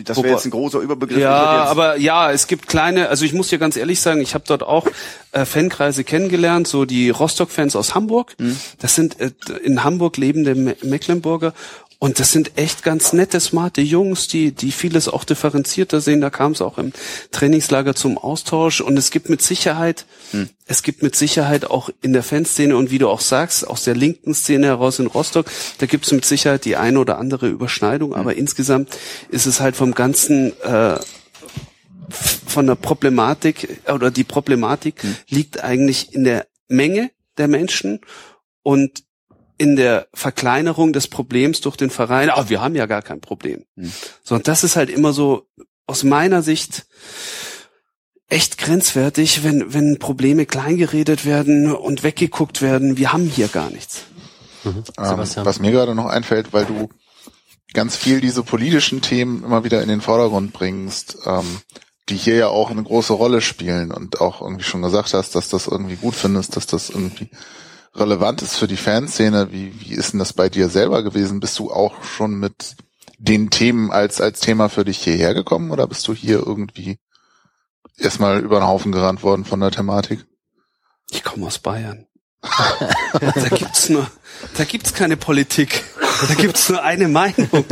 Das wäre jetzt ein großer Überbegriff. Ja, aber ja, es gibt kleine, also ich muss dir ganz ehrlich sagen, ich habe dort auch äh, Fankreise kennengelernt, so die Rostock-Fans aus Hamburg. Mhm. Das sind äh, in Hamburg lebende Me Mecklenburger und das sind echt ganz nette, smarte Jungs, die, die vieles auch differenzierter sehen. Da kam es auch im Trainingslager zum Austausch. Und es gibt mit Sicherheit, hm. es gibt mit Sicherheit auch in der Fanszene und wie du auch sagst, aus der linken Szene heraus in Rostock, da gibt es mit Sicherheit die eine oder andere Überschneidung. Aber hm. insgesamt ist es halt vom ganzen äh, von der Problematik oder die Problematik hm. liegt eigentlich in der Menge der Menschen und in der Verkleinerung des Problems durch den Verein, ah, wir haben ja gar kein Problem. Mhm. So, und das ist halt immer so aus meiner Sicht echt grenzwertig, wenn, wenn Probleme kleingeredet werden und weggeguckt werden. Wir haben hier gar nichts. Mhm. Ähm, was mir gerade noch einfällt, weil du ganz viel diese politischen Themen immer wieder in den Vordergrund bringst, ähm, die hier ja auch eine große Rolle spielen und auch irgendwie schon gesagt hast, dass das irgendwie gut findest, dass das irgendwie relevant ist für die Fanszene. Wie, wie ist denn das bei dir selber gewesen? Bist du auch schon mit den Themen als, als Thema für dich hierher gekommen oder bist du hier irgendwie erstmal über den Haufen gerannt worden von der Thematik? Ich komme aus Bayern. da gibt's nur, da gibt's keine Politik. Da gibt's nur eine Meinung.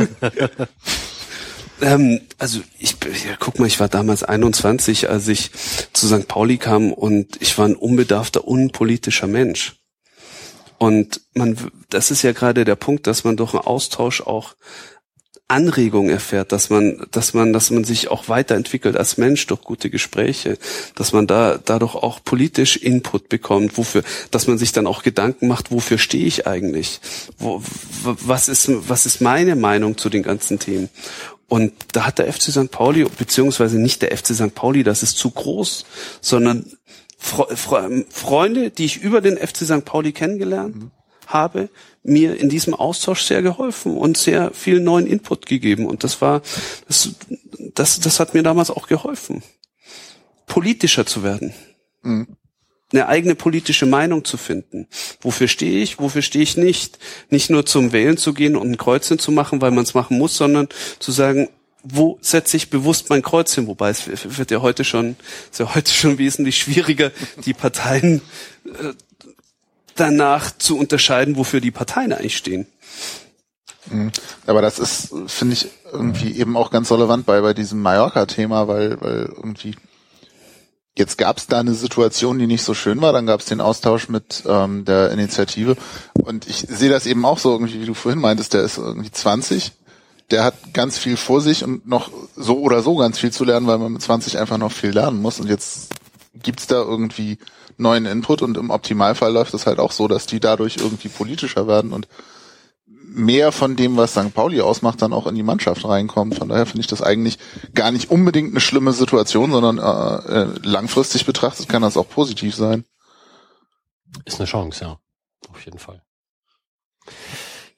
ähm, also ich, ja, guck mal, ich war damals 21, als ich zu St. Pauli kam und ich war ein unbedarfter, unpolitischer Mensch. Und man, das ist ja gerade der Punkt, dass man durch einen Austausch auch Anregung erfährt, dass man, dass man, dass man sich auch weiterentwickelt als Mensch durch gute Gespräche, dass man da dadurch auch politisch Input bekommt, wofür, dass man sich dann auch Gedanken macht, wofür stehe ich eigentlich, Wo, was ist, was ist meine Meinung zu den ganzen Themen? Und da hat der FC St. Pauli, beziehungsweise nicht der FC St. Pauli, das ist zu groß, sondern Freunde, die ich über den FC St. Pauli kennengelernt mhm. habe, mir in diesem Austausch sehr geholfen und sehr viel neuen Input gegeben. Und das war, das, das, das hat mir damals auch geholfen, politischer zu werden. Mhm. Eine eigene politische Meinung zu finden. Wofür stehe ich, wofür stehe ich nicht? Nicht nur zum Wählen zu gehen und ein Kreuzchen zu machen, weil man es machen muss, sondern zu sagen, wo setze ich bewusst mein Kreuz hin? Wobei es wird ja heute schon, ist ja heute schon wesentlich schwieriger, die Parteien äh, danach zu unterscheiden, wofür die Parteien eigentlich stehen. Mhm. Aber das ist, finde ich, irgendwie eben auch ganz relevant bei, bei diesem Mallorca-Thema, weil, weil irgendwie jetzt gab es da eine Situation, die nicht so schön war, dann gab es den Austausch mit ähm, der Initiative und ich sehe das eben auch so irgendwie, wie du vorhin meintest, der ist irgendwie 20, der hat ganz viel vor sich und noch so oder so ganz viel zu lernen, weil man mit 20 einfach noch viel lernen muss und jetzt gibt's da irgendwie neuen Input und im Optimalfall läuft es halt auch so, dass die dadurch irgendwie politischer werden und mehr von dem, was St. Pauli ausmacht, dann auch in die Mannschaft reinkommt. Von daher finde ich das eigentlich gar nicht unbedingt eine schlimme Situation, sondern äh, äh, langfristig betrachtet kann das auch positiv sein. Ist eine Chance, ja. Auf jeden Fall.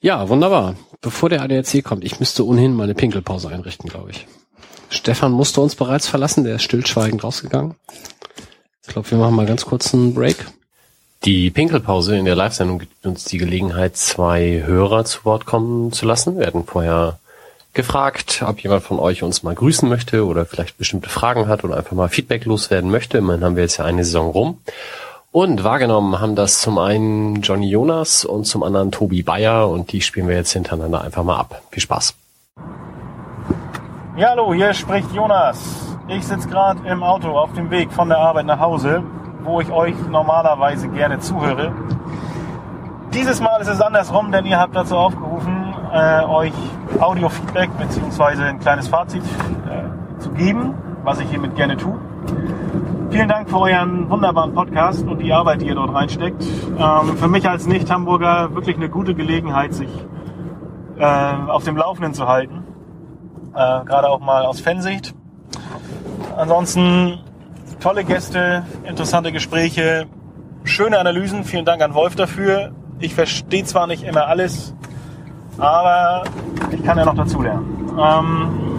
Ja, wunderbar. Bevor der ADAC kommt, ich müsste ohnehin meine Pinkelpause einrichten, glaube ich. Stefan musste uns bereits verlassen, der ist stillschweigend rausgegangen. Ich glaube, wir machen mal ganz kurz einen Break. Die Pinkelpause in der Live-Sendung gibt uns die Gelegenheit, zwei Hörer zu Wort kommen zu lassen. Wir hatten vorher gefragt, ob jemand von euch uns mal grüßen möchte oder vielleicht bestimmte Fragen hat oder einfach mal Feedback loswerden möchte. Immerhin haben wir jetzt ja eine Saison rum. Und wahrgenommen haben das zum einen Johnny Jonas und zum anderen Tobi Bayer und die spielen wir jetzt hintereinander einfach mal ab. Viel Spaß. Ja, hallo, hier spricht Jonas. Ich sitze gerade im Auto auf dem Weg von der Arbeit nach Hause, wo ich euch normalerweise gerne zuhöre. Dieses Mal ist es andersrum, denn ihr habt dazu aufgerufen, äh, euch Audio-Feedback bzw. ein kleines Fazit äh, zu geben, was ich hiermit gerne tue. Vielen Dank für euren wunderbaren Podcast und die Arbeit, die ihr dort reinsteckt. Ähm, für mich als Nicht-Hamburger wirklich eine gute Gelegenheit, sich äh, auf dem Laufenden zu halten. Äh, Gerade auch mal aus Fansicht. Ansonsten tolle Gäste, interessante Gespräche, schöne Analysen. Vielen Dank an Wolf dafür. Ich verstehe zwar nicht immer alles, aber ich kann ja noch dazulernen. Ähm,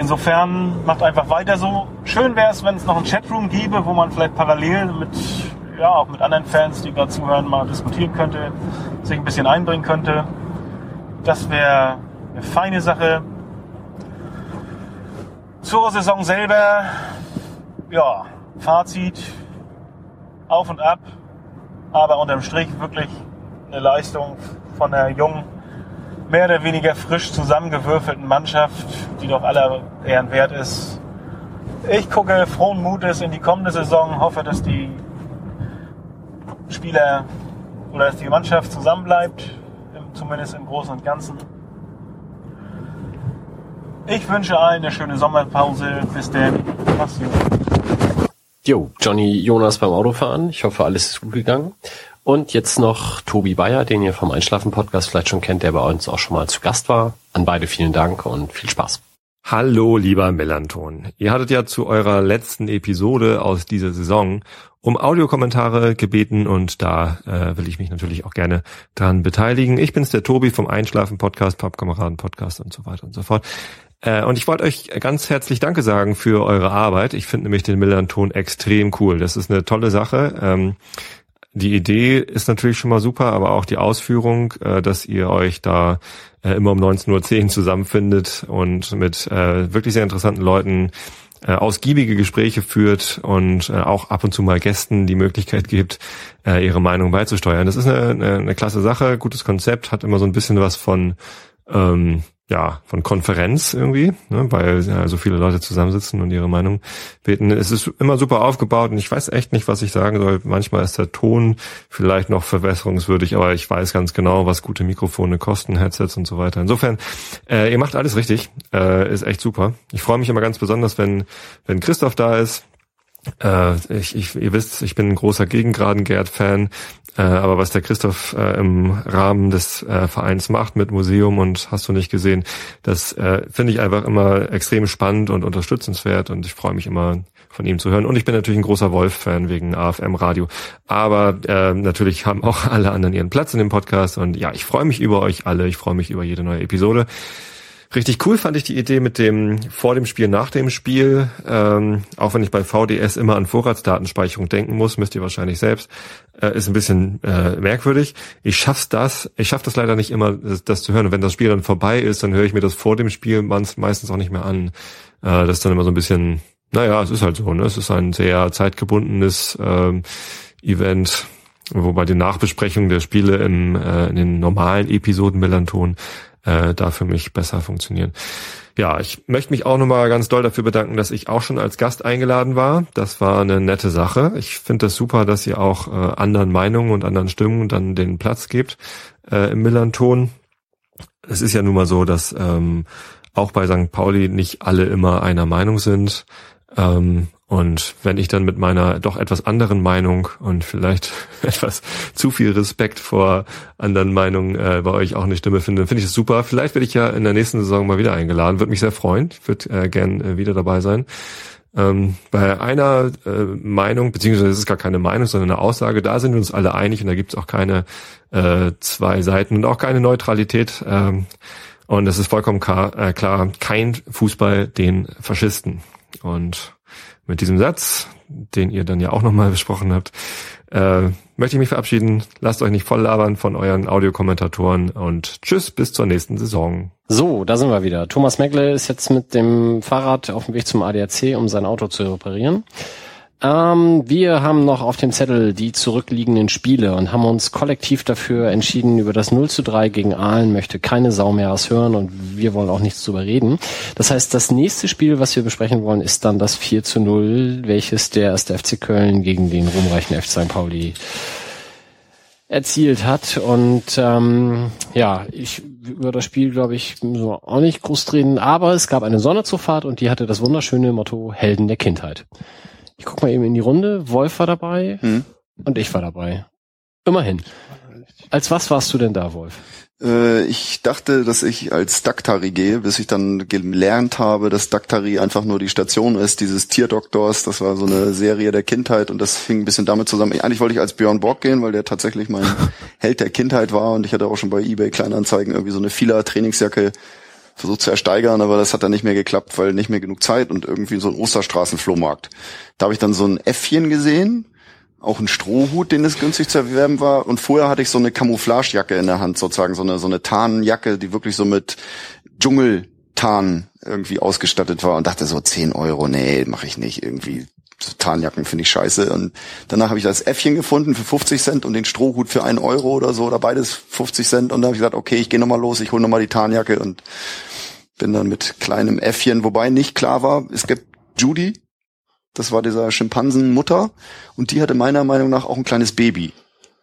insofern macht einfach weiter so. Schön wäre es, wenn es noch ein Chatroom gäbe, wo man vielleicht parallel mit, ja, auch mit anderen Fans, die gerade zuhören, mal diskutieren könnte, sich ein bisschen einbringen könnte. Das wäre eine feine Sache. Zur Saison selber, ja, Fazit, auf und ab, aber unterm Strich wirklich eine Leistung von der jungen, mehr oder weniger frisch zusammengewürfelten Mannschaft, die doch aller Ehren wert ist. Ich gucke frohen Mutes in die kommende Saison, hoffe, dass die Spieler oder dass die Mannschaft zusammenbleibt, zumindest im Großen und Ganzen. Ich wünsche allen eine schöne Sommerpause. Bis dann. Mach's gut. Jo, Johnny Jonas beim Autofahren. Ich hoffe, alles ist gut gegangen. Und jetzt noch Tobi Bayer, den ihr vom Einschlafen-Podcast vielleicht schon kennt, der bei uns auch schon mal zu Gast war. An beide vielen Dank und viel Spaß. Hallo, lieber Melanton. Ihr hattet ja zu eurer letzten Episode aus dieser Saison um Audiokommentare gebeten und da äh, will ich mich natürlich auch gerne dran beteiligen. Ich bin's, der Tobi vom Einschlafen-Podcast, Pappkameraden-Podcast und so weiter und so fort. Äh, und ich wollte euch ganz herzlich Danke sagen für eure Arbeit. Ich finde nämlich den Millanton extrem cool. Das ist eine tolle Sache. Ähm, die Idee ist natürlich schon mal super, aber auch die Ausführung, äh, dass ihr euch da äh, immer um 19.10 Uhr zusammenfindet und mit äh, wirklich sehr interessanten Leuten äh, ausgiebige Gespräche führt und äh, auch ab und zu mal Gästen die Möglichkeit gibt, äh, ihre Meinung beizusteuern. Das ist eine, eine, eine klasse Sache, gutes Konzept, hat immer so ein bisschen was von ähm, ja, von Konferenz irgendwie, ne, weil ja, so viele Leute zusammensitzen und ihre Meinung beten. Es ist immer super aufgebaut und ich weiß echt nicht, was ich sagen soll. Manchmal ist der Ton vielleicht noch verbesserungswürdig, aber ich weiß ganz genau, was gute Mikrofone kosten, Headsets und so weiter. Insofern, äh, ihr macht alles richtig, äh, ist echt super. Ich freue mich immer ganz besonders, wenn, wenn Christoph da ist. Äh, ich, ich, ihr wisst, ich bin ein großer Gegengraden-Gerd-Fan. Äh, aber was der Christoph äh, im Rahmen des äh, Vereins macht mit Museum und hast du nicht gesehen, das äh, finde ich einfach immer extrem spannend und unterstützenswert und ich freue mich immer von ihm zu hören. Und ich bin natürlich ein großer Wolf-Fan wegen AFM Radio. Aber äh, natürlich haben auch alle anderen ihren Platz in dem Podcast und ja, ich freue mich über euch alle. Ich freue mich über jede neue Episode. Richtig cool fand ich die Idee mit dem vor dem Spiel, nach dem Spiel. Ähm, auch wenn ich bei VDS immer an Vorratsdatenspeicherung denken muss, müsst ihr wahrscheinlich selbst. Äh, ist ein bisschen äh, merkwürdig. Ich schaff's das. Ich schaff das leider nicht immer, das, das, zu hören. Und wenn das Spiel dann vorbei ist, dann höre ich mir das vor dem Spiel meistens auch nicht mehr an. Äh, das ist dann immer so ein bisschen, naja, es ist halt so. Ne? Es ist ein sehr zeitgebundenes ähm, Event wobei die Nachbesprechung der Spiele im, äh, in den normalen Episoden Melanton äh, da für mich besser funktionieren. Ja, ich möchte mich auch nochmal ganz doll dafür bedanken, dass ich auch schon als Gast eingeladen war. Das war eine nette Sache. Ich finde das super, dass ihr auch äh, anderen Meinungen und anderen Stimmen dann den Platz gebt äh, im Millanton. Es ist ja nun mal so, dass ähm, auch bei St. Pauli nicht alle immer einer Meinung sind. Ähm, und wenn ich dann mit meiner doch etwas anderen Meinung und vielleicht etwas zu viel Respekt vor anderen Meinungen äh, bei euch auch eine Stimme finde, finde ich es super. Vielleicht werde ich ja in der nächsten Saison mal wieder eingeladen. Würde mich sehr freuen. Ich würde äh, gern äh, wieder dabei sein. Ähm, bei einer äh, Meinung, beziehungsweise es ist gar keine Meinung, sondern eine Aussage, da sind wir uns alle einig und da gibt es auch keine äh, zwei Seiten und auch keine Neutralität. Ähm, und es ist vollkommen klar, äh, klar, kein Fußball den Faschisten. Und mit diesem Satz, den ihr dann ja auch nochmal besprochen habt, äh, möchte ich mich verabschieden. Lasst euch nicht voll labern von euren Audiokommentatoren und tschüss bis zur nächsten Saison. So, da sind wir wieder. Thomas Megle ist jetzt mit dem Fahrrad auf dem Weg zum ADAC, um sein Auto zu reparieren. Ähm, wir haben noch auf dem Zettel die zurückliegenden Spiele und haben uns kollektiv dafür entschieden, über das 0 zu 3 gegen Aalen möchte keine Sau mehr was hören und wir wollen auch nichts drüber reden. Das heißt, das nächste Spiel, was wir besprechen wollen, ist dann das 4 zu 0, welches der erste FC Köln gegen den ruhmreichen FC St. Pauli erzielt hat. Und ähm, ja, ich über das Spiel, glaube ich, so auch nicht groß reden, aber es gab eine Sonderzufahrt und die hatte das wunderschöne Motto Helden der Kindheit. Ich guck mal eben in die Runde. Wolf war dabei hm. und ich war dabei. Immerhin. Als was warst du denn da, Wolf? Äh, ich dachte, dass ich als Daktari gehe, bis ich dann gelernt habe, dass Daktari einfach nur die Station ist, dieses Tierdoktors. Das war so eine Serie der Kindheit und das fing ein bisschen damit zusammen. Eigentlich wollte ich als Björn Borg gehen, weil der tatsächlich mein Held der Kindheit war und ich hatte auch schon bei eBay Kleinanzeigen irgendwie so eine Fila Trainingsjacke versucht zu ersteigern, aber das hat dann nicht mehr geklappt, weil nicht mehr genug Zeit und irgendwie so ein Osterstraßenflohmarkt. Da habe ich dann so ein Äffchen gesehen, auch ein Strohhut, den es günstig zu erwerben war. Und vorher hatte ich so eine Camouflagejacke in der Hand, sozusagen, so eine, so eine Tarnjacke, die wirklich so mit Dschungeltarn irgendwie ausgestattet war und dachte so, 10 Euro, nee, mache ich nicht, irgendwie so Tarnjacken finde ich scheiße. Und danach habe ich das Äffchen gefunden für 50 Cent und den Strohhut für einen Euro oder so, oder beides 50 Cent. Und dann habe ich gesagt, okay, ich gehe nochmal los, ich hole nochmal die Tarnjacke und bin dann mit kleinem Äffchen, wobei nicht klar war, es gibt Judy, das war dieser Schimpansenmutter, und die hatte meiner Meinung nach auch ein kleines Baby.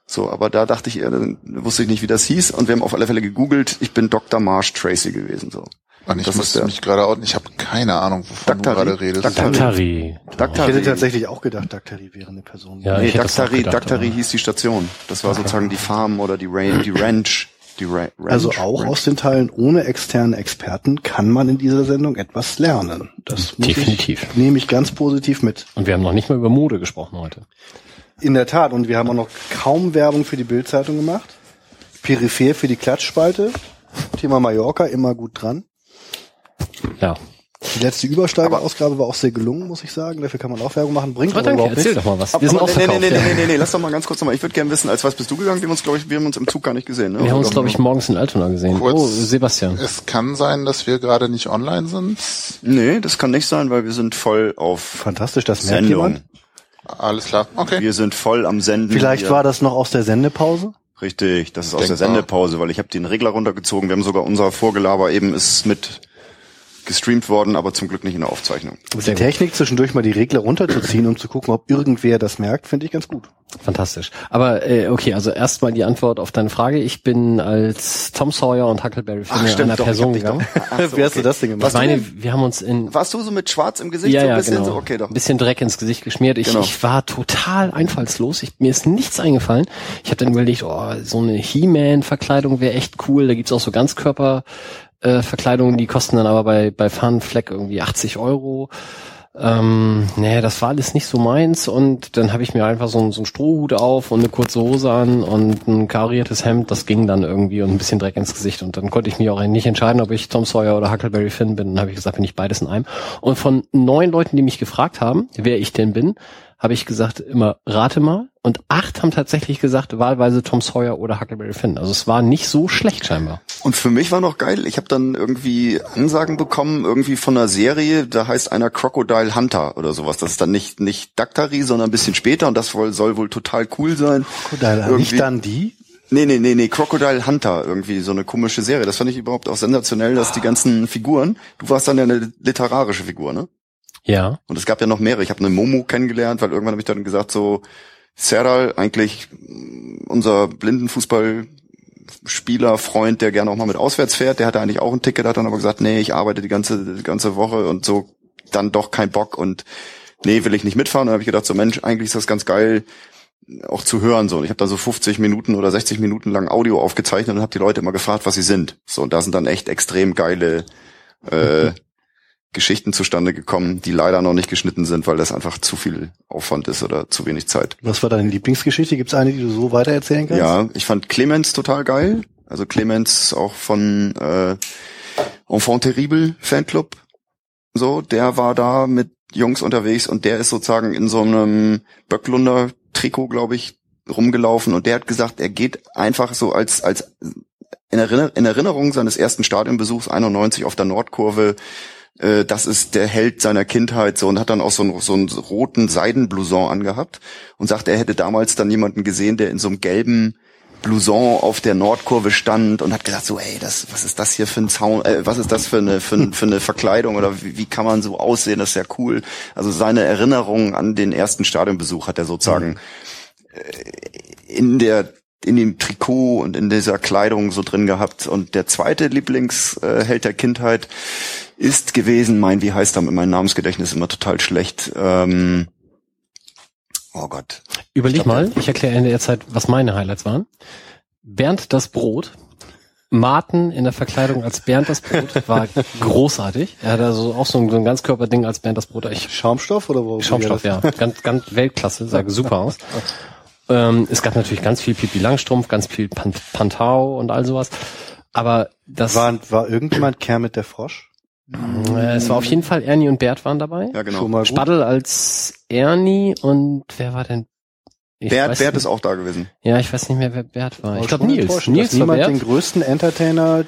So, aber da dachte ich eher, dann wusste ich nicht, wie das hieß, und wir haben auf alle Fälle gegoogelt, ich bin Dr. Marsh Tracy gewesen, so. Und ich das musste mich gerade auch, ich habe keine Ahnung, wovon Daktari. du gerade redest. Daktari. Daktari. Ich hätte tatsächlich auch gedacht, Daktari wäre eine Person. Ja, nee, Daktari, Daktari hieß die Station. Das war sozusagen die Farm oder die, Range, die Ranch. Die Ra Ranch, also auch Ranch. aus den Teilen ohne externen Experten kann man in dieser Sendung etwas lernen. Das Definitiv. Ich, nehme ich ganz positiv mit. Und wir haben noch nicht mal über Mode gesprochen heute. In der Tat. Und wir haben auch noch kaum Werbung für die Bildzeitung gemacht. Peripher für die Klatschspalte. Thema Mallorca immer gut dran. Ja. Die letzte Übersteiger-Ausgabe war auch sehr gelungen, muss ich sagen. Dafür kann man auch Werbung machen. Bringt Aber aber überhaupt erzähl nichts. doch mal was. Wir sind aber, nee, nee, nee, nee, nee, nee, lass doch mal ganz kurz nochmal. Ich würde gerne wissen, als was bist du gegangen? Wir haben uns, glaube ich, wir haben uns im Zug gar nicht gesehen. Ne? Wir haben uns, glaube ich, morgens in Altona gesehen. Kurz- Oh, Sebastian. Es kann sein, dass wir gerade nicht online sind. Nee, das kann nicht sein, weil wir sind voll auf Fantastisch, das merkt Sendung. jemand. Alles klar. Okay. Wir sind voll am Senden. Vielleicht hier. war das noch aus der Sendepause. Richtig, das ist aus der. Sendepause, weil ich habe den Regler runtergezogen. Wir haben sogar unser Vorgelaber eben ist mit gestreamt worden, aber zum Glück nicht in der Aufzeichnung. Die Technik zwischendurch mal die Regler runterzuziehen, um zu gucken, ob irgendwer das merkt, finde ich ganz gut. Fantastisch. Aber äh, okay, also erstmal die Antwort auf deine Frage. Ich bin als Tom Sawyer und Huckleberry Finn in einer doch, Person gegangen. Ach so, Wie hast du okay. das denn gemacht? Ich meine, wir haben uns in Warst du so mit Schwarz im Gesicht ja, so ein ja, bisschen genau. so? Okay, doch. Ein bisschen Dreck ins Gesicht geschmiert. Ich, Genau. ich war total einfallslos. Ich, mir ist nichts eingefallen. Ich habe dann überlegt, oh, so eine He-Man-Verkleidung wäre echt cool. Da gibt's auch so Ganzkörper. Äh, Verkleidungen, die kosten dann aber bei, bei Fun Fleck irgendwie 80 Euro. Ähm, nee, das war alles nicht so meins und dann habe ich mir einfach so, so einen Strohhut auf und eine kurze Hose an und ein kariertes Hemd, das ging dann irgendwie und ein bisschen Dreck ins Gesicht und dann konnte ich mich auch nicht entscheiden, ob ich Tom Sawyer oder Huckleberry Finn bin. Dann habe ich gesagt, bin ich beides in einem. Und von neun Leuten, die mich gefragt haben, wer ich denn bin, habe ich gesagt, immer rate mal. Und acht haben tatsächlich gesagt, wahlweise Tom Sawyer oder Huckleberry Finn. Also es war nicht so schlecht scheinbar. Und für mich war noch geil, ich habe dann irgendwie Ansagen bekommen, irgendwie von einer Serie, da heißt einer Crocodile Hunter oder sowas. Das ist dann nicht, nicht Daktari, sondern ein bisschen später und das wohl, soll wohl total cool sein. Crocodile, Irgendwie- nicht dann die? Nee, nee, nee, nee, Crocodile Hunter, irgendwie so eine komische Serie. Das fand ich überhaupt auch sensationell, dass die ganzen Figuren, du warst dann ja eine literarische Figur, ne? Ja. Und es gab ja noch mehrere. Ich habe eine Momo kennengelernt, weil irgendwann habe ich dann gesagt, so, Serral, eigentlich mm, unser Blindenfußballspieler, Freund, der gerne auch mal mit auswärts fährt, der hatte eigentlich auch ein Ticket, hat dann aber gesagt, nee, ich arbeite die ganze, die ganze Woche und so, dann doch kein Bock und nee, will ich nicht mitfahren. Und dann habe ich gedacht, so Mensch, eigentlich ist das ganz geil, auch zu hören so. Und ich habe da so 50 Minuten oder 60 Minuten lang Audio aufgezeichnet und habe die Leute immer gefragt, was sie sind. So, und da sind dann echt extrem geile äh, Geschichten zustande gekommen, die leider noch nicht geschnitten sind, weil das einfach zu viel Aufwand ist oder zu wenig Zeit. Was war deine Lieblingsgeschichte? Gibt es eine, die du so weitererzählen kannst? Ja, ich fand Clemens total geil. Also Clemens auch von äh, Enfant Terrible Fanclub. So, der war da mit Jungs unterwegs und der ist sozusagen in so einem Böcklunder Trikot, glaube ich, rumgelaufen und der hat gesagt, er geht einfach so als als in, Erinner in Erinnerung seines ersten Stadionbesuchs 91 auf der Nordkurve äh, das ist der Held seiner Kindheit so und hat dann auch so einen, so einen roten Seidenblouson angehabt und sagt, er hätte damals dann jemanden gesehen, der in so einem gelben Blouson auf der Nordkurve stand und hat gesagt so, ey, das, was ist das hier für ein Zaun, äh, was ist das für eine, für, für eine Verkleidung oder wie, wie kann man so aussehen, das ist ja cool. Also seine Erinnerung an den ersten Stadionbesuch hat er sozusagen äh, in der in dem Trikot und in dieser Kleidung so drin gehabt. Und der zweite Lieblingsheld der Kindheit ist gewesen, mein, wie heißt er, meinem Namensgedächtnis immer total schlecht. Ähm, oh Gott. Überleg Ich glaub, mal, ich erkläre in der Zeit, was meine Highlights waren. Bernd das Brot. Martin in der Verkleidung als Bernd das Brot war großartig. Er hat also auch so ein, so ein Ganzkörperding als Bernd das Brot. Ich, Schaumstoff oder wo? Schaumstoff, ja. Ganz, ganz Weltklasse, sah super aus. Ähm, es gab natürlich ganz viel Pipi Langstrumpf, ganz viel Pan Pantau und all sowas. Aber das War, war irgendjemand Kermit der Frosch? Äh, es war auf jeden Fall Ernie und Bert waren dabei. Ja, genau. Schon mal. Spaddel als Ernie und wer war denn? Ich Bert, Bert nicht. ist auch da gewesen. Ja, ich weiß nicht mehr, wer Bert war. Ich glaube Nils. Nils war niemand den Bert. größten Entertainer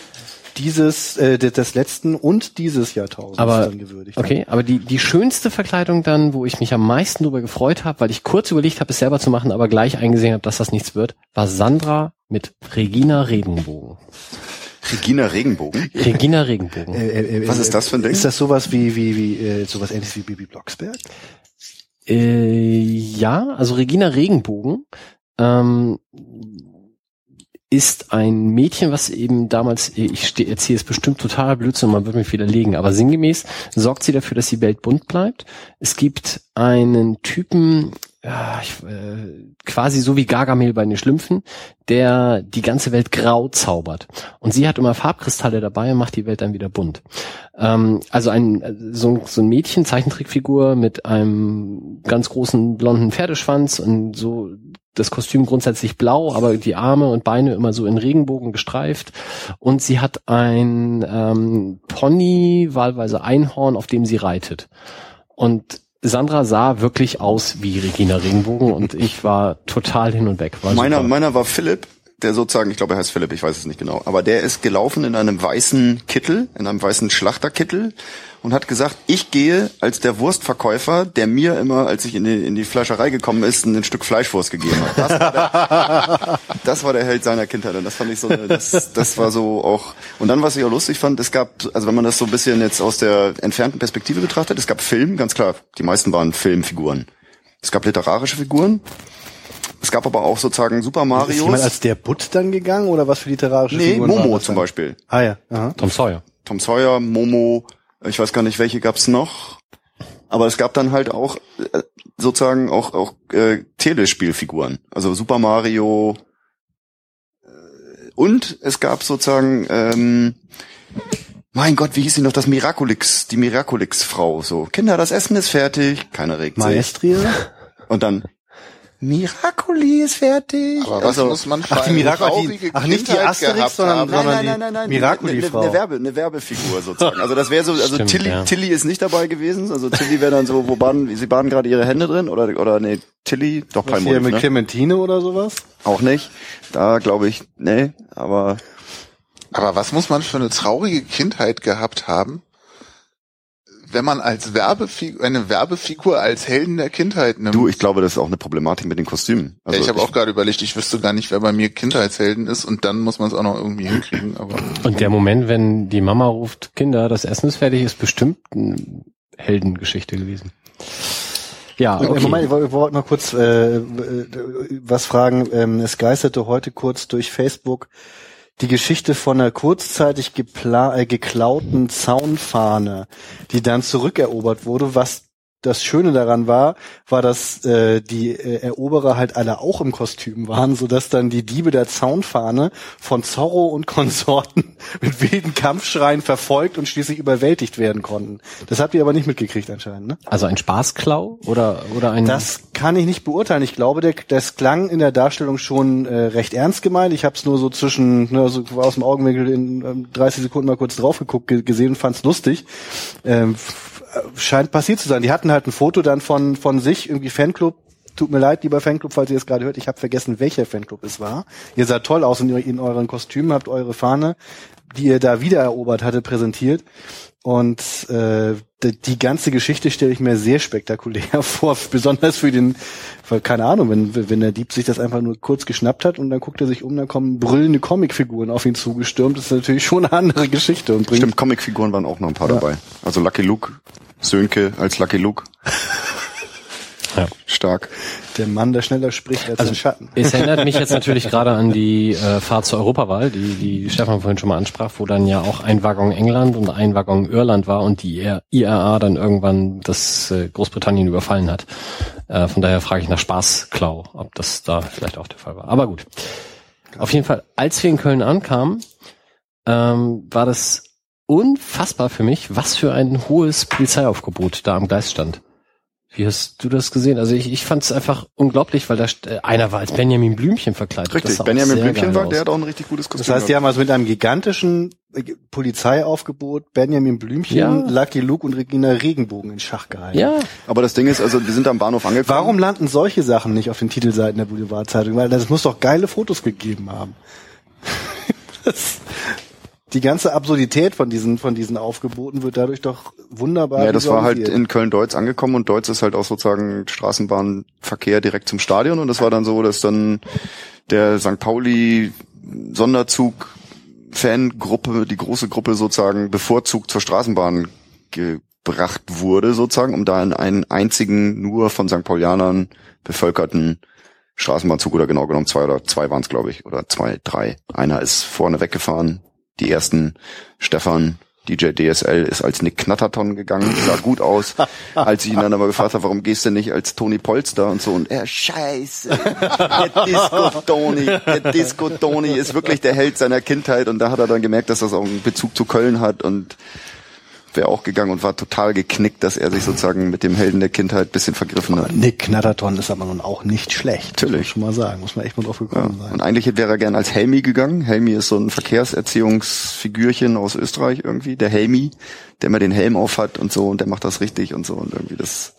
dieses, äh, des letzten und dieses Jahrtausends Aber- dann gewürdigt. Okay, aber die, die schönste Verkleidung dann, wo ich mich am meisten drüber gefreut habe, weil ich kurz überlegt habe, es selber zu machen, aber gleich eingesehen habe, dass das nichts wird, war Sandra mit Regina Regenbogen. Regina Regenbogen. Regina Regenbogen. Äh, äh, äh, Was ist das für ein Ding? Ist das sowas wie, wie, wie, äh, sowas ähnliches wie Bibi Blocksberg? Äh, ja, also Regina Regenbogen ähm, ist ein Mädchen, was eben damals, ich erzähle es bestimmt total Blödsinn, man wird mich widerlegen, aber sinngemäß sorgt sie dafür, dass die Welt bunt bleibt. Es gibt einen Typen, ja, ich, äh, quasi so wie Gargamel bei den Schlümpfen, der die ganze Welt grau zaubert. Und sie hat immer Farbkristalle dabei und macht die Welt dann wieder bunt. Ähm, also ein so, so ein Mädchen, Zeichentrickfigur mit einem ganz großen blonden Pferdeschwanz und so das Kostüm grundsätzlich blau, aber die Arme und Beine immer so in Regenbogen gestreift. Und sie hat ein ähm, Pony, wahlweise Einhorn, auf dem sie reitet. Und Sandra sah wirklich aus wie Regina Regenbogen und ich war total hin und weg. War meiner, meiner war Philipp, der sozusagen, ich glaube, er heißt Philipp, ich weiß es nicht genau, aber der ist gelaufen in einem weißen Kittel, in einem weißen Schlachterkittel und hat gesagt, ich gehe als der Wurstverkäufer, der mir immer, als ich in die, in die Fleischerei gekommen ist, ein Stück Fleischwurst gegeben hat. Das war, der, das war der Held seiner Kindheit und das fand ich so, das, das war so auch. Und dann, was ich auch lustig fand, es gab, also wenn man das so ein bisschen jetzt aus der entfernten Perspektive betrachtet, es gab Film, ganz klar, die meisten waren Filmfiguren. Es gab literarische Figuren, es gab aber auch sozusagen Super Mario. Ist jemand als der Butt dann gegangen oder was für literarische nee, Figuren? Nee, Momo zum Beispiel. Ah ja. Aha. Tom Sawyer. Tom Sawyer, Momo, ich weiß gar nicht, welche gab's noch. Aber es gab dann halt auch äh, sozusagen auch auch äh, Telespielfiguren, also Super Mario äh, und es gab sozusagen ähm, mein Gott, wie hieß sie noch das Miraculix, die Miraculix Frau so. Kinder, das Essen ist fertig, keiner regt sich. Maestria? Und dann Miracoli ist fertig. Aber was also, muss man ach, die Miracoli, ach nicht die Asterix, sondern, nein, nein, nein, nein, nein, Miracoli Frau. Eine, Werbe, eine Werbefigur sozusagen. Also das wäre so, also Stimmt, Tilly, ja. Tilly ist nicht dabei gewesen. Also Tilly wäre dann so, wo baden, sie baden gerade ihre Hände drin oder oder nee, Tilly, doch kein Hier mit ne? Clementine oder sowas? Auch nicht. Da glaube ich, nee, aber aber was muss man für eine traurige Kindheit gehabt haben, wenn man als Werbefigur, eine Werbefigur als Helden der Kindheit nimmt. Du, ich glaube, das ist auch eine Problematik mit den Kostümen. Also ja, ich habe auch gerade überlegt, ich wüsste gar nicht, wer bei mir Kindheitshelden ist und dann muss man es auch noch irgendwie hinkriegen. Aber und der Moment, wenn die Mama ruft, Kinder, das Essen ist fertig, ist bestimmt eine Heldengeschichte gewesen. Ja, okay. Moment, ich wollte noch kurz äh, was fragen. Ähm, es geisterte heute kurz durch Facebook die Geschichte von einer kurzzeitig äh, geklauten Zaunfahne, die dann zurückerobert wurde, was das Schöne daran war, war, dass äh, die äh, Eroberer halt alle auch im Kostüm waren, so dass dann die Diebe der Zaunfahne von Zorro und Konsorten mit wilden Kampfschreien verfolgt und schließlich überwältigt werden konnten. Das habt ihr aber nicht mitgekriegt anscheinend, ne? Also ein Spaßklau oder oder ein Das kann ich nicht beurteilen. Ich glaube, der, das klang in der Darstellung schon äh, recht ernst gemeint. Ich habe es nur so zwischen ne, so aus dem Augenwinkel in äh, 30 Sekunden mal kurz drauf geguckt gesehen und fand's lustig. Ähm, scheint passiert zu sein. Die hatten halt ein Foto dann von, von sich, irgendwie Fanclub. Tut mir leid, lieber Fanclub, falls ihr es gerade hört. Ich habe vergessen, welcher Fanclub es war. Ihr seid toll aus in, in euren Kostümen, habt eure Fahne, die ihr da wiedererobert hatte, präsentiert. Und äh, die, die ganze Geschichte stelle ich mir sehr spektakulär vor, besonders für den, weil, keine Ahnung, wenn, wenn der Dieb sich das einfach nur kurz geschnappt hat und dann guckt er sich um, dann kommen brüllende Comicfiguren auf ihn zugestürmt, das ist natürlich schon eine andere Geschichte. Und bringt Stimmt, Comicfiguren waren auch noch ein paar ja. dabei. Also Lucky Luke, Sönke als Lucky Luke. Ja. Stark. Der Mann, der schneller spricht als also, ein Schatten. Es erinnert mich jetzt natürlich gerade an die äh, Fahrt zur Europawahl, die, die Stefan vorhin schon mal ansprach, wo dann ja auch ein Waggon England und ein Waggon Irland war und die IRA dann irgendwann das äh, Großbritannien überfallen hat. Äh, von daher frage ich nach Spaßklau, ob das da vielleicht auch der Fall war. Aber gut. Auf jeden Fall, als wir in Köln ankamen, ähm, war das unfassbar für mich, was für ein hohes Polizeiaufgebot da am Gleis stand. Wie hast du das gesehen? Also ich, ich fand es einfach unglaublich, weil da äh, einer war als Benjamin Blümchen verkleidet. Richtig, Benjamin Blümchen war, der hat auch ein richtig gutes Kostüm. Das heißt, die haben also mit einem gigantischen äh, Polizeiaufgebot Benjamin Blümchen, ja. Lucky Luke und Regina Regenbogen in Schach gehalten. Ja. Aber das Ding ist, also wir sind am Bahnhof angekommen. Warum landen solche Sachen nicht auf den Titelseiten der Boulevardzeitung? Weil das muss doch geile Fotos gegeben haben. das, die ganze Absurdität von diesen, von diesen Aufgeboten wird dadurch doch wunderbar. Ja, das war halt in Köln-Deutz angekommen und Deutz ist halt auch sozusagen Straßenbahnverkehr direkt zum Stadion und das war dann so, dass dann der St. Pauli Sonderzug Fangruppe, die große Gruppe sozusagen bevorzugt zur Straßenbahn gebracht wurde sozusagen, um da in einen einzigen nur von St. Paulianern bevölkerten Straßenbahnzug oder genau genommen zwei oder zwei waren es glaube ich oder zwei, drei. Einer ist vorne weggefahren, die ersten Stefan, DJ DSL ist als Nick Knatterton gegangen, sah gut aus. Als ich ihn dann aber gefragt habe, warum gehst du nicht als Tony Polster und so und er, scheiße, der Disco Tony, der Disco Tony ist wirklich der Held seiner Kindheit und da hat er dann gemerkt, dass das auch einen Bezug zu Köln hat und wäre auch gegangen und war total geknickt, dass er sich sozusagen mit dem Helden der Kindheit bisschen vergriffen hat. Nick Knatterton ist aber nun auch nicht schlecht. Natürlich. Muss man schon mal sagen. Muss man echt mal drauf gekommen Ja. sein. Und eigentlich wäre er gern als Helmi gegangen. Helmi ist so ein Verkehrserziehungsfigürchen aus Österreich irgendwie. Der Helmi, der immer den Helm auf hat und so und der macht das richtig und so und irgendwie das,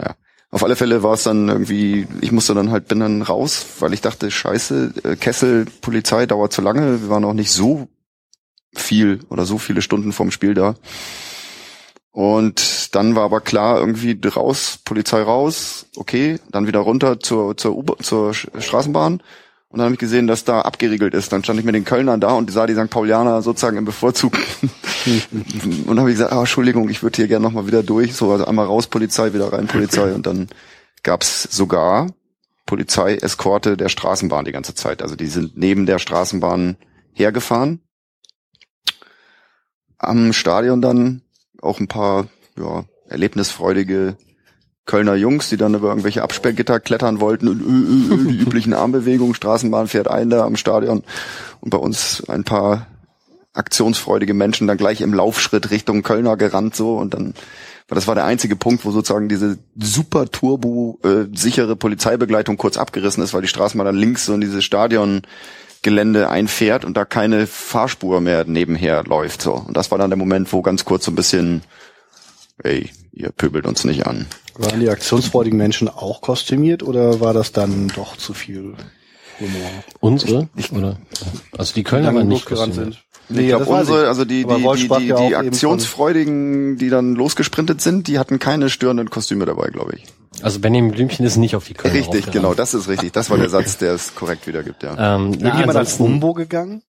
ja. Auf alle Fälle war es dann irgendwie, ich musste dann halt, bin dann raus, weil ich dachte, scheiße, äh, Kessel, Polizei dauert zu lange. Wir waren noch nicht so viel oder so viele Stunden vorm Spiel da. Und dann war aber klar, irgendwie raus, Polizei raus, okay, dann wieder runter zur, zur, U zur Straßenbahn. Und dann habe ich gesehen, dass da abgeriegelt ist. Dann stand ich mit den Kölnern da und sah die St. Paulianer sozusagen im Bevorzug. und dann habe ich gesagt, ah, Entschuldigung, ich würde hier gerne nochmal wieder durch. So, also einmal raus, Polizei, wieder rein, Polizei. Und dann gab's sogar Polizei-Eskorte der Straßenbahn die ganze Zeit. Also die sind neben der Straßenbahn hergefahren. Am Stadion dann auch ein paar ja, erlebnisfreudige Kölner Jungs, die dann über irgendwelche Absperrgitter klettern wollten und äh, äh, äh, die üblichen Armbewegungen, Straßenbahn fährt ein da am Stadion. Und bei uns ein paar aktionsfreudige Menschen dann gleich im Laufschritt Richtung Kölner gerannt so. Und dann weil das war der einzige Punkt, wo sozusagen diese super turbo äh, sichere Polizeibegleitung kurz abgerissen ist, weil die Straßenbahn dann links so in dieses Stadiongelände einfährt und da keine Fahrspur mehr nebenher läuft so und das war dann der Moment, wo ganz kurz so ein bisschen ey, ihr pöbelt uns nicht an. Waren die aktionsfreudigen Menschen auch kostümiert oder war das dann doch zu viel Unsere? Oder? Also die Kölner waren nicht sind. ich glaube, das weiß unsere, ich. also die, die, die, die, die Aktionsfreudigen, die dann losgesprintet sind, die hatten keine störenden Kostüme dabei, glaube ich. Also Benjamin Blümchen ist nicht auf die Kölner Richtig, genau, das ist richtig. Das war der Satz, der es korrekt wiedergibt, ja. Ähm, na, Irgendjemand als Wumbo gegangen?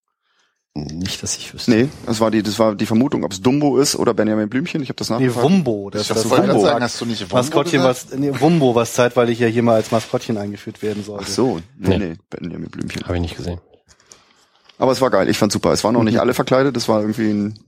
Nicht, dass ich wüsste. Nee, das war die, das war die Vermutung, ob es Dumbo ist oder Benjamin Blümchen. Ich habe das Nee, nachgefragt. Wumbo. Das, Ich das Wumbo. sagen, hast du nicht Wumbo Maskottchen, gesagt? was, nee, Wumbo, was zeitweilig ja hier mal als Maskottchen eingeführt werden sollte. Ach so, nee, Nee. nee, Benjamin Blümchen. Habe ich nicht gesehen. Aber es war geil, ich fand's super. Es waren noch nicht alle verkleidet, es war irgendwie ein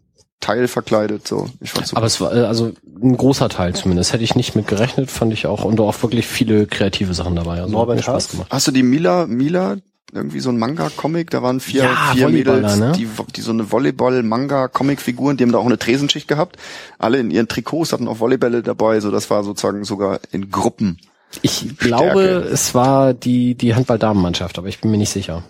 Teil verkleidet, so. Ich fand's super. Aber es war äh, also ein großer Teil zumindest. Hätte ich nicht mit gerechnet, fand ich auch. Und auch wirklich viele kreative Sachen dabei. Also Norbert Spaß gemacht. Hast du die Mila, Mila, irgendwie so ein Manga-Comic, da waren vier, Ja, vier Mädels, ne? die, die so eine Volleyball-Manga-Comic-Figuren, die haben da auch eine Tresenschicht gehabt. Alle in ihren Trikots hatten auch Volleybälle dabei, so das war sozusagen sogar in Gruppen. Ich glaube, es war die, die Handball-Damenmannschaft, aber ich bin mir nicht sicher.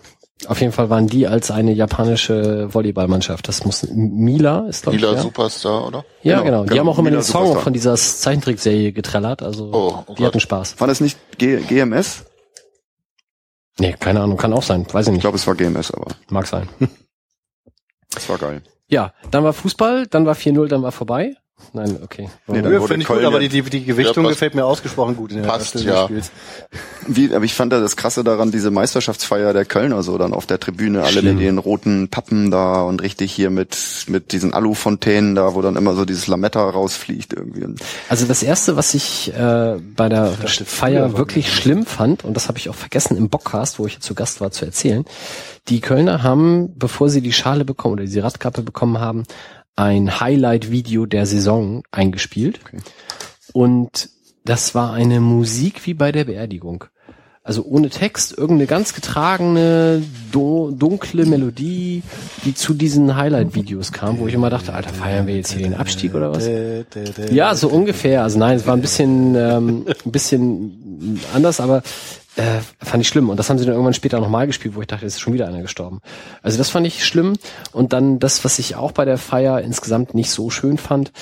Auf jeden Fall waren die als eine japanische Volleyballmannschaft. Das muss Mila ist glaube ich. Mila Ja, Superstar, oder? ja Genau, genau. Die genau. haben auch immer Mila den Song Superstar. von dieser Zeichentrickserie getrellert. Also Oh, oh die Gott. hatten Spaß. War das nicht G GMS? Nee, keine Ahnung, kann auch sein. Weiß ich Ich nicht. glaube, es war GMS, aber Mag sein. es war geil. Ja, dann war Fußball, dann war 4-0, dann war vorbei. Nein, okay. Nee, wurde finde ich gut, aber die, die, die Gewichtung Ja, gefällt mir ausgesprochen gut in der Passt, ja. des Spiels. Wie, aber ich fand da das Krasse daran, diese Meisterschaftsfeier der Kölner so dann auf der Tribüne, alle Schlimm. mit den roten Pappen da und richtig hier mit, mit diesen Alufontänen da, wo dann immer so dieses Lametta rausfliegt irgendwie. Also das erste, was ich äh, bei der Feier wirklich schlimm fand, und das habe ich auch vergessen im Bockcast, wo ich jetzt zu Gast war, zu erzählen, die Kölner haben, bevor sie die Schale bekommen oder die Radkappe bekommen haben, ein Highlight-Video der Saison eingespielt. Und das war eine Musik wie bei der Beerdigung. Also ohne Text, irgendeine ganz getragene, do, dunkle Melodie, die zu diesen Highlight-Videos kam, wo ich immer dachte, Alter, feiern wir jetzt hier den Abstieg oder was? Ja, so ungefähr. Also nein, es war ein bisschen, ähm, ein bisschen anders, aber äh, fand ich schlimm. Und das haben sie dann irgendwann später nochmal gespielt, wo ich dachte, es ist schon wieder einer gestorben. Also das fand ich schlimm. Und dann das, was ich auch bei der Feier insgesamt nicht so schön fand,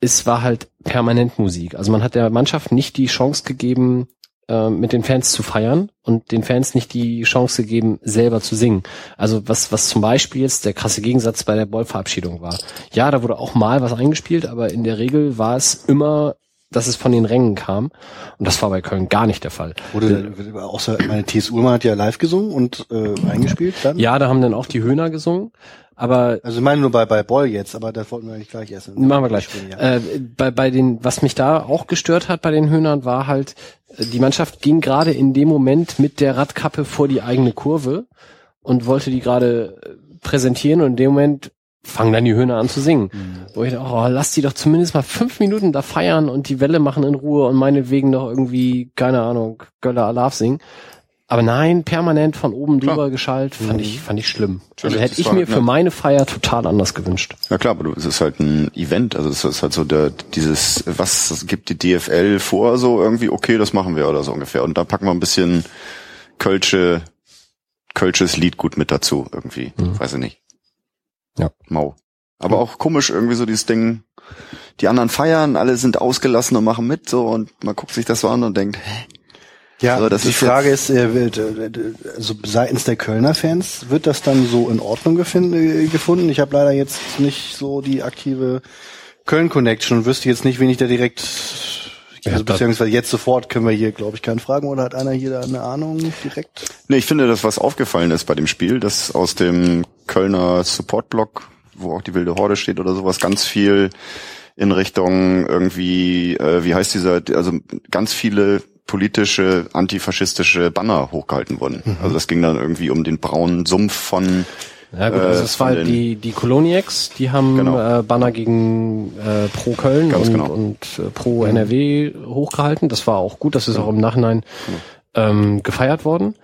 es war halt permanent Musik. Also man hat der Mannschaft nicht die Chance gegeben, äh, mit den Fans zu feiern und den Fans nicht die Chance gegeben, selber zu singen. Also was, was zum Beispiel jetzt der krasse Gegensatz bei der Ballverabschiedung war. Ja, da wurde auch mal was eingespielt, aber in der Regel war es immer, dass es von den Rängen kam. Und das war bei Köln gar nicht der Fall. Wurde, außer meine T.S. Ullmann hat ja live gesungen und äh, eingespielt dann. Ja, da haben dann auch die Höhner gesungen. Aber Also ich meine nur bei, bei Boll jetzt, aber das wollten wir nicht gleich essen. Machen wir gleich. Ja. Äh, bei, bei den, was mich da auch gestört hat bei den Höhnern, war halt, äh, die Mannschaft ging gerade in dem Moment mit der Radkappe vor die eigene Kurve und wollte die gerade äh, präsentieren und in dem Moment fangen dann die Höhner an zu singen. Mhm. Wo ich dachte, oh, lass die doch zumindest mal fünf Minuten da feiern und die Welle machen in Ruhe und meinetwegen noch irgendwie, keine Ahnung, Göller Alarv singen. Aber nein, permanent von oben drüber geschallt, fand ich, fand ich schlimm. Also hätte ich mir für meine Feier total anders gewünscht. Ja klar, aber es ist halt ein Event, also es ist halt so der, dieses, was gibt die DFL vor, so irgendwie, okay, das machen wir oder so ungefähr. Und da packen wir ein bisschen Kölsche, Kölsches Lied gut mit dazu, irgendwie. Mhm. Weiß ich nicht. Ja. Mau. Aber auch komisch irgendwie so dieses Ding, die anderen feiern, alle sind ausgelassen und machen mit, so, und man guckt sich das so an und denkt, hä? Ja, also die ist Frage ist, äh, also seitens der Kölner Fans wird das dann so in Ordnung äh, gefunden? Ich habe leider jetzt nicht so die aktive Köln-Connection und wüsste jetzt nicht, wen ich da direkt also beziehungsweise jetzt sofort können wir hier, glaube ich, keinen fragen oder hat einer hier da eine Ahnung direkt? Nee, ich finde, dass was aufgefallen ist bei dem Spiel, dass aus dem Kölner Support-Block, wo auch die wilde Horde steht oder sowas, ganz viel in Richtung irgendwie, äh, wie heißt dieser, also ganz viele politische, antifaschistische Banner hochgehalten wurden. Mhm. Also das ging dann irgendwie um den braunen Sumpf von ja gut, also es war die die Coloniacs, die haben genau. äh, Banner gegen äh, pro Köln Ganz und, genau. und äh, pro mhm. NRW hochgehalten. Das war auch gut, das ist auch im Nachhinein ähm, gefeiert worden.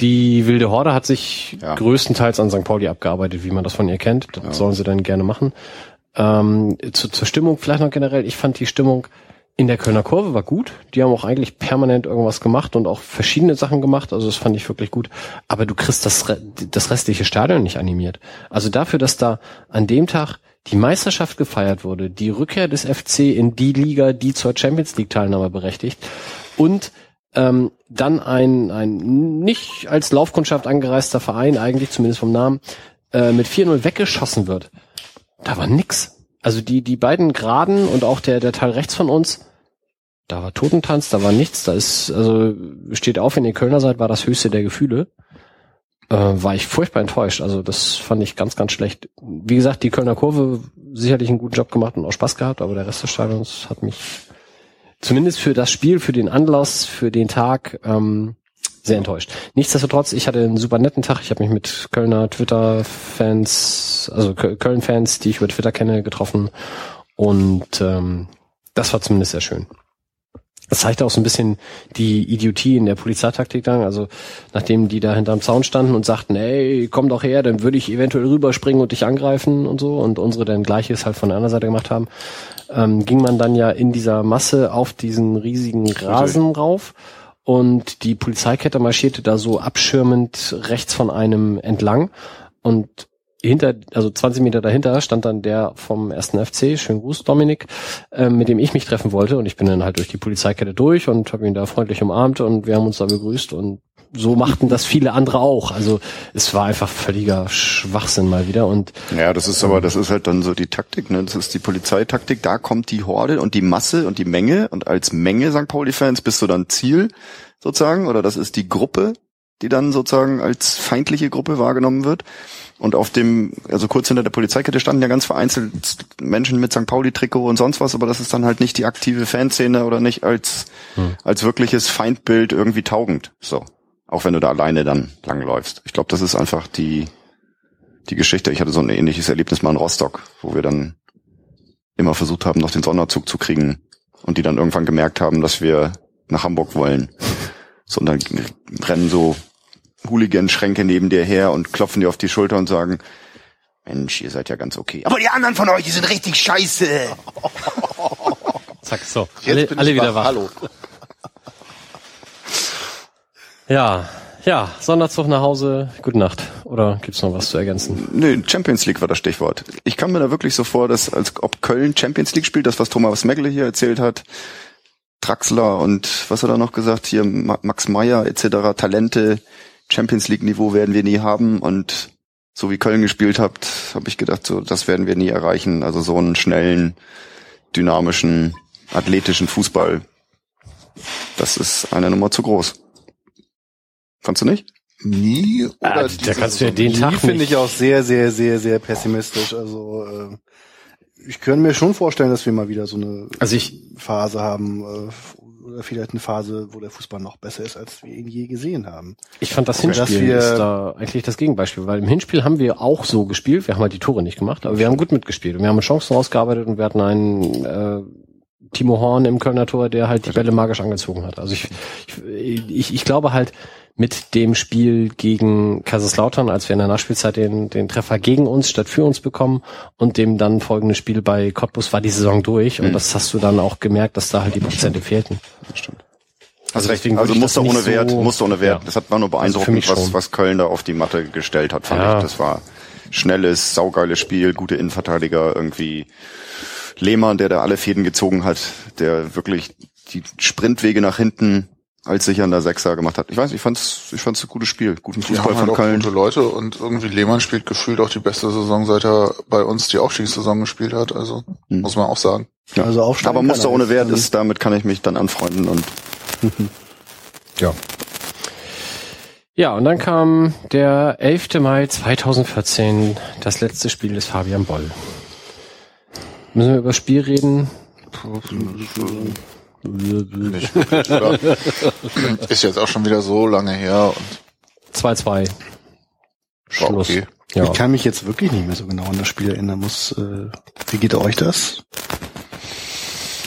Die wilde Horde hat sich ja. größtenteils an St. Pauli abgearbeitet, wie man das von ihr kennt. Das ja. sollen sie dann gerne machen. Ähm, zu, zur Stimmung vielleicht noch generell. Ich fand die Stimmung in der Kölner Kurve war gut. Die haben auch eigentlich permanent irgendwas gemacht und auch verschiedene Sachen gemacht. Also das fand ich wirklich gut. Aber du kriegst das, das restliche Stadion nicht animiert. Also dafür, dass da an dem Tag die Meisterschaft gefeiert wurde, die Rückkehr des FC in die Liga, die zur Champions League Teilnahme berechtigt und ähm, dann ein, ein nicht als Laufkundschaft angereister Verein, eigentlich zumindest vom Namen, äh, mit 4-0 weggeschossen wird. Da war nix. Also die, die beiden Graden und auch der, der Teil rechts von uns, da war Totentanz, da war nichts, da ist, also steht auf, wenn ihr Kölner seid, war das höchste der Gefühle. Äh, war ich furchtbar enttäuscht. Also das fand ich ganz, ganz schlecht. Wie gesagt, die Kölner Kurve sicherlich einen guten Job gemacht und auch Spaß gehabt, aber der Rest des Stadions hat mich zumindest für das Spiel, für den Anlass, für den Tag ähm, sehr enttäuscht. Nichtsdestotrotz, ich hatte einen super netten Tag. Ich habe mich mit Kölner Twitter-Fans, also Köln-Fans, die ich über Twitter kenne, getroffen und ähm, das war zumindest sehr schön. Das zeigt auch so ein bisschen die Idiotie in der Polizeitaktik dann. Also nachdem die da hinterm Zaun standen und sagten, ey, komm doch her, dann würde ich eventuell rüberspringen und dich angreifen und so und unsere dann gleiches halt von der anderen Seite gemacht haben, ähm, ging man dann ja in dieser Masse auf diesen riesigen Rasen rauf. Und die Polizeikette marschierte da so abschirmend rechts von einem entlang. Und hinter, also 20 Meter dahinter stand dann der vom ersten FC, schönen Gruß Dominik, äh, mit dem ich mich treffen wollte und ich bin dann halt durch die Polizeikette durch und habe ihn da freundlich umarmt und wir haben uns da begrüßt und so machten das viele andere auch. Also es war einfach völliger Schwachsinn mal wieder und ja, das ist aber das ist halt dann so die Taktik, ne? Das ist die Polizeitaktik. Da kommt die Horde und die Masse und die Menge und als Menge St. Pauli-Fans bist du dann Ziel sozusagen oder das ist die Gruppe, die dann sozusagen als feindliche Gruppe wahrgenommen wird. Und auf dem, also kurz hinter der Polizeikette standen ja ganz vereinzelt Menschen mit St. Pauli-Trikot und sonst was, aber das ist dann halt nicht die aktive Fanszene oder nicht als, hm. als wirkliches Feindbild irgendwie taugend. So. Auch wenn du da alleine dann langläufst. Ich glaube, das ist einfach die, die Geschichte. Ich hatte so ein ähnliches Erlebnis mal in Rostock, wo wir dann immer versucht haben, noch den Sonderzug zu kriegen und die dann irgendwann gemerkt haben, dass wir nach Hamburg wollen. So, und dann rennen so Hooligan-Schränke neben dir her und klopfen dir auf die Schulter und sagen, Mensch, ihr seid ja ganz okay. Aber die anderen von euch, die sind richtig scheiße. Zack, so. Jetzt alle, alle wieder wach. Hallo. Ja, ja, Sonderzug nach Hause, gute Nacht. Oder gibt's noch was zu ergänzen? Nee, Champions League war das Stichwort. Ich kam mir da wirklich so vor, dass als ob Köln Champions League spielt, das was Thomas Megle hier erzählt hat, Traxler und was hat er noch gesagt, hier Max Meyer etc., Talente, Champions League Niveau werden wir nie haben und so wie Köln gespielt habt, habe ich gedacht, so das werden wir nie erreichen. Also so einen schnellen, dynamischen, athletischen Fußball, das ist eine Nummer zu groß. Fandst du nicht? Nie oder ah, da kannst du ja den Tag finde ich auch sehr, sehr, sehr, sehr pessimistisch. Also äh, ich könnte mir schon vorstellen, dass wir mal wieder so eine Also ich- Phase haben, äh, Phase, wo der Fußball noch besser ist, als wir ihn je gesehen haben. Ich fand das Hinspiel ist da eigentlich das Gegenbeispiel, weil im Hinspiel haben wir auch so gespielt, wir haben halt die Tore nicht gemacht, aber wir haben gut mitgespielt und wir haben Chancen rausgearbeitet und wir hatten einen äh, Timo Horn im Kölner Tor, der halt die Bälle magisch angezogen hat. Also ich, ich, ich, ich glaube halt mit dem Spiel gegen Kaiserslautern, als wir in der Nachspielzeit den, den Treffer gegen uns statt für uns bekommen und dem dann folgende Spiel bei Cottbus war die Saison durch und das hast du dann auch gemerkt, dass da halt die Prozente fehlten. Stimmt. Also Also, deswegen also Muster das ohne Wert, so- Muster ohne Wert. Ja. Das hat war nur Also beeindruckend, mich was, was Köln da auf die Matte gestellt hat, fand Ja. ich. Das war schnelles, saugeiles Spiel, gute Innenverteidiger, irgendwie Lehmann, der da alle Fäden gezogen hat, der wirklich die Sprintwege nach hinten als sichernder Sechser gemacht hat. Ich weiß, ich fand's, ich fand's ein gutes Spiel, guten Die Fußball haben halt von auch Köln. gute Leute und irgendwie Lehmann spielt gefühlt auch die beste Saison, seit er bei uns die Aufstiegssaison gespielt hat. Also Hm. muss man auch sagen. Ja. Also aufsteigen Aber Muster er ohne Wert ist, damit kann ich mich dann anfreunden und Ja. Ja, und dann kam der 11. Mai 2014, das letzte Spiel des Fabian Boll. Müssen wir über das Spiel reden? Ist jetzt auch schon wieder so lange her und 2-2. war Schluss. okay. Ja. Ich kann mich jetzt wirklich nicht mehr so genau an das Spiel erinnern. Muss, äh, wie geht euch das?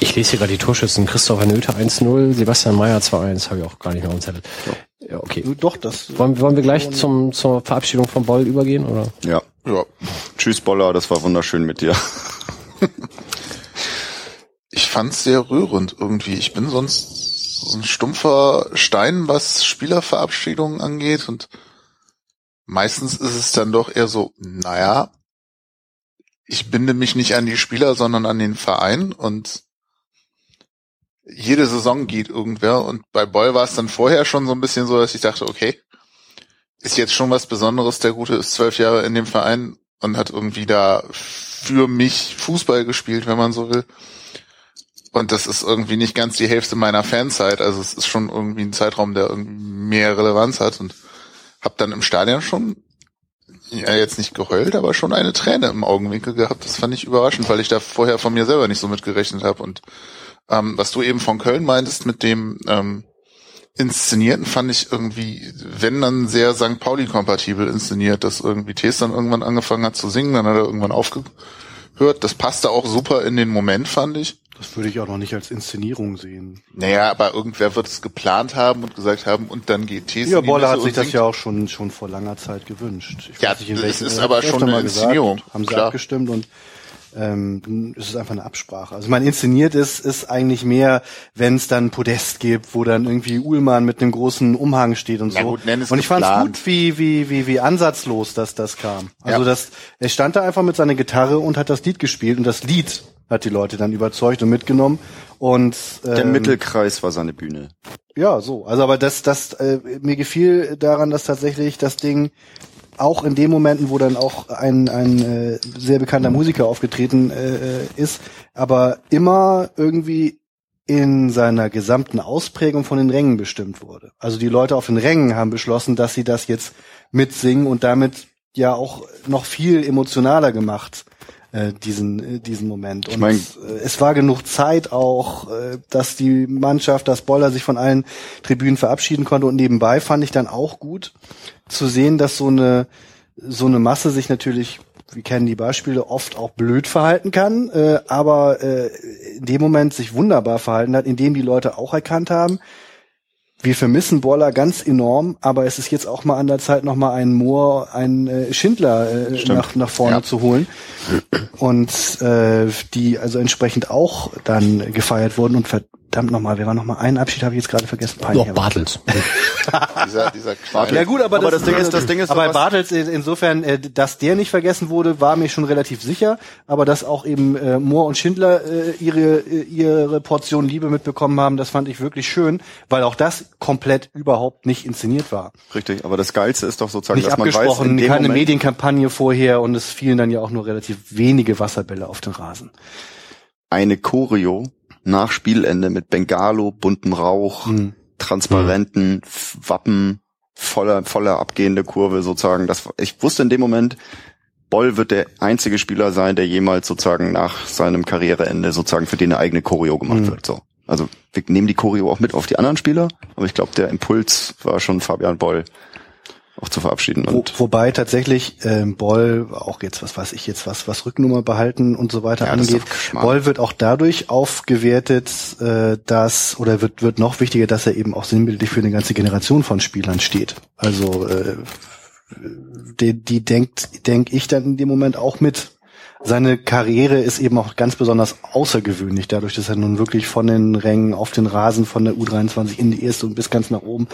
Ich lese hier gerade die Torschützen. Christopher Nöte 1-0, Sebastian Mayer 2-1, habe ich auch gar nicht mehr dem Zettel. Ja, okay. Doch, das. Wollen, wollen wir gleich zum, zur Verabschiedung von Boll übergehen, oder? ja. Ja. Tschüss Boller, das war wunderschön mit dir. Ich fand's sehr rührend irgendwie. Ich bin sonst so ein stumpfer Stein, was Spielerverabschiedungen angeht und meistens ist es dann doch eher so, naja, ich binde mich nicht an die Spieler, sondern an den Verein und jede Saison geht irgendwer und bei Boy war es dann vorher schon so ein bisschen so, dass ich dachte, okay, ist jetzt schon was Besonderes, der Gute ist zwölf Jahre in dem Verein und hat irgendwie da für mich Fußball gespielt, wenn man so will. Und das ist irgendwie nicht ganz die Hälfte meiner Fanzeit. Also es ist schon irgendwie ein Zeitraum, der irgendwie mehr Relevanz hat. Und habe dann im Stadion schon, ja jetzt nicht geheult, aber schon eine Träne im Augenwinkel gehabt. Das fand ich überraschend, weil ich da vorher von mir selber nicht so mitgerechnet habe. Und ähm, was du eben von Köln meintest mit dem ähm, Inszenierten, fand ich irgendwie, wenn dann sehr St. Pauli-kompatibel inszeniert, dass irgendwie Tees dann irgendwann angefangen hat zu singen, dann hat er irgendwann aufgehört. Das passte auch super in den Moment, fand ich. Das würde ich auch noch nicht als Inszenierung sehen. Naja, aber irgendwer wird es geplant haben und gesagt haben, und dann geht Tees Ja, Bolle hat sich das ja auch schon, schon vor langer Zeit gewünscht. Ich Ja, weiß nicht, in das welchem- ist er aber schon eine mal gesagt, Inszenierung, Haben sie klar. abgestimmt und ähm, es ist einfach eine Absprache. Also man inszeniert ist, ist eigentlich mehr, wenn es dann ein Podest gibt, wo dann irgendwie Uhlmann mit einem großen Umhang steht und Na so. gut, es und ich fand es gut, wie, wie, wie, wie ansatzlos dass das kam. Also Ja. das, er stand da einfach mit seiner Gitarre und hat das Lied gespielt und das Lied hat die Leute dann überzeugt und mitgenommen. Und Der ähm, Mittelkreis war seine Bühne. ja, so. Also aber das, das, äh, mir gefiel daran, dass tatsächlich das Ding auch in den Momenten, wo dann auch ein, ein äh, sehr bekannter Musiker aufgetreten äh, ist, aber immer irgendwie in seiner gesamten Ausprägung von den Rängen bestimmt wurde. Also die Leute auf den Rängen haben beschlossen, dass sie das jetzt mitsingen und damit ja auch noch viel emotionaler gemacht äh, diesen äh, diesen Moment. Und mein- äh, es war genug Zeit auch, äh, dass die Mannschaft, dass Boller sich von allen Tribünen verabschieden konnte. Und nebenbei fand ich dann auch gut zu sehen, dass so eine so eine Masse sich natürlich, wir kennen die Beispiele, oft auch blöd verhalten kann, äh, aber äh, in dem Moment sich wunderbar verhalten hat, indem die Leute auch erkannt haben, wir vermissen Boller ganz enorm, aber es ist jetzt auch mal an der Zeit, noch mal einen Moor, einen äh, Schindler äh, nach, nach vorne Ja. zu holen. Und äh, die also entsprechend auch dann gefeiert wurden. Und verdammt nochmal, wer war nochmal ein Abschied, habe ich jetzt gerade vergessen. Peinlich, Doch, aber- Bartels. Dieser, dieser kleine, ja gut, aber, Aber das, das Ding ist- das Ding ist aber Bartels in- insofern, äh, dass der nicht vergessen wurde, war mir schon relativ sicher. Aber dass auch eben äh, Mohr und Schindler äh, ihre äh, ihre Portion Liebe mitbekommen haben, das fand ich wirklich schön, weil auch das komplett überhaupt nicht inszeniert war. Richtig, aber das Geilste ist doch sozusagen, Nicht dass man weiß, in abgesprochen, dem keine Moment, Medienkampagne vorher und es fielen dann ja auch nur relativ wenige Wasserbälle auf den Rasen. eine Choreo nach Spielende mit Bengalo, buntem Rauch, Hm. transparenten F- Wappen, voller, voller abgehende Kurve sozusagen. Das, ich wusste in dem Moment, Boll wird der einzige Spieler sein, der jemals sozusagen nach seinem Karriereende sozusagen für den eine eigene Choreo gemacht mhm. wird. So. Also wir nehmen die Choreo auch mit auf die anderen Spieler, aber ich glaube, der Impuls war schon Fabian Boll auch zu verabschieden. Wo, wobei tatsächlich ähm, Boll auch jetzt, was weiß ich jetzt, was was Rücknummer behalten und so weiter ja, angeht, Boll wird auch dadurch aufgewertet, äh, dass oder wird wird noch wichtiger, dass er eben auch sinnbildlich für eine ganze Generation von Spielern steht. Also äh, die, die denkt, denke ich dann in dem Moment auch mit. Seine Karriere ist eben auch ganz besonders außergewöhnlich, dadurch, dass er nun wirklich von den Rängen auf den Rasen von der U23 in die erste und bis ganz nach oben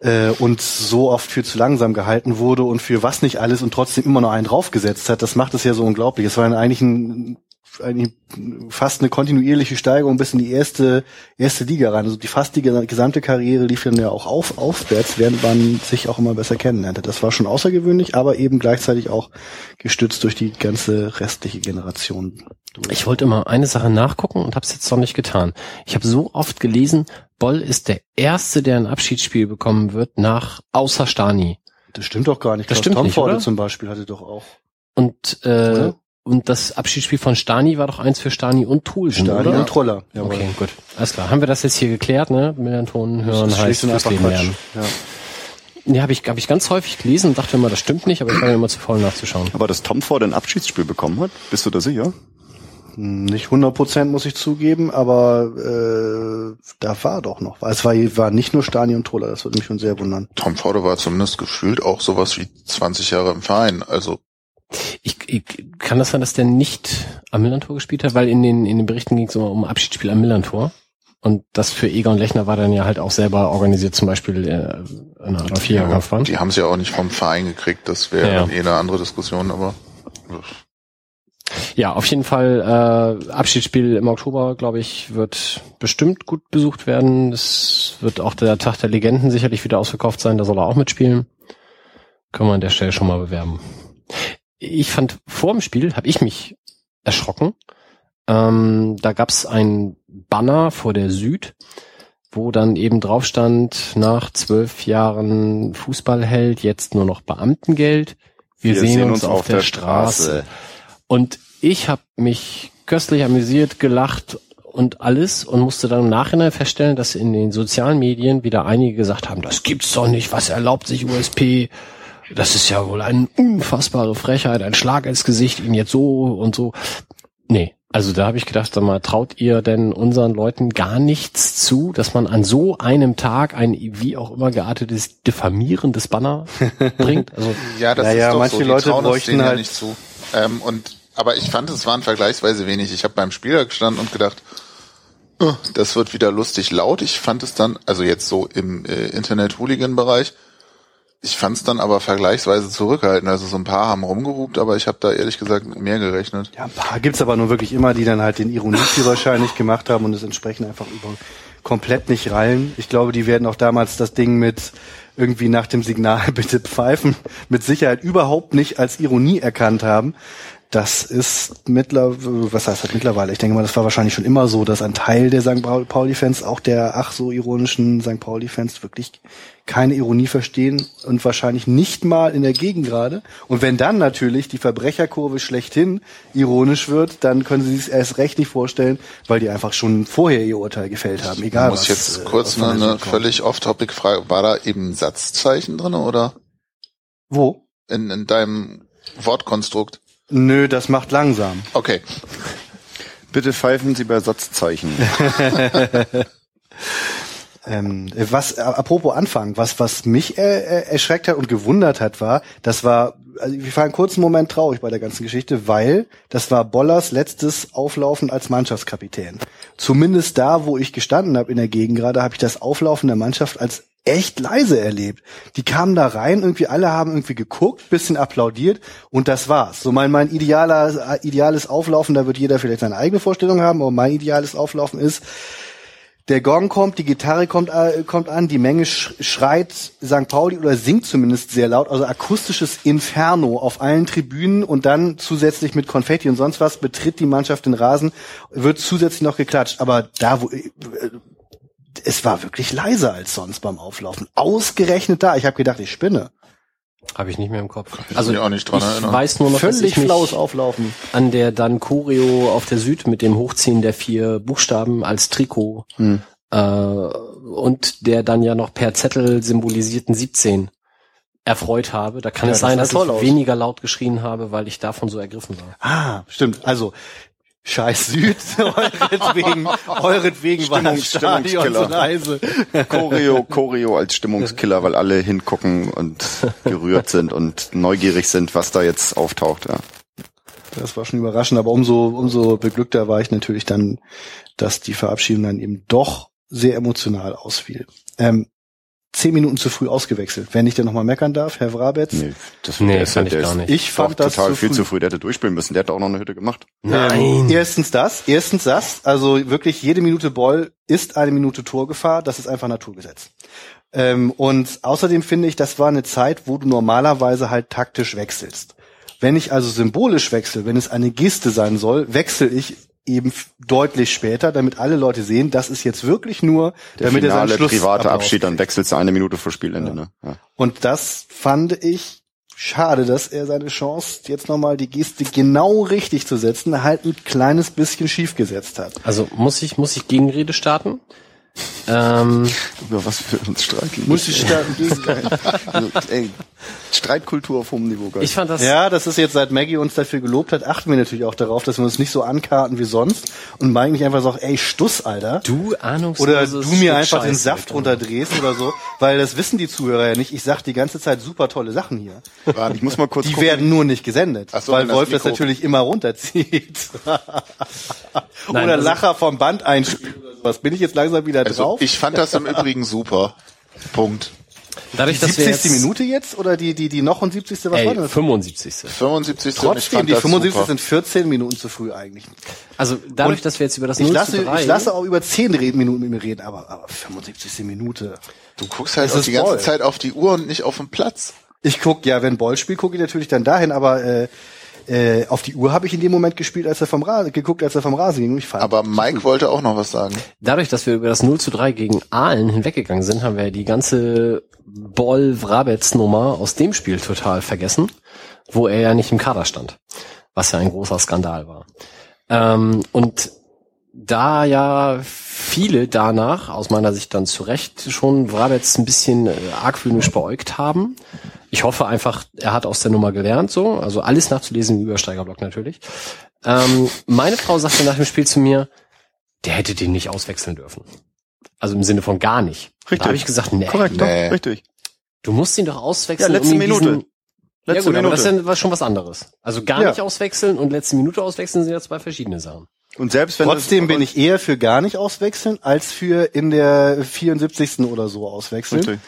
äh, und so oft für zu langsam gehalten wurde und für was nicht alles und trotzdem immer noch einen draufgesetzt hat, das macht es ja so unglaublich. Es war eigentlich ein eigentlich fast eine kontinuierliche Steigerung bis in die erste erste Liga rein. Also die fast die gesamte Karriere lief dann ja auch auf, aufwärts, während man sich auch immer besser kennenlernte. Das war schon außergewöhnlich, aber eben gleichzeitig auch gestützt durch die ganze restliche Generation. Ich wollte immer eine Sache nachgucken und habe es jetzt noch nicht getan. Ich habe so oft gelesen, Boll ist der erste, der ein Abschiedsspiel bekommen wird nach außer Stani. Das stimmt doch gar nicht. Das Klaus stimmt nicht, oder? zum Beispiel hatte doch auch. Und äh, und das Abschiedsspiel von Stani war doch eins für Stani und Toolsen, Stani oder? und Troller. Jawohl. Okay, gut. Alles klar. Haben wir das jetzt hier geklärt, ne? Melanton hören heißt fürs Leben lernen. Ja. Nee, habe ich, hab ich ganz häufig gelesen und dachte immer, das stimmt nicht, aber ich war ja immer zu faul nachzuschauen. Aber dass Tom Ford ein Abschiedsspiel bekommen hat, bist du da sicher? Nicht 100 Prozent muss ich zugeben, aber äh, da war doch noch. Es war, war nicht nur Stani und Troller, das würde mich schon sehr wundern. Tom Ford war zumindest gefühlt auch sowas wie 20 Jahre im Verein. Also ich, ich, kann das sein, dass der nicht am Millantor gespielt hat? Weil in den, in den Berichten ging es immer um Abschiedsspiel am Millantor. Und das für Egon Lechner war dann ja halt auch selber organisiert, zum Beispiel äh, in einer Viererkampfbahn. Die haben es ja auch nicht vom Verein gekriegt, das wäre ja. eh eine andere Diskussion, aber. Ja, auf jeden Fall äh, Abschiedsspiel im Oktober, glaube ich, wird bestimmt gut besucht werden. Es wird auch der Tag der Legenden sicherlich wieder ausverkauft sein, da soll er auch mitspielen. Können wir an der Stelle schon mal bewerben ich fand vor dem Spiel habe ich mich erschrocken. Ähm, da gab's ein Banner vor der Süd, wo dann eben drauf stand, nach zwölf Jahren Fußballheld, jetzt nur noch Beamtengeld. Wir, Wir sehen, sehen, uns, auf, auf der, Straße. Straße. Und ich habe mich köstlich amüsiert, gelacht und alles und musste dann im Nachhinein feststellen, dass in den sozialen Medien wieder einige gesagt haben, das gibt's doch nicht, was erlaubt sich USP? Das ist ja wohl eine unfassbare Frechheit, ein Schlag ins Gesicht, ihn jetzt so und so. Nee, also da habe ich gedacht, sag mal, traut ihr denn unseren Leuten gar nichts zu, dass man an so einem Tag ein wie auch immer geartetes diffamierendes Banner bringt? Also, ja, das naja, ist doch manche so. Die Leute bräuchten halt ja nicht zu. Ähm, und aber ich fand, es waren vergleichsweise wenig. Ich habe beim Spieler gestanden und gedacht, oh, das wird wieder lustig laut. Ich fand es dann, also jetzt so im äh, Internet-Hooligan-Bereich, ich fand es dann aber vergleichsweise zurückhaltend. Also so ein paar haben rumgerupt, aber ich habe da ehrlich gesagt mehr gerechnet. Ja, ein paar gibt's aber nur wirklich immer, die dann halt den Ironieführerschein nicht gemacht haben und es entsprechend einfach über komplett nicht rallen. Ich glaube, die werden auch damals das Ding mit irgendwie nach dem Signal bitte pfeifen mit Sicherheit überhaupt nicht als Ironie erkannt haben. Das ist mittlerweile, was heißt das mittlerweile? Ich denke mal, das war wahrscheinlich schon immer so, dass ein Teil der St. Pauli-Fans, auch der ach so ironischen St. Pauli-Fans, wirklich keine Ironie verstehen und wahrscheinlich nicht mal in der Gegend gerade. Und wenn dann natürlich die Verbrecherkurve schlechthin ironisch wird, dann können Sie sich erst recht nicht vorstellen, weil die einfach schon vorher ihr Urteil gefällt haben. Egal. Ich muss was, jetzt äh, kurz eine, eine völlig off-topic-Frage. War da eben Satzzeichen drin oder? Wo? In, in deinem Wortkonstrukt. Nö, das macht langsam. Okay. Bitte pfeifen Sie bei Satzzeichen. ähm, was, äh, apropos Anfang, was, was mich äh, äh, erschreckt hat und gewundert hat, war, das war, also ich war einen kurzen Moment traurig bei der ganzen Geschichte, weil das war Bollers letztes Auflaufen als Mannschaftskapitän. Zumindest da, wo ich gestanden habe in der Gegend gerade, habe ich das Auflaufen der Mannschaft als echt leise erlebt. Die kamen da rein, irgendwie alle haben irgendwie geguckt, bisschen applaudiert und das war's. So mein, mein idealer, ideales Auflaufen, da wird jeder vielleicht seine eigene Vorstellung haben, aber mein ideales Auflaufen ist, der Gong kommt, die Gitarre kommt, äh, kommt an, die Menge schreit St. Pauli oder singt zumindest sehr laut, also akustisches Inferno auf allen Tribünen und dann zusätzlich mit Konfetti und sonst was betritt die Mannschaft den Rasen, wird zusätzlich noch geklatscht. Aber da, wo, äh, es war wirklich leiser als sonst beim Auflaufen. Ausgerechnet da. Ich habe gedacht, ich spinne. Habe ich nicht mehr im Kopf. Also auch nicht dran ich erinnern. weiß nur noch, dass Völlig ich mich flaues Auflaufen. an der dann Choreo auf der Süd mit dem Hochziehen der vier Buchstaben als Trikot Hm. äh, und der dann ja noch per Zettel symbolisierten 17 erfreut habe. Da kann Ja, es das sein, sah dass ich aus. weniger laut geschrien habe, weil ich davon so ergriffen war. Ah, stimmt. Also Scheiß Süd, euretwegen, euretwegen war das Stadion so leise. Choreo, Choreo als Stimmungskiller, weil alle hingucken und gerührt sind und neugierig sind, was da jetzt auftaucht. Ja. Das war schon überraschend, aber umso, umso beglückter war ich natürlich dann, dass die Verabschiedung dann eben doch sehr emotional ausfiel. Ähm, zehn Minuten zu früh ausgewechselt. Wenn ich denn nochmal meckern darf, Herr Wrabetz. Nee, das, Nee, der ist, fand ich gar nicht. Ich doch fand das total zu viel früh. zu früh. Der hätte durchspielen müssen. Der hat auch noch eine Hütte gemacht. Ähm, erstens das, erstens das. Also wirklich jede Minute Ball ist eine Minute Torgefahr. Das ist einfach Naturgesetz. Ähm, und außerdem finde ich, das war eine Zeit, wo du normalerweise halt taktisch wechselst. Wenn ich also symbolisch wechsle, wenn es eine Geste sein soll, wechsle ich eben deutlich später, damit alle Leute sehen, das ist jetzt wirklich nur, Der damit er seinen finale Schluss private Abschied, dann wechselst du eine Minute vor Spielende. Ne? Ja. Und das fand ich schade, dass er seine Chance, jetzt nochmal die Geste genau richtig zu setzen, halt ein kleines bisschen schief gesetzt hat. Also muss ich, muss ich Gegenrede starten? Ähm, Über was wir uns streiten. Muss ich starten gegen Also, ey, Streitkultur auf hohem Niveau. Geil. ich fand das, Ja, das ist jetzt, seit Maggie uns dafür gelobt hat, achten wir natürlich auch darauf, dass wir uns nicht so ankarten wie sonst und Mike nicht einfach sagt, ey, Stuss, Alter. du ahnungsloses Oder du mir Stück einfach den Scheiße, Saft Alter. runterdrehst oder so, weil das wissen die Zuhörer ja nicht. Ich sag die ganze Zeit super tolle Sachen hier. ich muss mal kurz Die gucken. werden nur nicht gesendet, Ach so, weil das Wolf das Mikro- natürlich immer runterzieht. Nein, oder also- Lacher vom Band einspielt oder sowas. Bin ich jetzt langsam wieder Also drauf? ich fand das im Übrigen super. Punkt. Dadurch, die dass wir 70. jetzt, Minute jetzt oder die die die noch und 70. was war Ey, das? 75. 75. und ich Trotzdem, fand die das 75 super. sind 14 Minuten zu früh eigentlich. Also dadurch, Und dass wir jetzt über das Ich 0 lasse, zu 3, ich lasse auch über 10 Re- Minuten mit mir reden, aber, aber 75. Minute. Du guckst halt Es auch die ganze Ball. Zeit auf die Uhr und nicht auf den Platz. Ich guck, ja, wenn Ball spielt, gucke ich natürlich dann dahin, aber äh, äh, auf die Uhr habe ich in dem Moment gespielt, als er vom Rasen, geguckt, als er vom Rasen ging. Ich fand, Aber Mike wollte auch noch was sagen. dadurch, dass wir über das 0 zu 3 gegen Aalen hinweggegangen sind, haben wir die ganze Boll-Wrabetz-Nummer aus dem Spiel total vergessen, wo er ja nicht im Kader stand, was ja ein großer Skandal war. Ähm, und da ja viele danach, aus meiner Sicht dann zu Recht, schon Wrabetz ein bisschen äh, argwöhnisch beäugt haben. Ich hoffe einfach, er hat aus der Nummer gelernt, so. Also alles nachzulesen im Übersteigerblock natürlich. Ähm, meine Frau sagte nach dem Spiel zu mir, der hätte den nicht auswechseln dürfen. Also im Sinne von gar nicht. Richtig. Da habe ich gesagt, nee, Korrekt, Nee. doch, richtig. du musst ihn doch auswechseln. Ja, letzte um Minute. Diesen, ja Letzte gut, aber das Minute. ist ja schon was anderes. Also gar Ja. nicht auswechseln und letzte Minute auswechseln sind ja zwei verschiedene Sachen. Und selbst wenn trotzdem bin ich eher für gar nicht auswechseln, als für in der 74. oder so auswechseln. Richtig.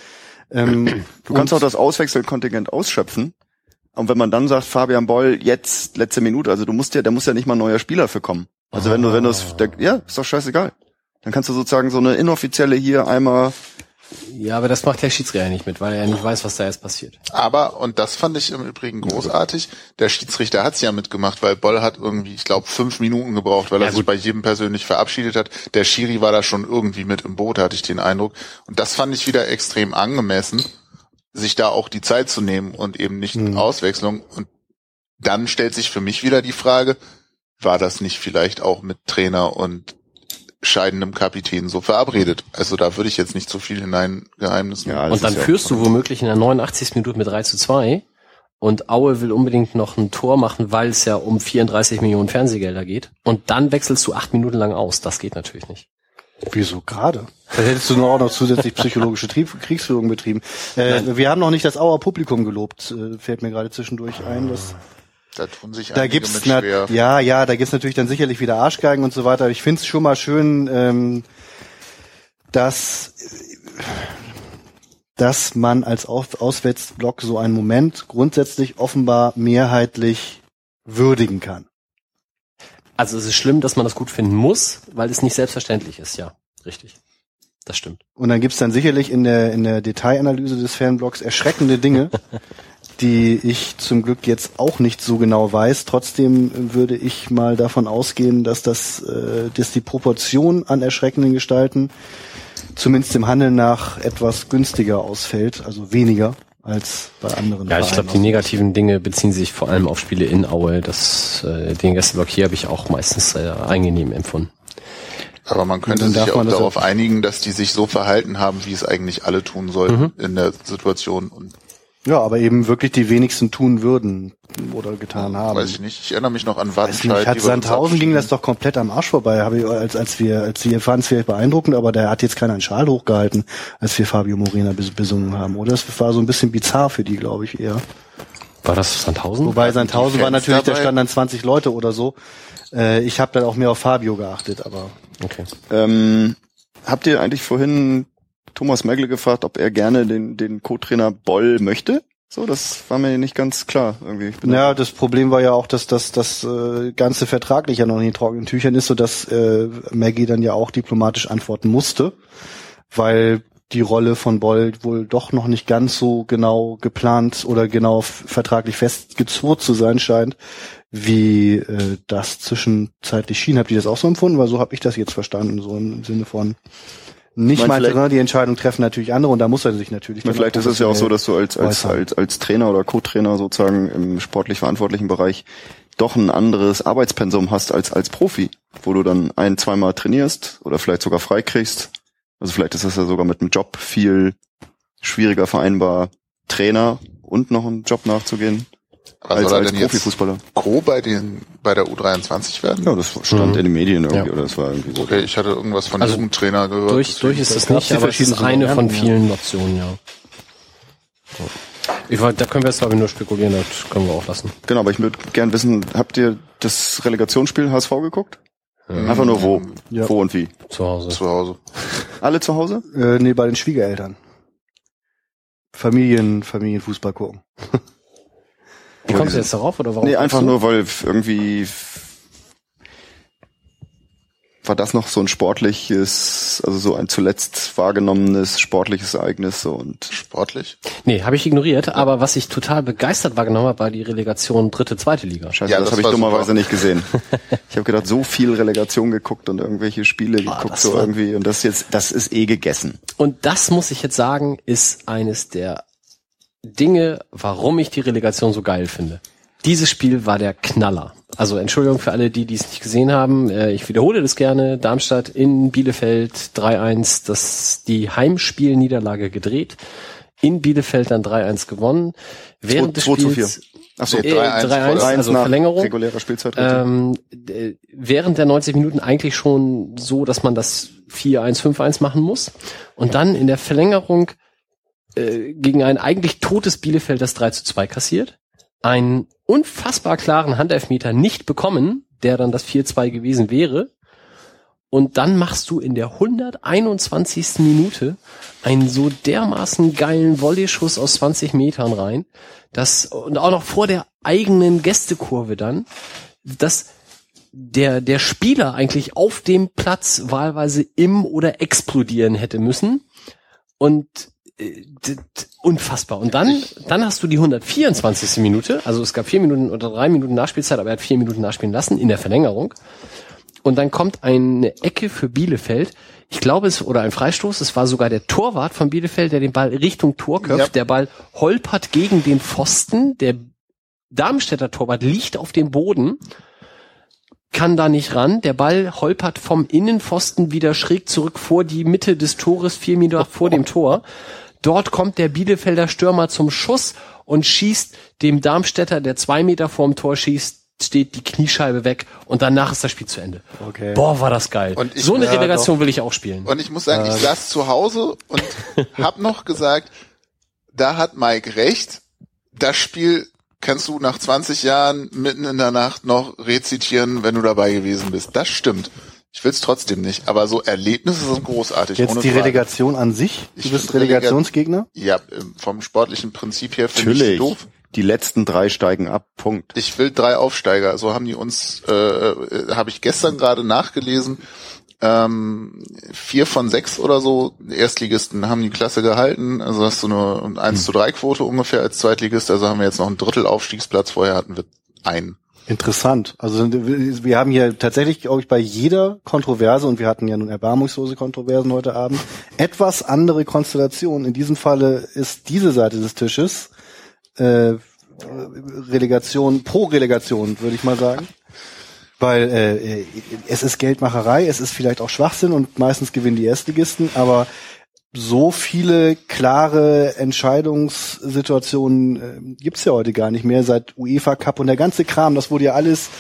Ähm, Du kannst auch das Auswechselkontingent ausschöpfen. Und wenn man dann sagt, Fabian Boll, jetzt letzte Minute, also du musst ja, da muss ja nicht mal ein neuer Spieler für kommen. Also wenn du, wenn du es, der- ja, ist doch scheißegal. Dann kannst du sozusagen so eine inoffizielle hier einmal, Ja, aber das macht der Schiedsrichter nicht mit, weil er ja nicht weiß, was da jetzt passiert. Aber, und das fand ich im Übrigen großartig, der Schiedsrichter hat's ja mitgemacht, weil Boll hat irgendwie, ich glaube, fünf Minuten gebraucht, weil Ja, er sich bei jedem persönlich verabschiedet hat. Der Schiri war da schon irgendwie mit im Boot, hatte ich den Eindruck. Und das fand ich wieder extrem angemessen, sich da auch die Zeit zu nehmen und eben nicht Mhm. Auswechslung. Und dann stellt sich für mich wieder die Frage, war das nicht vielleicht auch mit Trainer und scheidendem Kapitän so verabredet? Also da würde ich jetzt nicht zu viel hinein geheimnissen. Ja, Und dann ja- führst du womöglich in der 89. Minute mit 3 zu 2 und Aue will unbedingt noch ein Tor machen, weil es ja um 34 Millionen Fernsehgelder geht. Und dann wechselst du acht Minuten lang aus. Das geht natürlich nicht. Wieso gerade? Dann hättest du noch auch noch zusätzlich psychologische Trieb Kriegsführung betrieben. Äh, wir haben noch nicht das Auer Publikum gelobt, äh, fällt mir gerade zwischendurch ein. Das, Da tun sich da gibt's mit schwer. ja, ja, da gibt's natürlich dann sicherlich wieder Arschgeigen und so weiter. Aber ich find's schon mal schön, ähm, dass dass man als Aus Auswärtsblock so einen Moment grundsätzlich offenbar mehrheitlich würdigen kann. Also es ist schlimm, dass man das gut finden muss, weil es nicht selbstverständlich ist. Ja, richtig. Das stimmt. Und dann gibt's dann sicherlich in der, in der Detailanalyse des Fanblogs erschreckende Dinge, die ich zum Glück jetzt auch nicht so genau weiß. Trotzdem würde ich mal davon ausgehen, dass das, äh, dass die Proportion an erschreckenden Gestalten zumindest im Handeln nach etwas günstiger ausfällt, also weniger als bei anderen. Ja, ich glaube, die negativen Dinge beziehen sich vor allem auf Spiele in Aue. Das, äh, den Gästeblock hier habe ich auch meistens äh, angenehm empfunden. Aber man könnte sich darf auch darauf einigen, dass die sich so verhalten haben, wie es eigentlich alle tun sollten Mhm. in der Situation. Und Ja, aber eben wirklich die wenigsten tun würden oder getan haben. weiß ich nicht. Ich erinnere mich noch an Weiß nicht, Wattenscheid. hat Sandhausen ging das doch komplett am Arsch vorbei. Habe ich, als, als wir, als wir fanden es vielleicht beeindruckend, aber der hat jetzt keinen Schal hochgehalten, als wir Fabio Morena bes besungen haben. Oder es war so ein bisschen bizarr für die, glaube ich, eher. War das Sandhausen? Wobei Sandhausen war natürlich, da dabei? standen dann 20 Leute oder so. Äh, ich habe dann auch mehr auf Fabio geachtet, aber Okay. Ähm, habt ihr eigentlich vorhin Thomas Megle gefragt, ob er gerne den, den Co-Trainer Boll möchte? So, das war mir nicht ganz klar irgendwie. Ja, das Problem war ja auch, dass das, das äh, ganze vertraglich ja noch in den trockenen Tüchern ist, sodass äh, Maggie dann ja auch diplomatisch antworten musste, weil die Rolle von Boll wohl doch noch nicht ganz so genau geplant oder genau vertraglich festgezurrt zu sein scheint, wie äh, das zwischenzeitlich schien. Habt ihr das auch so empfunden? Weil so habe ich das jetzt verstanden, so im Sinne von nicht mein Trainer, die Entscheidung treffen natürlich andere und da muss er sich natürlich. Meine, vielleicht ist es ja auch so, dass du als, als, als, als Trainer oder Co-Trainer sozusagen im sportlich verantwortlichen Bereich doch ein anderes Arbeitspensum hast als als Profi, wo du dann ein, zweimal trainierst oder vielleicht sogar freikriegst. Also vielleicht ist das ja sogar mit dem Job viel schwieriger vereinbar, Trainer und noch einen Job nachzugehen Aber als, soll er als denn jetzt Profifußballer. Co bei den bei der U23 werden? Ja, das stand Mhm. in den Medien irgendwie Ja. oder das war irgendwie so. Okay, ich hatte irgendwas von Also Jugendtrainer gehört. Durch, durch ist es gab's nicht, die aber es ist eine von vielen Optionen, ja. So. Ich wollte, da können wir jetzt glaube ich nur spekulieren, das können wir auch lassen. Genau, aber ich würde gern wissen, habt ihr das Relegationsspiel HSV geguckt? Einfach nur wo, Ja. wo und wie. Zu Hause. zu Hause. Alle zu Hause? Äh, nee, bei den Schwiegereltern. Familien, Familienfußball gucken. Wie kommst du jetzt darauf oder warum? Nee, einfach du? nur, weil irgendwie war das noch so ein sportliches, also so ein zuletzt wahrgenommenes sportliches Ereignis so und Sportlich? Nee, habe ich ignoriert, aber was ich total begeistert wahrgenommen habe, war die Relegation dritte, zweite Liga. Scheiße, Ja, das, das habe ich dummerweise super. nicht gesehen. Ich habe gedacht, so viel Relegation geguckt und irgendwelche Spiele geguckt Ah, das so irgendwie und das jetzt, das ist eh gegessen. Und das muss ich jetzt sagen, ist eines der Dinge, warum ich die Relegation so geil finde. Dieses Spiel war der Knaller. Also Entschuldigung für alle, die dies nicht gesehen haben. Äh, Ich wiederhole das gerne. Darmstadt in Bielefeld 3-1, das die Heimspielniederlage gedreht. In Bielefeld dann 3-1 gewonnen. Während des 2 zu Spiels 4. Ach so, Äh, 3-1, 3-1, voll. also Verlängerung. regulärer Spielzeit. ähm, während der 90 Minuten eigentlich schon so, dass man das 4-1, 5-1 machen muss. Und dann in der Verlängerung äh, gegen ein eigentlich totes Bielefeld das 3 zu 2 kassiert. Einen unfassbar klaren Handelfmeter nicht bekommen, der dann das 4-2 gewesen wäre. Und dann machst du in der 121. Minute einen so dermaßen geilen Volleyschuss aus 20 Metern rein, dass, und auch noch vor der eigenen Gästekurve dann, dass der, der Spieler eigentlich auf dem Platz wahlweise im oder explodieren hätte müssen. Und unfassbar. Und dann, dann hast du die 124. Minute, also es gab vier Minuten oder drei Minuten Nachspielzeit, aber er hat vier Minuten nachspielen lassen in der Verlängerung. Und dann kommt eine Ecke für Bielefeld. Ich glaube es, oder ein Freistoß. Es war sogar der Torwart von Bielefeld, der den Ball Richtung Tor köpft. Ja. Der Ball holpert gegen den Pfosten. Der Darmstädter Torwart liegt auf dem Boden, kann da nicht ran. Der Ball holpert vom Innenpfosten wieder schräg zurück vor die Mitte des Tores, vier Meter vor dem Tor. Dort kommt der Bielefelder Stürmer zum Schuss und schießt dem Darmstädter, der zwei Meter vorm Tor schießt, steht die Kniescheibe weg und danach ist das Spiel zu Ende. Okay. Boah, war das geil. Und ich- so eine ja, Relegation will ich auch spielen. Und ich muss sagen, ich saß zu Hause und hab noch gesagt, da hat Mike recht. Das Spiel kannst du nach 20 Jahren mitten in der Nacht noch rezitieren, wenn du dabei gewesen bist. Das stimmt. Ich will's trotzdem nicht, aber so Erlebnisse sind großartig. Jetzt die Frage. Relegation an sich. Du Ich bist Relegationsgegner? Ja, ähm, vom sportlichen Prinzip her finde ich Natürlich. doof. Die letzten drei steigen ab. Punkt. Ich will drei Aufsteiger. So haben die uns, äh, äh, habe ich gestern gerade nachgelesen. Ähm, vier von sechs oder so Erstligisten haben die Klasse gehalten. Also hast du nur eine 1 zu 3 Quote ungefähr als Zweitligist. Also haben wir jetzt noch ein Drittel Aufstiegsplatz. Vorher hatten wir einen. Interessant. Also wir haben hier tatsächlich, glaube ich, bei jeder Kontroverse, und wir hatten ja nun erbarmungslose Kontroversen heute Abend, etwas andere Konstellationen. In diesem Falle ist diese Seite des Tisches äh, Relegation, pro Relegation, würde ich mal sagen. Weil äh, es ist Geldmacherei, es ist vielleicht auch Schwachsinn und meistens gewinnen die Erstligisten, aber so viele klare Entscheidungssituationen äh, gibt's ja heute gar nicht mehr seit UEFA Cup und der ganze Kram, das wurde ja alles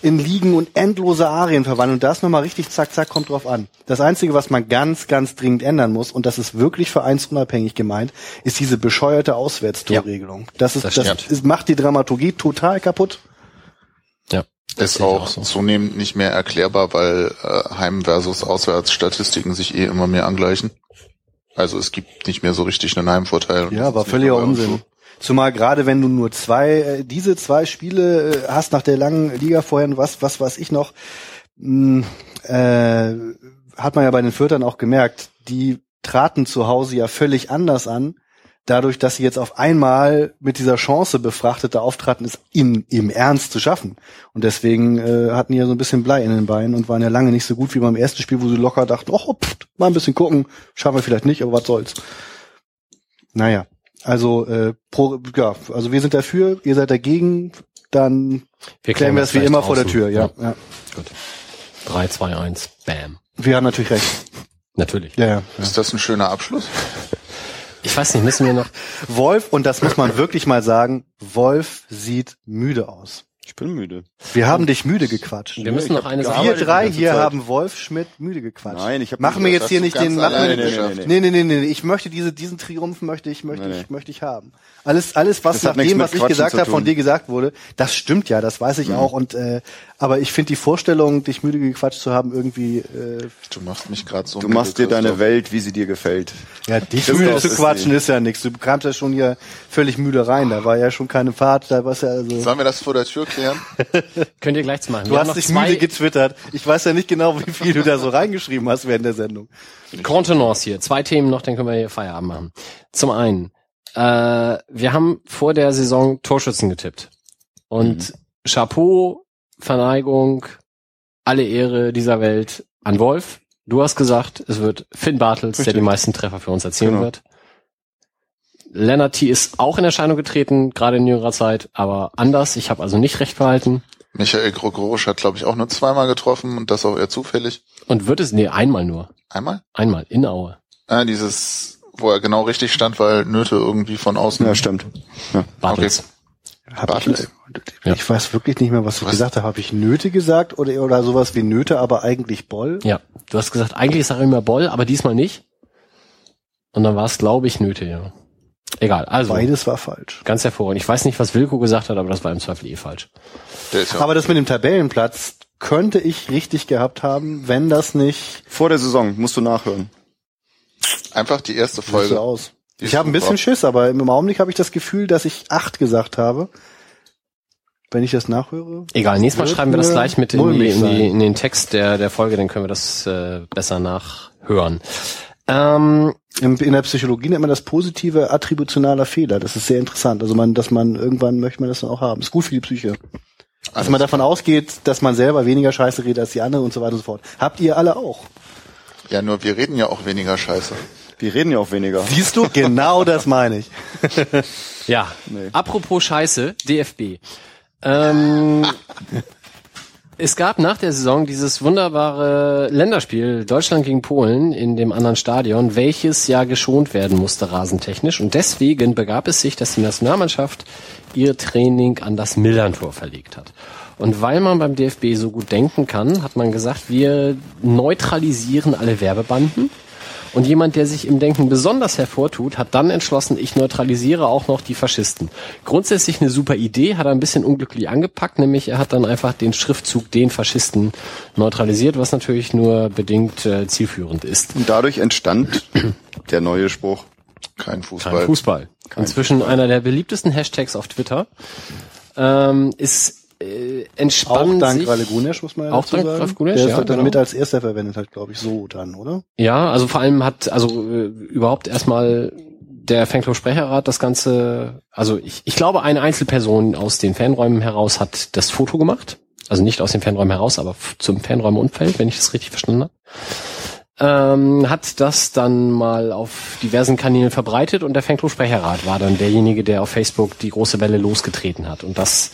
in Ligen und endlose Arien verwandelt und das nochmal richtig zack zack kommt drauf an. Das einzige, was man ganz ganz dringend ändern muss und das ist wirklich vereinsunabhängig gemeint, ist diese bescheuerte Auswärtstorregelung. Ja, das ist das, das ist, macht die Dramaturgie total kaputt. Ja. Ist auch, auch so. zunehmend nicht mehr erklärbar, weil äh, Heim- versus Auswärtsstatistiken sich eh immer mehr angleichen. Also es gibt nicht mehr so richtig einen Heimvorteil. Ja, war völliger Unsinn. Zumal gerade wenn du nur zwei, äh, diese zwei Spiele äh, hast nach der langen Liga vorher, was, was weiß ich noch, mh, hm, äh, hat man ja bei den Viertern auch gemerkt, die traten zu Hause ja völlig anders an dadurch, dass sie jetzt auf einmal mit dieser Chance befrachtete auftraten, ist in, im Ernst zu schaffen. Und deswegen äh, hatten die ja so ein bisschen Blei in den Beinen und waren ja lange nicht so gut wie beim ersten Spiel, wo sie locker dachten, oh, pff, mal ein bisschen gucken, schaffen wir vielleicht nicht, aber was soll's. Naja, also äh, pro, ja, also wir sind dafür, ihr seid dagegen, dann wir klären wir das wie immer draußen. vor der Tür, ja. ja. ja. Gut. 3, 2, 1, bam. Wir haben natürlich recht. Natürlich. Ja, ja, Ist das ein schöner Abschluss? Ich weiß nicht, müssen wir noch. Wolf, und das muss man wirklich mal sagen, Wolf sieht müde aus. Ich bin müde. Wir haben dich müde gequatscht. Wir müssen noch eine Sache. Wir drei hier haben Wolf Schmidt müde gequatscht. Nein, ich habe Machen wir jetzt hier nicht den, machen wir, nee, nee, nee, nee, nee, ich möchte diese, diesen Triumph möchte ich, möchte nee, ich, möchte ich haben. Alles, alles, was nach dem, was ich gesagt habe, von dir gesagt wurde, das stimmt ja, das weiß ich mhm. auch und, äh, aber ich finde die Vorstellung, dich müde gequatscht zu haben, irgendwie, äh, Du machst mich gerade so Du machst dir deine Welt, wie sie dir gefällt. Ja, dich das müde zu quatschen ist, ist ja nichts. Du kamst ja schon hier völlig müde rein, da war ja schon keine Fahrt, da war ja also. Sollen wir das vor der Tür klären? Könnt ihr gleich machen. Du Wir hast dich müde getwittert. Ich weiß ja nicht genau, wie viel du da so reingeschrieben hast während der Sendung. Contenance hier. Zwei Themen noch, dann können wir hier Feierabend machen. Zum einen, äh, wir haben vor der Saison Torschützen getippt. Und mhm. Chapeau, Verneigung, alle Ehre dieser Welt an Wolf. Du hast gesagt, es wird Finn Bartels, Richtig. der die meisten Treffer für uns erzielen genau. wird. Lennart T. ist auch in Erscheinung getreten, gerade in jüngerer Zeit, aber anders. Ich habe also nicht recht verhalten. Michael Grogorosch hat, glaube ich, auch nur zweimal getroffen und das auch eher zufällig. Und wird es, nee, einmal nur. Einmal? Einmal, in Aue. Ah, dieses, wo er genau richtig stand, weil Nöte irgendwie von außen. Ja, stimmt. Ja. Bartels. Okay. Bartels? Ich, ja. ich weiß wirklich nicht mehr, was ich was? gesagt habe. Habe ich Nöte gesagt oder, oder sowas wie Nöte, aber eigentlich Boll? Ja, du hast gesagt, eigentlich ist er immer Boll, aber diesmal nicht. Und dann war es, glaube ich, Nöte, ja. Egal, also. Beides war falsch. Ganz hervorragend. Ich weiß nicht, was Wilko gesagt hat, aber das war im Zweifel eh falsch. Aber das mit dem Tabellenplatz könnte ich richtig gehabt haben, wenn das nicht. Vor der Saison, musst du nachhören. Einfach die erste Folge. aus. Ich habe ein bisschen Schiss, aber im Augenblick habe ich das Gefühl, dass ich acht gesagt habe. Wenn ich das nachhöre. Egal, nächstes Mal schreiben wir das gleich mit in, die, in, die, in den Text der, der Folge, dann können wir das äh, besser nachhören. Ähm, in der Psychologie nennt man das positive attributionaler Fehler. Das ist sehr interessant. Also man, dass man irgendwann möchte man das dann auch haben. Ist gut für die Psyche. Also man davon ausgeht, dass man selber weniger Scheiße redet als die anderen und so weiter und so fort. Habt ihr alle auch? Ja, nur wir reden ja auch weniger Scheiße. Wir reden ja auch weniger. Siehst du? Genau das meine ich. ja. Nee. Apropos Scheiße, DFB. Ähm, es gab nach der Saison dieses wunderbare Länderspiel Deutschland gegen Polen in dem anderen Stadion, welches ja geschont werden musste rasentechnisch. Und deswegen begab es sich, dass die Nationalmannschaft ihr Training an das Millerntor verlegt hat. Und weil man beim DFB so gut denken kann, hat man gesagt, wir neutralisieren alle Werbebanden und jemand, der sich im Denken besonders hervortut, hat dann entschlossen, ich neutralisiere auch noch die Faschisten. Grundsätzlich eine super Idee, hat er ein bisschen unglücklich angepackt, nämlich er hat dann einfach den Schriftzug den Faschisten neutralisiert, was natürlich nur bedingt äh, zielführend ist. Und dadurch entstand der neue Spruch. Kein Fußball. Kein Fußball. Kein Inzwischen Fußball. einer der beliebtesten Hashtags auf Twitter. Ähm, ist äh, entspannen Auch dank sich, Ralle Gunesch, muss man ja auch dank sagen. Gunesch, Der ja, ist dann genau. mit als erster verwendet hat, glaube ich, so dann, oder? Ja, also vor allem hat, also äh, überhaupt erstmal der Fanclub-Sprecherrat das Ganze, also ich, ich glaube, eine Einzelperson aus den Fanräumen heraus hat das Foto gemacht. Also nicht aus den Fanräumen heraus, aber zum Fanräumeumfeld, wenn ich das richtig verstanden habe. Ähm, hat das dann mal auf diversen Kanälen verbreitet und der Fanclub-Sprecherrat war dann derjenige, der auf Facebook die große Welle losgetreten hat. Und das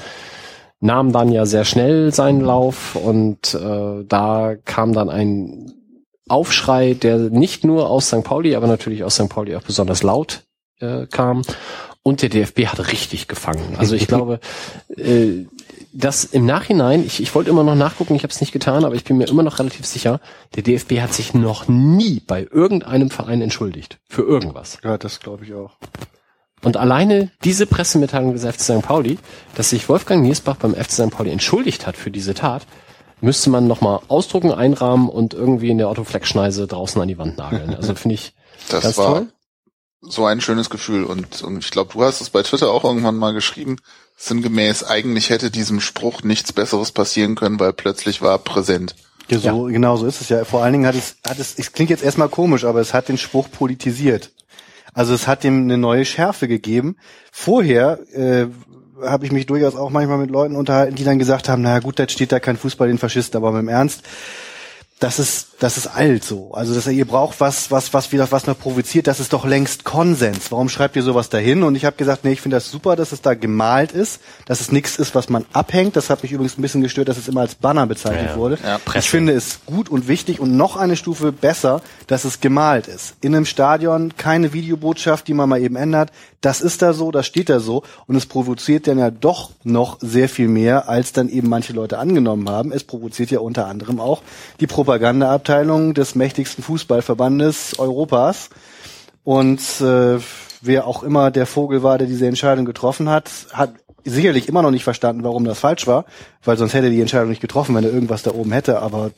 nahm dann ja sehr schnell seinen Lauf und äh, da kam dann ein Aufschrei, der nicht nur aus St. Pauli, aber natürlich aus St. Pauli auch besonders laut äh, kam. Und der DFB hat richtig gefangen. Also ich glaube, äh, dass im Nachhinein, ich, ich wollte immer noch nachgucken, ich habe es nicht getan, aber ich bin mir immer noch relativ sicher, der DFB hat sich noch nie bei irgendeinem Verein entschuldigt. Für irgendwas. Ja, das glaube ich auch. Und alleine diese Pressemitteilung des FC St. Pauli, dass sich Wolfgang Niersbach beim FC St. Pauli entschuldigt hat für diese Tat, müsste man nochmal ausdrucken, einrahmen und irgendwie in der Autoflex-Schneise draußen an die Wand nageln. Also finde ich Das ganz war toll. so ein schönes Gefühl und, und ich glaube, du hast es bei Twitter auch irgendwann mal geschrieben, sinngemäß, eigentlich hätte diesem Spruch nichts Besseres passieren können, weil plötzlich war präsent. Ja, so, genau so ist es ja. Vor allen Dingen hat es, hat es, es klingt jetzt erstmal komisch, aber es hat den Spruch politisiert. Also es hat dem eine neue Schärfe gegeben. Vorher äh, habe ich mich durchaus auch manchmal mit Leuten unterhalten, die dann gesagt haben, naja gut, da steht da kein Fußball den Faschisten, aber im Ernst, das ist, das ist alt so. Also dass ihr braucht was, was, was wieder was noch provoziert, das ist doch längst Konsens. Warum schreibt ihr sowas dahin? Und ich habe gesagt, nee, ich finde das super, dass es da gemalt ist, dass es nichts ist, was man abhängt. Das hat mich übrigens ein bisschen gestört, dass es immer als Banner bezeichnet Ja, wurde. Ja, ich finde es gut und wichtig und noch eine Stufe besser, dass es gemalt ist. In einem Stadion keine Videobotschaft, die man mal eben ändert. Das ist da so, das steht da so und es provoziert dann ja doch noch sehr viel mehr, als dann eben manche Leute angenommen haben. Es provoziert ja unter anderem auch die Propagandaabteilung des mächtigsten Fußballverbandes Europas. Und äh, wer auch immer der Vogel war, der diese Entscheidung getroffen hat, hat sicherlich immer noch nicht verstanden, warum das falsch war, weil sonst hätte er die Entscheidung nicht getroffen, wenn er irgendwas da oben hätte. Aber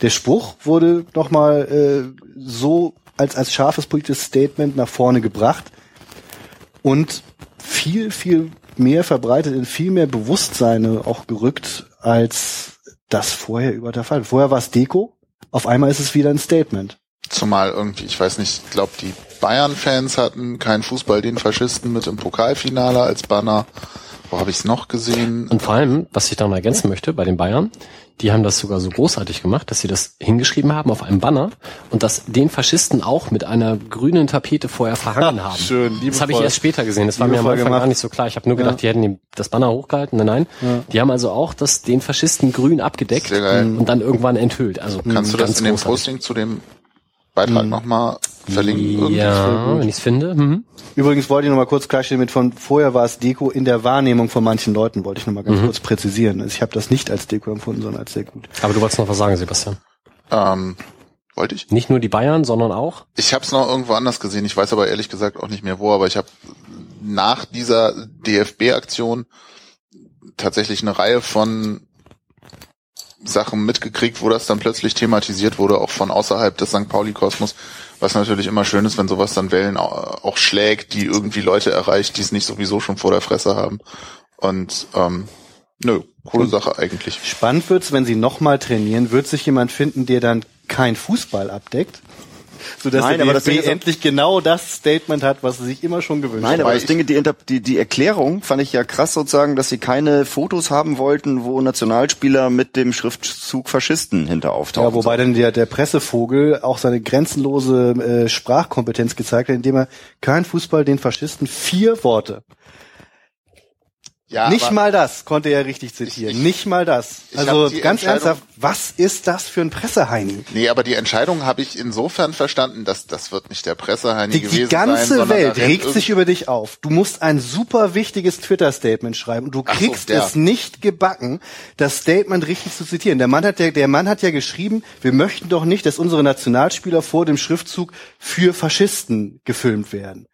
der Spruch wurde nochmal äh, so als, als scharfes politisches Statement nach vorne gebracht und viel, viel mehr verbreitet, in viel mehr Bewusstseine auch gerückt, als das vorher über der Fall. Vorher war es Deko, auf einmal ist es wieder ein Statement. Zumal irgendwie, ich weiß nicht, ich glaube, die Bayern-Fans hatten kein Fußball den Faschisten mit im Pokalfinale als Banner. Wo habe ich es noch gesehen? Und vor allem, was ich da noch ergänzen möchte bei den Bayern, die haben das sogar so großartig gemacht, dass sie das hingeschrieben haben auf einem Banner und das den Faschisten auch mit einer grünen Tapete vorher verhangen haben. schön, Das habe ich erst später gesehen. Das war mir am Anfang gemacht. gar nicht so klar. Ich habe nur gedacht, die hätten das Banner hochgehalten. Nein, nein. Die haben also auch das den Faschisten grün abgedeckt und dann irgendwann enthüllt. Also Kannst du das in dem. Posting zu dem Beitrag nochmal verlinken? irgendwie? Ja, wenn ich es finde. Mhm. Übrigens wollte ich noch mal kurz klarstellen, mit von vorher war es Deko in der Wahrnehmung von manchen Leuten, wollte ich noch mal ganz kurz präzisieren. Also ich habe das nicht als Deko empfunden, sondern als sehr gut. Aber du wolltest noch was sagen, Sebastian. Ähm, wollte ich? Nicht nur die Bayern, sondern auch. Ich habe es noch irgendwo anders gesehen. Ich weiß aber ehrlich gesagt auch nicht mehr wo. Aber ich habe nach dieser DFB-Aktion tatsächlich eine Reihe von Sachen mitgekriegt, wo das dann plötzlich thematisiert wurde, auch von außerhalb des St. Pauli-Kosmos. Was natürlich immer schön ist, wenn sowas dann Wellen au- auch schlägt, die irgendwie Leute erreicht, die es nicht sowieso schon vor der Fresse haben. Und ähm, nö, coole Sache eigentlich. Spannend wird's, wenn sie noch mal trainieren, wird sich jemand finden, der dann kein Fußball abdeckt, sodass Nein, der aber das Ding endlich genau das Statement hat, was sie sich immer schon gewünscht Nein, haben. aber das Ding, die, die, die Erklärung fand ich ja krass sozusagen, dass sie keine Fotos haben wollten, wo Nationalspieler mit dem Schriftzug Faschisten hinter auftauchen. Ja, wobei dann der, der Pressevogel auch seine grenzenlose äh, Sprachkompetenz gezeigt hat, indem er kein Fußball den Faschisten vier Worte. Ja, nicht mal das konnte er richtig zitieren. Ich- ich- nicht mal das. Also ganz ernsthaft, was ist das für ein Presseheini? Nee, aber die Entscheidung habe ich insofern verstanden, dass das wird nicht der Presseheini Die, gewesen die ganze sein, Welt regt sich über dich auf. Du musst ein super wichtiges Twitter-Statement schreiben und du so, kriegst der. es nicht gebacken, das Statement richtig zu zitieren. Der Mann hat ja, der Mann hat ja geschrieben, wir möchten doch nicht, dass unsere Nationalspieler vor dem Schriftzug für Faschisten gefilmt werden.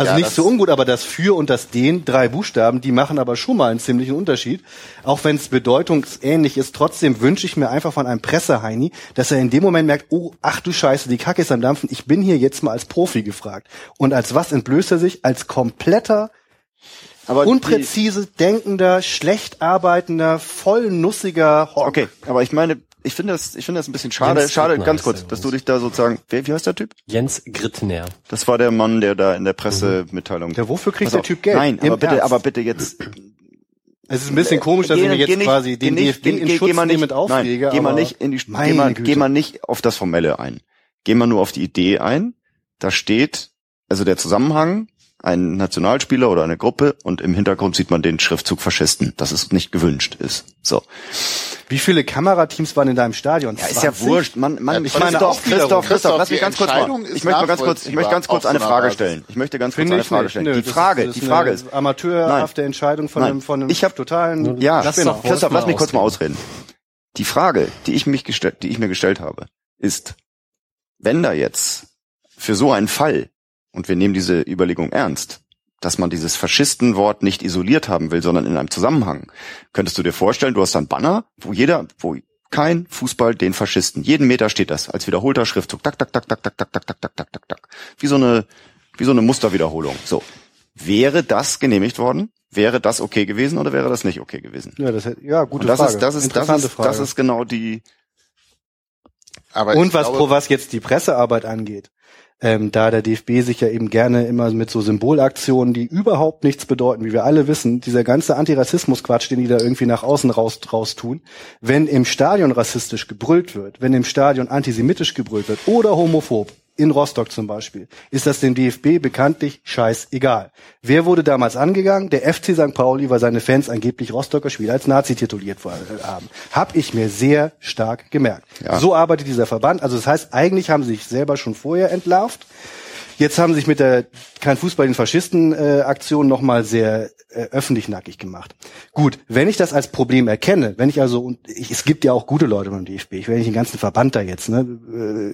Also Ja, nicht so ungut, aber das für und das den, drei Buchstaben, die machen aber schon mal einen ziemlichen Unterschied. Auch wenn es bedeutungsähnlich ist, trotzdem wünsche ich mir einfach von einem Presseheini, dass er in dem Moment merkt, oh, ach du Scheiße, die Kacke ist am Dampfen, ich bin hier jetzt mal als Profi gefragt. Und als was entblößt er sich? Als kompletter, aber unpräzise, denkender, schlecht arbeitender, voll nussiger Honk. Okay, aber ich meine, ich finde das, ich finde das ein bisschen schade, Jens schade, Grittner ganz kurz, dass du dich da sozusagen, wer, wie heißt der Typ? Jens Grittner. Das war der Mann, der da in der Pressemitteilung. Ja, wofür kriegt der. Typ Geld? Nein, Im aber bitte, Ernst? aber bitte jetzt, Es ist ein bisschen komisch, dass Geh- ich mir jetzt nicht- quasi den nicht- DFB geh- in geh- Schutz geh nicht- auflege. Nein, geh mal nicht in die, geh mal, Güte. geh mal nicht auf das Formelle ein. Geh mal nur auf die Idee ein. Da steht, also der Zusammenhang, ein Nationalspieler oder eine Gruppe und im Hintergrund sieht man den Schriftzug Faschisten, dass es nicht gewünscht ist. So. Wie viele Kamerateams waren in deinem Stadion? Ja, ist ja 20? wurscht. Man, man, Ja, ich meine, auch Christoph. Christoph, Christoph, lass mich ganz kurz mal. Ich möchte mal ganz kurz, ich möchte ganz kurz eine Frage stellen. Ich möchte ganz kurz Finde eine ich Frage nicht. stellen. Nö, die Frage, die Frage eine ist, amateurhafte Entscheidung von Nein. einem, von einem Ich hab- totalen ja, Lass Spinner. doch Christoph, lass mich kurz mal ausreden. ausreden. Die Frage, die ich mich gestellt, die ich mir gestellt habe, ist, wenn da jetzt für so einen Fall, und wir nehmen diese Überlegung ernst, dass man dieses Faschistenwort nicht isoliert haben will, sondern in einem Zusammenhang, könntest du dir vorstellen, du hast dann Banner, wo jeder, wo kein Fußball den Faschisten. Jeden Meter steht das als wiederholter Schriftzug. Tak, tak, tak, tak, tak, tak, tak, tak, tak, tak, tak, tak. Wie so eine, wie so eine Musterwiederholung. So. Wäre das genehmigt worden? Wäre das okay gewesen oder wäre das nicht okay gewesen? Ja, das, ja, gute Und das Frage. ist, das ist, das ist, Frage. das ist genau die, Aber Und was, glaube, pro was jetzt die Pressearbeit angeht, ähm, da der DFB sich ja eben gerne immer mit so Symbolaktionen, die überhaupt nichts bedeuten, wie wir alle wissen, dieser ganze Antirassismus-Quatsch, den die da irgendwie nach außen raus, raus tun, wenn im Stadion rassistisch gebrüllt wird, wenn im Stadion antisemitisch gebrüllt wird oder homophob, in Rostock zum Beispiel, ist das dem DFB bekanntlich scheißegal. Wer wurde damals angegangen? Der FC St. Pauli, weil seine Fans angeblich Rostocker Spieler als Nazi tituliert äh, haben. Hab ich mir sehr stark gemerkt. Ja. So arbeitet dieser Verband. Also das heißt, eigentlich haben sie sich selber schon vorher entlarvt. Jetzt haben sich mit der kein Fußball den Faschisten äh, Aktion noch mal sehr äh, öffentlich nackig gemacht. Gut, wenn ich das als Problem erkenne, wenn ich also und ich, es gibt ja auch gute Leute beim DFB, ich will nicht den ganzen Verband da jetzt ne,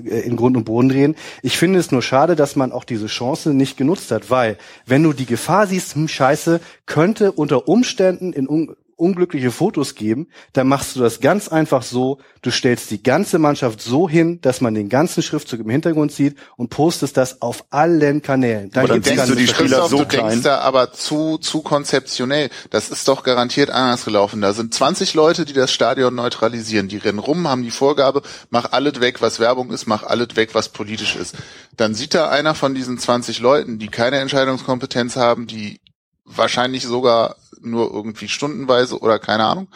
äh, in Grund und Boden drehen. Ich finde es nur schade, dass man auch diese Chance nicht genutzt hat, weil wenn du die Gefahr siehst, hm, Scheiße, könnte unter Umständen in unglückliche Fotos geben, dann machst du das ganz einfach so, du stellst die ganze Mannschaft so hin, dass man den ganzen Schriftzug im Hintergrund sieht und postest das auf allen Kanälen. Aber dann denkst du, die. Spieler Christoph, so du denkst klein. da aber zu, zu konzeptionell. Das ist doch garantiert anders gelaufen. Da sind 20 Leute, die das Stadion neutralisieren. Die rennen rum, haben die Vorgabe, mach alles weg, was Werbung ist, mach alles weg, was politisch ist. Dann sieht da einer von diesen 20 Leuten, die keine Entscheidungskompetenz haben, die wahrscheinlich sogar nur irgendwie stundenweise oder keine Ahnung,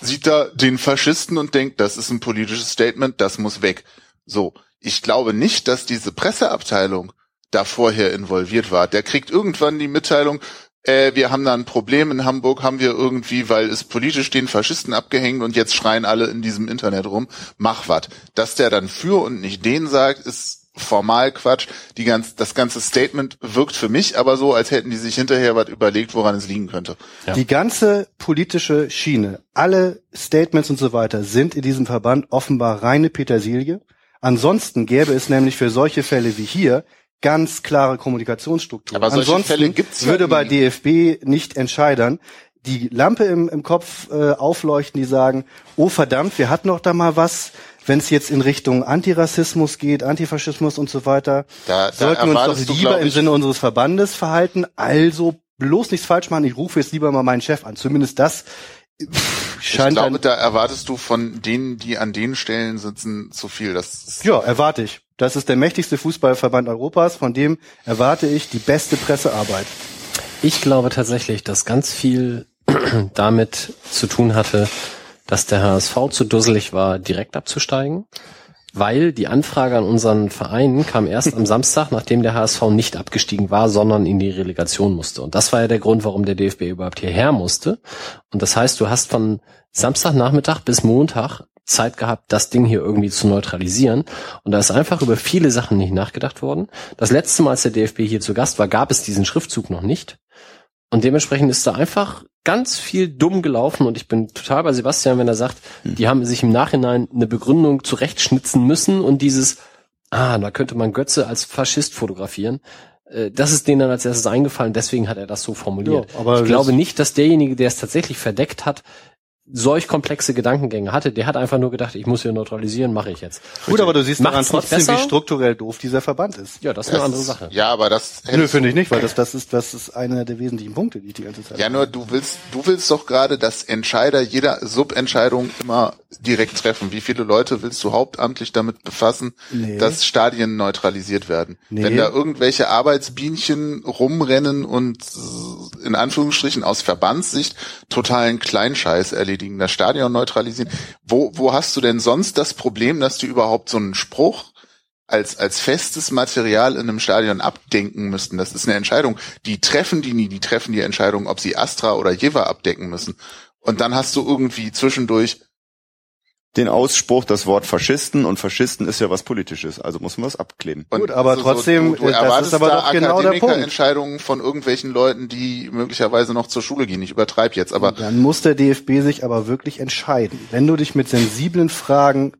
sieht da den Faschisten und denkt, das ist ein politisches Statement, das muss weg. So, ich glaube nicht, dass diese Presseabteilung da vorher involviert war. Der kriegt irgendwann die Mitteilung, äh, wir haben da ein Problem in Hamburg, haben wir irgendwie, weil es politisch den Faschisten abgehängt und jetzt schreien alle in diesem Internet rum, mach wat. Dass der dann für und nicht den sagt, ist formal Quatsch. Die ganz, das ganze Statement wirkt für mich aber so, als hätten die sich hinterher was überlegt, woran es liegen könnte. Die ganze politische Schiene, alle Statements und so weiter sind in diesem Verband offenbar reine Petersilie. Ansonsten gäbe es nämlich für solche Fälle wie hier ganz klare Kommunikationsstrukturen. Aber solche Ansonsten Fälle gibt's ja würde bei. DFB nicht entscheidern, die Lampe im, im Kopf äh, aufleuchten, die sagen, oh verdammt, wir hatten doch da mal was, wenn es jetzt in Richtung Antirassismus geht, Antifaschismus und so weiter, Da- da sollten wir uns doch lieber im Sinne unseres Verbandes verhalten, also bloß nichts falsch machen, ich rufe jetzt lieber mal meinen Chef an. Zumindest das pff, Ich scheint glaube, da erwartest du von denen, die an den Stellen sitzen, zu viel. Das ja, erwarte ich. Das ist der mächtigste Fußballverband Europas, von dem erwarte ich die beste Pressearbeit. Ich glaube tatsächlich, dass ganz viel damit zu tun hatte, dass der HSV zu dusselig war, direkt abzusteigen, weil die Anfrage an unseren Verein kam erst am Samstag, nachdem der HSV nicht abgestiegen war, sondern in die Relegation musste. Und das war ja der Grund, warum der DFB überhaupt hierher musste. Und das heißt, du hast von Samstagnachmittag bis Montag Zeit gehabt, das Ding hier irgendwie zu neutralisieren. Und da ist einfach über viele Sachen nicht nachgedacht worden. Das letzte Mal, als der DFB hier zu Gast war, gab es diesen Schriftzug noch nicht. Und dementsprechend ist da einfach ganz viel dumm gelaufen und ich bin total bei Sebastian, wenn er sagt, die haben sich im Nachhinein eine Begründung zurechtschnitzen müssen und dieses, ah, da könnte man Götze als Faschist fotografieren. Äh, Das ist denen dann als erstes eingefallen, deswegen hat er das so formuliert. Ja, aber ich glaube nicht, dass derjenige, der es tatsächlich verdeckt hat, solch komplexe Gedankengänge hatte. Der hat einfach nur gedacht, ich muss hier neutralisieren, mache ich jetzt. Gut, aber du siehst daran Macht's nicht trotzdem, besser? wie strukturell doof dieser Verband ist. Ja, das ist eine andere Sache. Ja, aber das Nö, finde ich nicht, weil das, das ist, das ist einer der wesentlichen Punkte, die ich die ganze Zeit. Ja, nur du willst, du willst doch gerade, dass Entscheider jeder Subentscheidung immer direkt treffen. Wie viele Leute willst du hauptamtlich damit befassen, Nee. dass Stadien neutralisiert werden? Nee. Wenn da irgendwelche Arbeitsbienchen rumrennen und in Anführungsstrichen aus Verbandssicht totalen Kleinscheiß erledigen, das Stadion neutralisieren, wo, wo hast du denn sonst das Problem, dass du überhaupt so einen Spruch als, als festes Material in einem Stadion abdenken müssten. Das ist eine Entscheidung. Die treffen die nie, die treffen die Entscheidung, ob sie Astra oder Jeva abdecken müssen. Und dann hast du irgendwie zwischendurch, Den Ausspruch, das Wort Faschisten und Faschisten ist ja was Politisches, also muss man es abkleben. und Gut, aber so- trotzdem, du, du äh, das ist aber da doch genau der Punkt. Akademikerentscheidungen von irgendwelchen Leuten, die möglicherweise noch zur Schule gehen. Ich übertreibe jetzt, aber Dann muss der DFB sich aber wirklich entscheiden. Wenn du dich mit sensiblen Fragen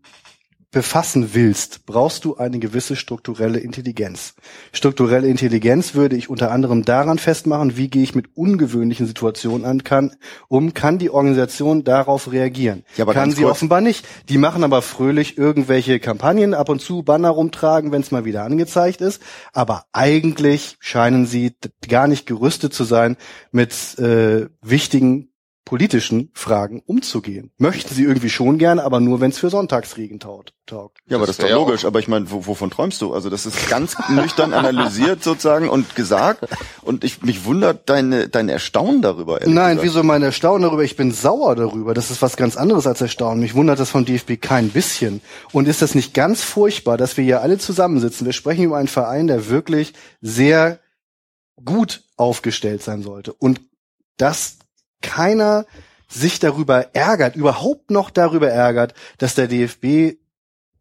befassen willst, brauchst du eine gewisse strukturelle Intelligenz. Strukturelle Intelligenz würde ich unter anderem daran festmachen, wie gehe ich mit ungewöhnlichen Situationen an kann, um kann die Organisation darauf reagieren. Ja, aber kann sie kurz. offenbar nicht. Die machen aber fröhlich irgendwelche Kampagnen, ab und zu Banner rumtragen, wenn es mal wieder angezeigt ist. Aber eigentlich scheinen sie gar nicht gerüstet zu sein, mit äh, wichtigen politischen Fragen umzugehen. Möchten sie irgendwie schon gerne, aber nur, wenn es für Sonntagsregen taut, taugt. Ja, aber Das das, ist doch logisch. Aber ich meine, wo, wovon träumst du? Also das ist ganz nüchtern analysiert sozusagen und gesagt. Und ich mich wundert deine dein Erstaunen darüber. Nein, gesagt. wieso mein Erstaunen darüber? Ich bin sauer darüber. Das ist was ganz anderes als Erstaunen. Mich wundert das vom DFB kein bisschen. Und ist das nicht ganz furchtbar, dass wir hier alle zusammensitzen? Wir sprechen über einen Verein, der wirklich sehr gut aufgestellt sein sollte. Und dass keiner sich darüber ärgert, überhaupt noch darüber ärgert, dass der DFB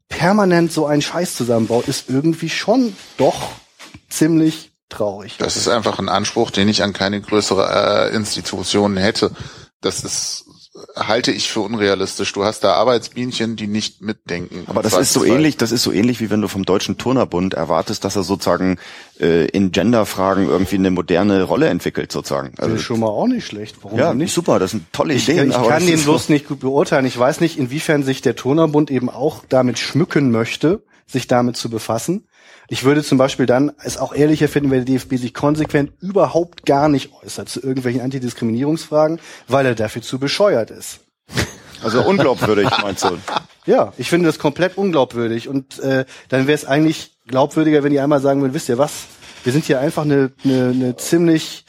permanent so einen Scheiß zusammenbaut, ist irgendwie schon doch ziemlich traurig. das ist einfach ein Anspruch, den ich an keine größere äh, Institution hätte. Das ist halte ich für unrealistisch. Du hast da Arbeitsbienchen, die nicht mitdenken. Aber das ist so zwei- ähnlich, das ist so ähnlich, wie wenn du vom Deutschen Turnerbund erwartest, dass er sozusagen äh, in Genderfragen irgendwie eine moderne Rolle entwickelt, sozusagen. Das ist schon mal auch nicht schlecht. Warum ja, nicht? super, das sind tolle Ich, Ideen. ich aber kann den ist bloß so- nicht gut beurteilen. Ich weiß nicht, inwiefern sich der Turnerbund eben auch damit schmücken möchte, sich damit zu befassen. Ich würde zum Beispiel dann es auch ehrlicher finden, wenn der DFB sich konsequent überhaupt gar nicht äußert zu irgendwelchen Antidiskriminierungsfragen, weil er dafür zu bescheuert ist. Also unglaubwürdig, meinst du? Ja, ich finde das komplett unglaubwürdig. Und äh, dann wäre es eigentlich glaubwürdiger, wenn die einmal sagen würden, wisst ihr was, wir sind hier einfach eine, eine, eine ziemlich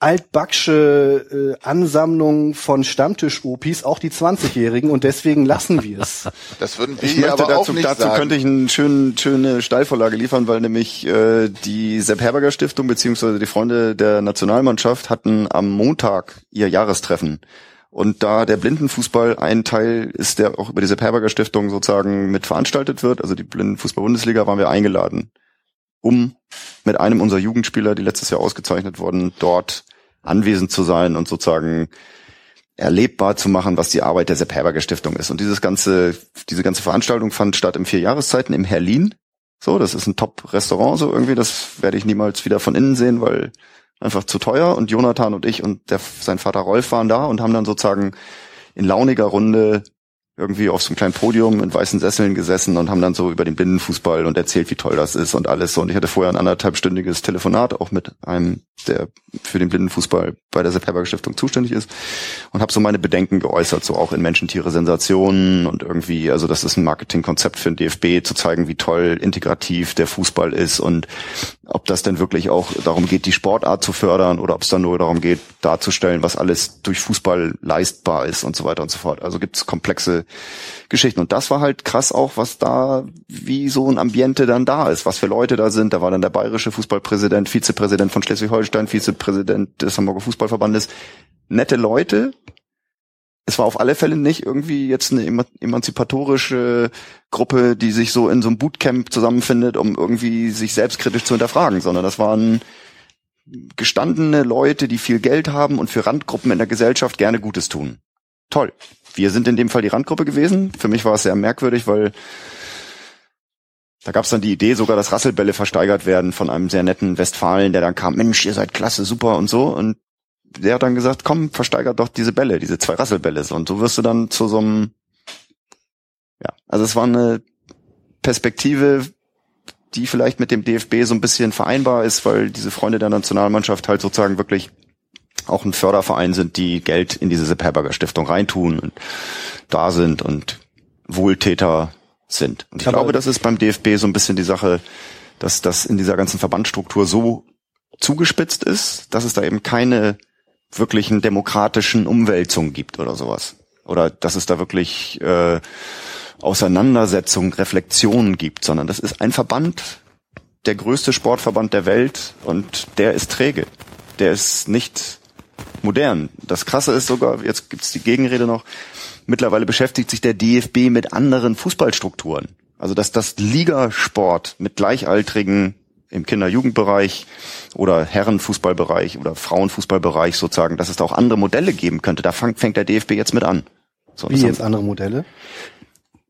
altbacksche äh, Ansammlung von Stammtisch-Opis, auch die 20-Jährigen, und deswegen lassen wir es. Das würden wir Ich möchte aber auch dazu, nicht dazu sagen. könnte ich eine schöne, schöne Steilvorlage liefern, weil nämlich äh, die Sepp Herberger Stiftung beziehungsweise die Freunde der Nationalmannschaft hatten am Montag ihr Jahrestreffen. Und da der Blindenfußball ein Teil ist, der auch über die Sepp Herberger Stiftung sozusagen mit veranstaltet wird, also die Blindenfußball-Bundesliga, waren wir eingeladen, um mit einem unserer Jugendspieler, die letztes Jahr ausgezeichnet wurden, dort anwesend zu sein und sozusagen erlebbar zu machen, was die Arbeit der Sepp Herberger Stiftung ist. Und dieses ganze, diese ganze Veranstaltung fand statt im vier Jahreszeiten im Herlin. So, das ist ein Top-Restaurant, so irgendwie. Das werde ich niemals wieder von innen sehen, weil einfach zu teuer. Und Jonathan und ich und der, sein Vater Rolf waren da und haben dann sozusagen in launiger Runde irgendwie auf so einem kleinen Podium in weißen Sesseln gesessen und haben dann so über den Blindenfußball und erzählt, wie toll das ist und alles. so. Und ich hatte vorher ein anderthalbstündiges Telefonat auch mit einem, der für den Blindenfußball bei der Sepp Stiftung zuständig ist und habe so meine Bedenken geäußert, so auch in Menschentiere Sensationen und irgendwie, also das ist ein Marketingkonzept für den DFB, zu zeigen, wie toll integrativ der Fußball ist und ob das denn wirklich auch darum geht, die Sportart zu fördern oder ob es dann nur darum geht, darzustellen, was alles durch Fußball leistbar ist und so weiter und so fort. Also gibt es komplexe Geschichten. Und das war halt krass auch, was da, wie so ein Ambiente dann da ist, was für Leute da sind. Da war dann der bayerische Fußballpräsident, Vizepräsident von Schleswig-Holstein, Vizepräsident des Hamburger Fußballverbandes. Nette Leute. Es war auf alle Fälle nicht irgendwie jetzt eine eman- emanzipatorische Gruppe, die sich so in so einem Bootcamp zusammenfindet, um irgendwie sich selbstkritisch zu hinterfragen, sondern das waren gestandene Leute, die viel Geld haben und für Randgruppen in der Gesellschaft gerne Gutes tun. Toll. Wir sind in dem Fall die Randgruppe gewesen. Für mich war es sehr merkwürdig, weil da gab es dann die Idee sogar, dass Rasselbälle versteigert werden von einem sehr netten Westfalen, der dann kam, Mensch, ihr seid klasse, super und so. Und der hat dann gesagt, komm, versteigert doch diese Bälle, diese zwei Rasselbälle. Und so wirst du dann zu so einem, ja, also es war eine Perspektive, die vielleicht mit dem DFB so ein bisschen vereinbar ist, weil diese Freunde der Nationalmannschaft halt sozusagen wirklich auch ein Förderverein sind, die Geld in diese Sepp Herberger Stiftung reintun und da sind und Wohltäter sind. Und ich glaube, das ist beim DFB so ein bisschen die Sache, dass das in dieser ganzen Verbandsstruktur so zugespitzt ist, dass es da eben keine wirklichen demokratischen Umwälzungen gibt oder sowas. Oder dass es da wirklich äh, Auseinandersetzungen, Reflexionen gibt, sondern das ist ein Verband, der größte Sportverband der Welt und der ist träge. Der ist nicht modern. Das Krasse ist sogar, jetzt gibt's die Gegenrede noch, mittlerweile beschäftigt sich der DFB mit anderen Fußballstrukturen. Also dass das Ligasport mit Gleichaltrigen im Kinder-Jugendbereich oder Herrenfußballbereich oder Frauenfußballbereich sozusagen, dass es da auch andere Modelle geben könnte. Da fängt, fängt der DFB jetzt mit an. So, Wie jetzt andere Modelle?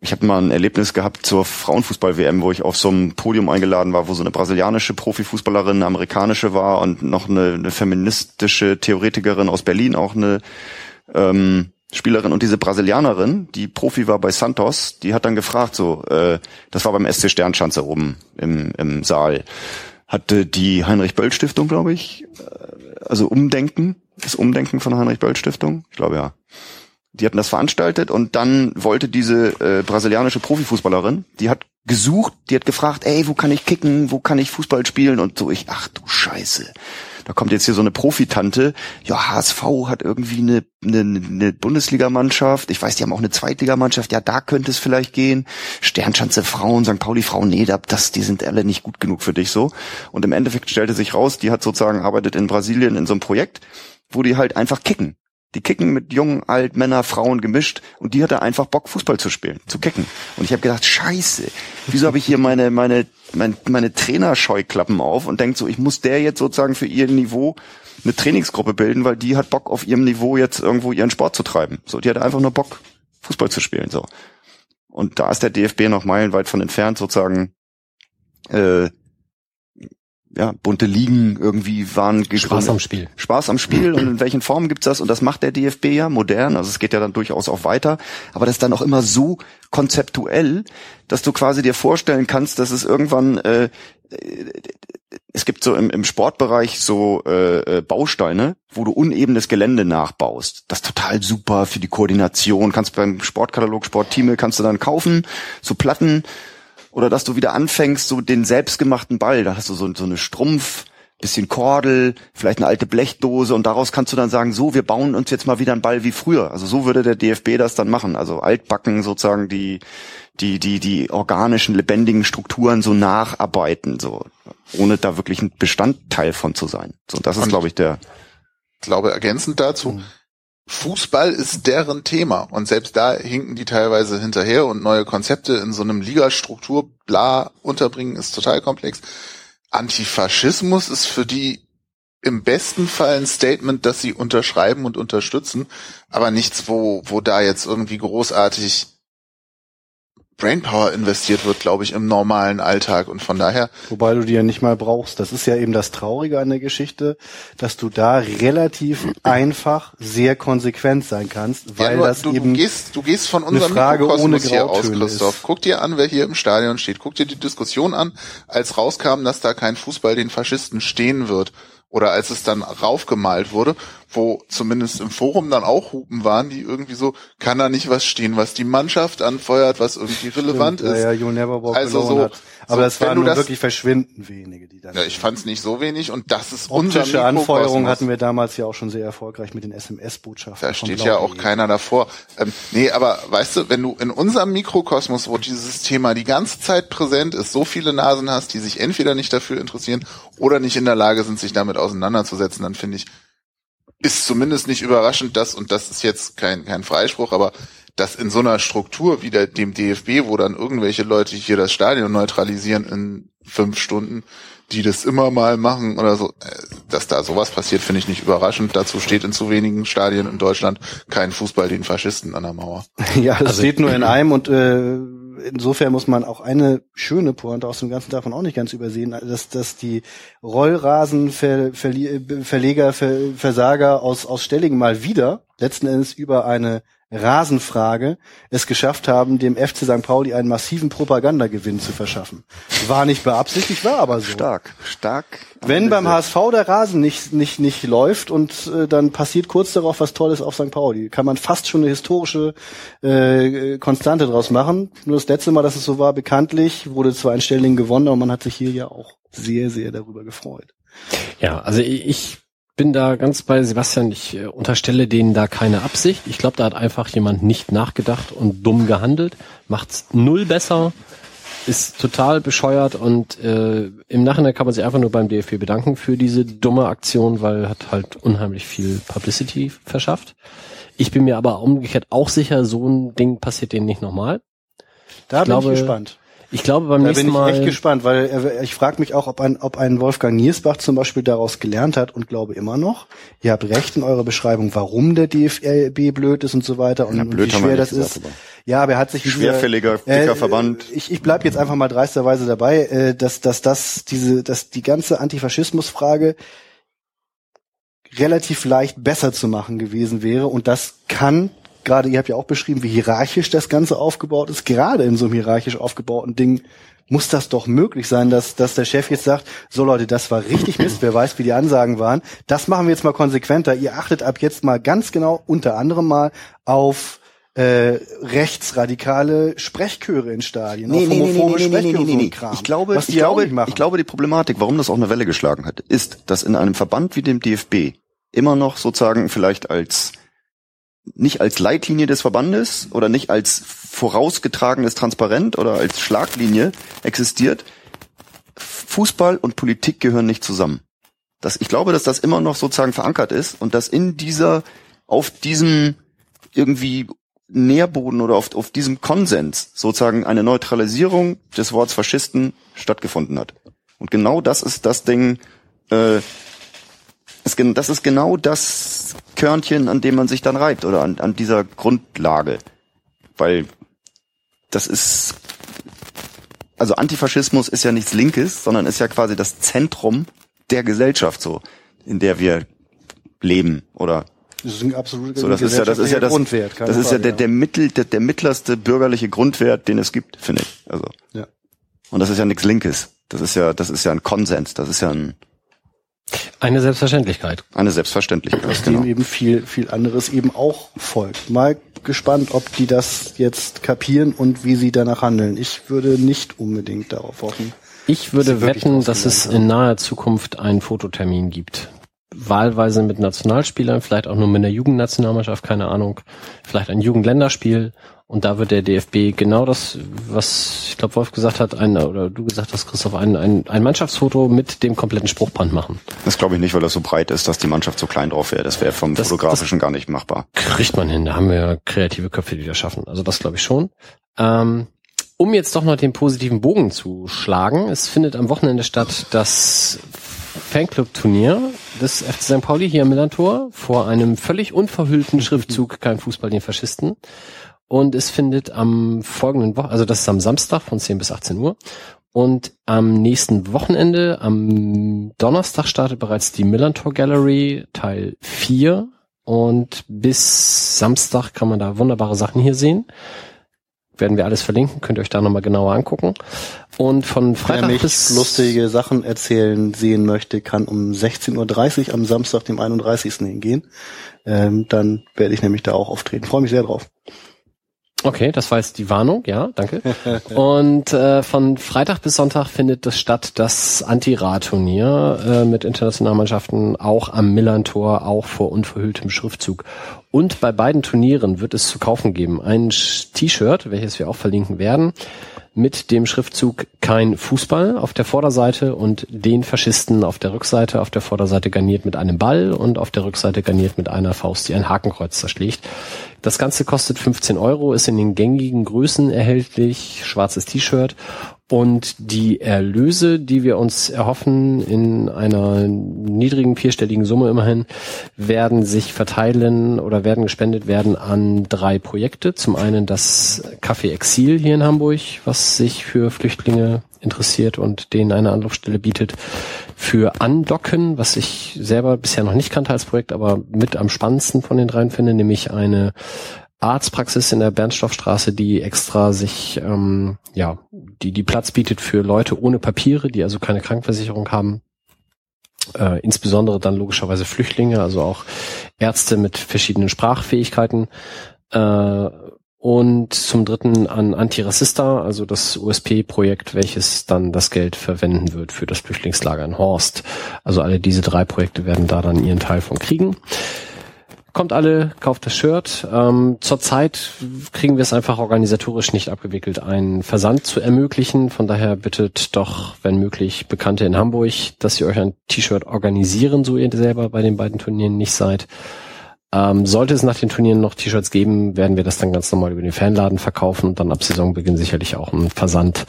Ich habe mal ein Erlebnis gehabt zur Frauenfußball-WM, wo ich auf so einem Podium eingeladen war, wo so eine brasilianische Profifußballerin, eine amerikanische war und noch eine, eine feministische Theoretikerin aus Berlin, auch eine ähm, Spielerin. Und diese Brasilianerin, die Profi war bei Santos, die hat dann gefragt, so, äh, das war beim SC Sternschanze oben im, im Saal, hatte die Heinrich Böll Stiftung, glaube ich, äh, also Umdenken, das Umdenken von der Heinrich Böll Stiftung, ich glaube ja. Die hatten das veranstaltet und dann wollte diese äh, brasilianische Profifußballerin, die hat gesucht, die hat gefragt, ey, wo kann ich kicken, wo kann ich Fußball spielen und so. Ich, ach du Scheiße da kommt jetzt hier so eine Profitante, ja, HSV hat irgendwie eine, eine, eine Bundesligamannschaft, ich weiß, die haben auch eine Zweitligamannschaft, ja, da könnte es vielleicht gehen. Sternschanze Frauen, St. Pauli Frauen, nee, das, die sind alle nicht gut genug für dich so. Und im Endeffekt stellte sich raus, die hat sozusagen arbeitet in Brasilien in so einem Projekt, wo die halt einfach kicken. Die kicken mit jungen, alt, Männer, Frauen gemischt und die hatte einfach Bock, Fußball zu spielen, zu kicken. Und ich habe gedacht, scheiße, wieso habe ich hier meine, meine, meine, meine Trainerscheuklappen auf und denkt so, ich muss der jetzt sozusagen für ihr Niveau eine Trainingsgruppe bilden, weil die hat Bock auf ihrem Niveau jetzt irgendwo ihren Sport zu treiben. So, die hat einfach nur Bock, Fußball zu spielen. So. Und da ist der DFB noch meilenweit von entfernt, sozusagen äh, ja, bunte Ligen irgendwie waren gegründet. Spaß am Spiel. Spaß am Spiel und in welchen Formen gibt's das? Und das macht der DFB ja modern, also es geht ja dann durchaus auch weiter, aber das ist dann auch immer so konzeptuell, dass du quasi dir vorstellen kannst, dass es irgendwann äh, es gibt so im, im Sportbereich so äh, äh Bausteine, wo du unebenes Gelände nachbaust. Das ist total super für die Koordination. Kannst beim Sportkatalog, Sportteam kannst du dann kaufen, so Platten oder dass du wieder anfängst, so den selbstgemachten Ball, da hast du so, so eine Strumpf, bisschen Kordel, vielleicht eine alte Blechdose und daraus kannst du dann sagen, so, wir bauen uns jetzt mal wieder einen Ball wie früher. Also so würde der DFB das dann machen. Also altbacken sozusagen die, die, die, die organischen, lebendigen Strukturen so nacharbeiten, so, ohne da wirklich ein Bestandteil von zu sein. So, das ist, glaube ich, der. Ich glaube, ergänzend dazu, mhm. Fußball ist deren Thema und selbst da hinken die teilweise hinterher und neue Konzepte in so einem Ligastruktur bla unterbringen ist total komplex. Antifaschismus ist für die im besten Fall ein Statement, das sie unterschreiben und unterstützen, aber nichts, wo, wo da jetzt irgendwie großartig Brainpower investiert wird, glaube ich, im normalen Alltag und von daher. Wobei du die ja nicht mal brauchst. Das ist ja eben das Traurige an der Geschichte, dass du da relativ einfach sehr konsequent sein kannst, weil ja, nur, das du, eben du gehst, du gehst von unserem Frage ohne hier aus, Christoph. Guck dir an, wer hier im Stadion steht. Guck dir die Diskussion an, als rauskam, dass da kein Fußball den Faschisten stehen wird oder als es dann raufgemalt wurde, wo zumindest im Forum dann auch Hupen waren, die irgendwie so, kann da nicht was stehen, was die Mannschaft anfeuert, was irgendwie relevant Stimmt, ist. Ja, ja, never walk also so, hat. Aber so, das waren nur das, wirklich verschwindend wenige, die dann. Ja, ich fand es nicht so wenig und das ist Optische unser Anfeuerung hatten wir damals ja auch schon sehr erfolgreich mit den SMS-Botschaften. Da steht ja auch keiner davor. Ähm, nee, aber weißt du, wenn du in unserem Mikrokosmos, wo dieses Thema die ganze Zeit präsent ist, so viele Nasen hast, die sich entweder nicht dafür interessieren oder nicht in der Lage sind, sich damit auseinanderzusetzen, dann finde ich, ist zumindest nicht überraschend, dass, und das ist jetzt kein, kein Freispruch, aber dass in so einer Struktur wie der, dem DFB, wo dann irgendwelche Leute hier das Stadion neutralisieren in fünf Stunden, die das immer mal machen oder so, äh, dass da sowas passiert, finde ich nicht überraschend. Dazu steht in zu wenigen Stadien in Deutschland kein Fußball den Faschisten an der Mauer. Ja, das also, steht nur in einem und äh, insofern muss man auch eine schöne Pointe aus dem ganzen davon auch nicht ganz übersehen, dass, dass die Rollrasenverleger, Versager aus, aus Stellingen mal wieder letzten Endes über eine Rasenfrage es geschafft haben, dem FC St. Pauli einen massiven Propagandagewinn zu verschaffen. War nicht beabsichtigt, war aber so. Stark, stark. Wenn beim HSV der Rasen nicht, nicht, nicht läuft und äh, dann passiert kurz darauf was Tolles auf St. Pauli, kann man fast schon eine historische äh, Konstante draus machen. Nur das letzte Mal, dass es so war, bekanntlich, wurde zwar ein Stelling gewonnen, aber man hat sich hier ja auch sehr, sehr darüber gefreut. Ja, also ich bin da ganz bei Sebastian. Ich äh, unterstelle denen da keine Absicht. Ich glaube, da hat einfach jemand nicht nachgedacht und dumm gehandelt. Macht's null besser. Ist total bescheuert und äh, im Nachhinein kann man sich einfach nur beim DFB bedanken für diese dumme Aktion, weil hat halt unheimlich viel Publicity verschafft. Ich bin mir aber umgekehrt auch sicher, so ein Ding passiert denen nicht nochmal. Da ich bin glaube, ich gespannt. Ich glaube beim da nächsten Mal. Da bin ich echt gespannt, weil ich frage mich auch, ob ein, ob ein Wolfgang Niersbach zum Beispiel daraus gelernt hat und glaube immer noch. Ihr habt recht in eurer Beschreibung, warum der DFB blöd ist und so weiter und, ja, und wie schwer das ist. Ja, aber er hat sich schwerfälliger, dieser, dicker äh, Verband. Ich, ich bleib jetzt einfach mal dreisterweise dabei, äh, dass, dass das diese, dass die ganze Antifaschismusfrage relativ leicht besser zu machen gewesen wäre und das kann gerade, ihr habt ja auch beschrieben, wie hierarchisch das Ganze aufgebaut ist. Gerade in so einem hierarchisch aufgebauten Ding muss das doch möglich sein, dass, dass der Chef jetzt sagt, so Leute, das war richtig Mist, wer weiß, wie die Ansagen waren. Das machen wir jetzt mal konsequenter. Ihr achtet ab jetzt mal ganz genau, unter anderem mal auf äh, rechtsradikale Sprechchöre in Stadien, nee, nee, homophobe nee, nee, ich glaube, ich glaube. Ich glaube, die Problematik, warum das auch eine Welle geschlagen hat, ist, dass in einem Verband wie dem DFB immer noch sozusagen vielleicht als nicht als Leitlinie des Verbandes oder nicht als vorausgetragenes Transparent oder als Schlaglinie existiert. Fußball und Politik gehören nicht zusammen. Das, ich glaube, dass das immer noch sozusagen verankert ist und dass in dieser, auf diesem irgendwie Nährboden oder auf, auf diesem Konsens sozusagen eine Neutralisierung des Wortes Faschisten stattgefunden hat. Und genau das ist das Ding, äh, das ist genau das Körnchen, an dem man sich dann reibt oder an, an dieser Grundlage. Weil das ist, also Antifaschismus ist ja nichts Linkes, sondern ist ja quasi das Zentrum der Gesellschaft so, in der wir leben oder das ist ein absoluter so, das ist ja das ist ja das Grundwert, das ist Frage, ja der der mittel der, der mittlerste bürgerliche Grundwert, den es gibt, finde ich. Also ja. und das ist ja nichts Linkes. Das ist ja das ist ja ein Konsens. Das ist ja ein eine Selbstverständlichkeit. Eine Selbstverständlichkeit. Aus genau. dem eben viel, viel anderes eben auch folgt. Mal gespannt, ob die das jetzt kapieren und wie sie danach handeln. Ich würde nicht unbedingt darauf hoffen. Ich würde wetten, dass es in naher Zukunft einen Fototermin gibt. Wahlweise mit Nationalspielern, vielleicht auch nur mit einer Jugendnationalmannschaft, keine Ahnung. Vielleicht ein Jugendländerspiel und da wird der DFB genau das, was ich glaube Wolf gesagt hat, ein, oder du gesagt hast, Christoph, ein, ein, ein Mannschaftsfoto mit dem kompletten Spruchband machen. Das glaube ich nicht, weil das so breit ist, dass die Mannschaft so klein drauf wäre. Das wäre vom das, Fotografischen das gar nicht machbar. Kriegt man hin, da haben wir ja kreative Köpfe, die das schaffen. Also das glaube ich schon. Ähm, um jetzt doch noch den positiven Bogen zu schlagen, es findet am Wochenende statt das Fanclub-Turnier des FC St. Pauli hier im Millantor vor einem völlig unverhüllten Schriftzug, kein Fußball den Faschisten. Und es findet am folgenden Woche, also das ist am Samstag von 10 bis 18 Uhr. Und am nächsten Wochenende, am Donnerstag startet bereits die Millantor Gallery Teil 4. Und bis Samstag kann man da wunderbare Sachen hier sehen. Werden wir alles verlinken, könnt ihr euch da nochmal genauer angucken. Und von Freitag Wer mich bis lustige Sachen erzählen sehen möchte, kann um 16.30 Uhr am Samstag, dem 31. hingehen. Ähm, dann werde ich nämlich da auch auftreten. Freue mich sehr drauf. Okay, das war jetzt die Warnung, ja, danke. Und äh, von Freitag bis Sonntag findet das statt, das Anti-Rad-Turnier äh, mit Internationalmannschaften auch am Millantor, auch vor unverhülltem Schriftzug. Und bei beiden Turnieren wird es zu kaufen geben. Ein T-Shirt, welches wir auch verlinken werden, mit dem Schriftzug Kein Fußball auf der Vorderseite und den Faschisten auf der Rückseite. Auf der Vorderseite garniert mit einem Ball und auf der Rückseite garniert mit einer Faust, die ein Hakenkreuz zerschlägt Das Ganze kostet 15 Euro, ist in den gängigen Größen erhältlich, schwarzes T-Shirt und die Erlöse, die wir uns erhoffen, in einer niedrigen vierstelligen Summe immerhin, werden sich verteilen oder werden gespendet werden an drei Projekte. Zum einen das Café Exil hier in Hamburg, was sich für Flüchtlinge interessiert und denen eine Anlaufstelle bietet. Für Andocken, was ich selber bisher noch nicht kannte als Projekt, aber mit am spannendsten von den dreien finde, nämlich eine Arztpraxis in der Bernstoffstraße, die extra sich, ähm, ja, die, die Platz bietet für Leute ohne Papiere, die also keine Krankenversicherung haben. Äh, insbesondere dann logischerweise Flüchtlinge, also auch Ärzte mit verschiedenen Sprachfähigkeiten. Äh, und zum dritten an Antirassista, also das USP-Projekt, welches dann das Geld verwenden wird für das Flüchtlingslager in Horst. Also alle diese drei Projekte werden da dann ihren Teil von kriegen. Kommt alle, kauft das Shirt. Ähm, Zurzeit kriegen wir es einfach organisatorisch nicht abgewickelt, einen Versand zu ermöglichen. Von daher bittet doch, wenn möglich, Bekannte in Hamburg, dass ihr euch ein T-Shirt organisieren, so ihr selber bei den beiden Turnieren nicht seid. Ähm, sollte es nach den Turnieren noch T-Shirts geben, werden wir das dann ganz normal über den Fanladen verkaufen und dann ab Saisonbeginn sicherlich auch einen Versand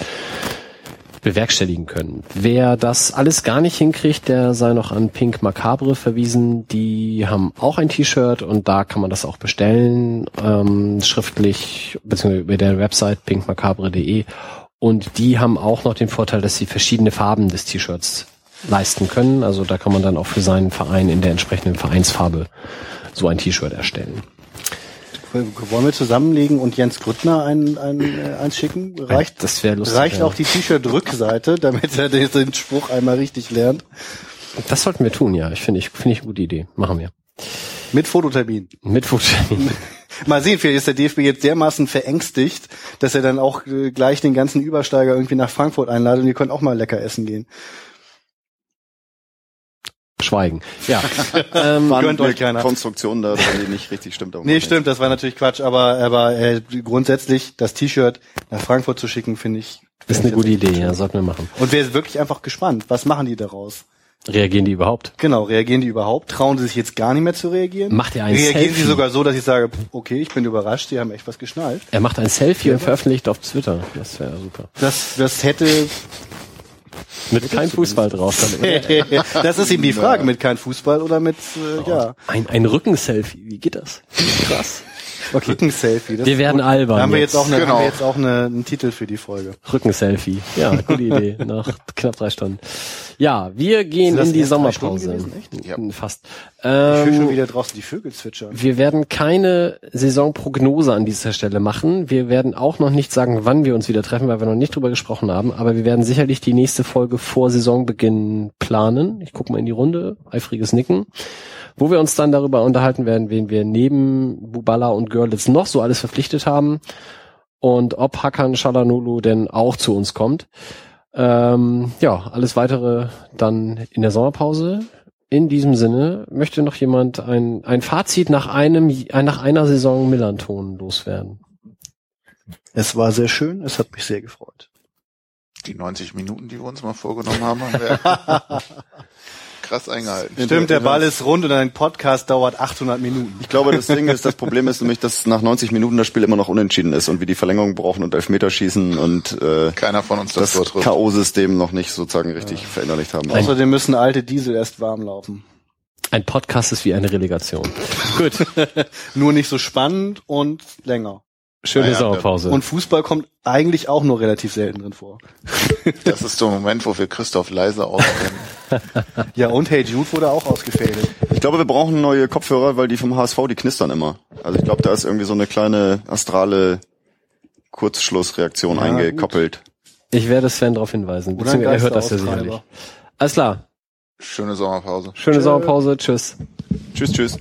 bewerkstelligen können. Wer das alles gar nicht hinkriegt, der sei noch an Pink Macabre verwiesen. Die haben auch ein T-Shirt und da kann man das auch bestellen, ähm, schriftlich, beziehungsweise über der Website pinkmacabre.de. Und die haben auch noch den Vorteil, dass sie verschiedene Farben des T-Shirts leisten können. Also da kann man dann auch für seinen Verein in der entsprechenden Vereinsfarbe so ein T-Shirt erstellen. Wollen wir zusammenlegen und Jens Grüttner ein, ein, äh, eins schicken? Reicht, das wäre lustig. Reicht auch die T-Shirt-Rückseite, damit er den Spruch einmal richtig lernt? Das sollten wir tun, ja. Ich finde ich, finde ich eine gute Idee. Machen wir. Mit Fototermin. Mit Fototermin. Mal sehen, vielleicht ist der DFB jetzt dermaßen verängstigt, dass er dann auch äh, gleich den ganzen Übersteiger irgendwie nach Frankfurt einladet und ihr könnt auch mal lecker essen gehen. Schweigen. Ja. ähm, Gönnt euch keiner. Konstruktion da, die nicht richtig stimmt. Nee, stimmt, das war natürlich Quatsch, aber, aber äh, grundsätzlich das T-Shirt nach Frankfurt zu schicken, finde ich. Ist eine gute Idee, ja, sollten wir machen. Und wir sind wirklich einfach gespannt. Was machen die daraus? Reagieren die überhaupt? Genau, reagieren die überhaupt? Trauen sie sich jetzt gar nicht mehr zu reagieren? Macht er ein reagieren Selfie? Reagieren sie sogar so, dass ich sage, okay, ich bin überrascht, die haben echt was geschnallt. Er macht ein Selfie ja. und veröffentlicht auf Twitter. Das wäre super. Das, das hätte mit kein Fußball drauf. Dann, das ist eben die Frage, mit kein Fußball oder mit, äh, oh, ja. Ein, ein Rückenselfie, wie geht das? Krass. Okay. Rückenselfie. Wir werden albern. Da haben wir jetzt, auch, eine, genau. haben wir jetzt auch eine, einen Titel für die Folge. Rückenselfie. Ja, gute Idee. Nach knapp drei Stunden. Ja, wir gehen in die Sommerpause. Gewesen, ja. Fast. Ähm, ich höre schon wieder draußen die Vögel zwitschern. Wir werden keine Saisonprognose an dieser Stelle machen. Wir werden auch noch nicht sagen, wann wir uns wieder treffen, weil wir noch nicht drüber gesprochen haben. Aber wir werden sicherlich die nächste Folge vor Saisonbeginn planen. Ich gucke mal in die Runde. Eifriges Nicken wo wir uns dann darüber unterhalten werden, wen wir neben Bubala und Görlitz noch so alles verpflichtet haben und ob Hakan Shalanulu denn auch zu uns kommt. Ähm, ja, alles weitere dann in der Sommerpause. In diesem Sinne möchte noch jemand ein, ein Fazit nach einem, nach einer Saison Millanton loswerden. Es war sehr schön, es hat mich sehr gefreut. Die 90 Minuten, die wir uns mal vorgenommen haben, haben wir krass eingehalten. Stimmt, der Ball ist rund und ein Podcast dauert 800 Minuten. Ich glaube, das Ding ist, das Problem ist nämlich, dass nach 90 Minuten das Spiel immer noch unentschieden ist und wir die Verlängerung brauchen und Elfmeterschießen und äh, keiner von uns das, das K.O.-System noch nicht sozusagen richtig ja. verinnerlicht haben. Außerdem müssen alte Diesel erst warm laufen. Ein Podcast ist wie eine Relegation. Gut. Nur nicht so spannend und länger. Schöne naja, Sommerpause. Und Fußball kommt eigentlich auch nur relativ selten drin vor. Das ist der Moment, wo wir Christoph leise auskennen. ja, und Hey Jude wurde auch ausgefädelt. Ich glaube, wir brauchen neue Kopfhörer, weil die vom HSV, die knistern immer. Also ich glaube, da ist irgendwie so eine kleine astrale Kurzschlussreaktion ja, eingekoppelt. Gut. Ich werde Sven darauf hinweisen. Beziehungsweise er hört das ja sicherlich. Alles klar. Schöne Sommerpause. Schöne Tschö. Sommerpause. Tschüss. Tschüss, tschüss.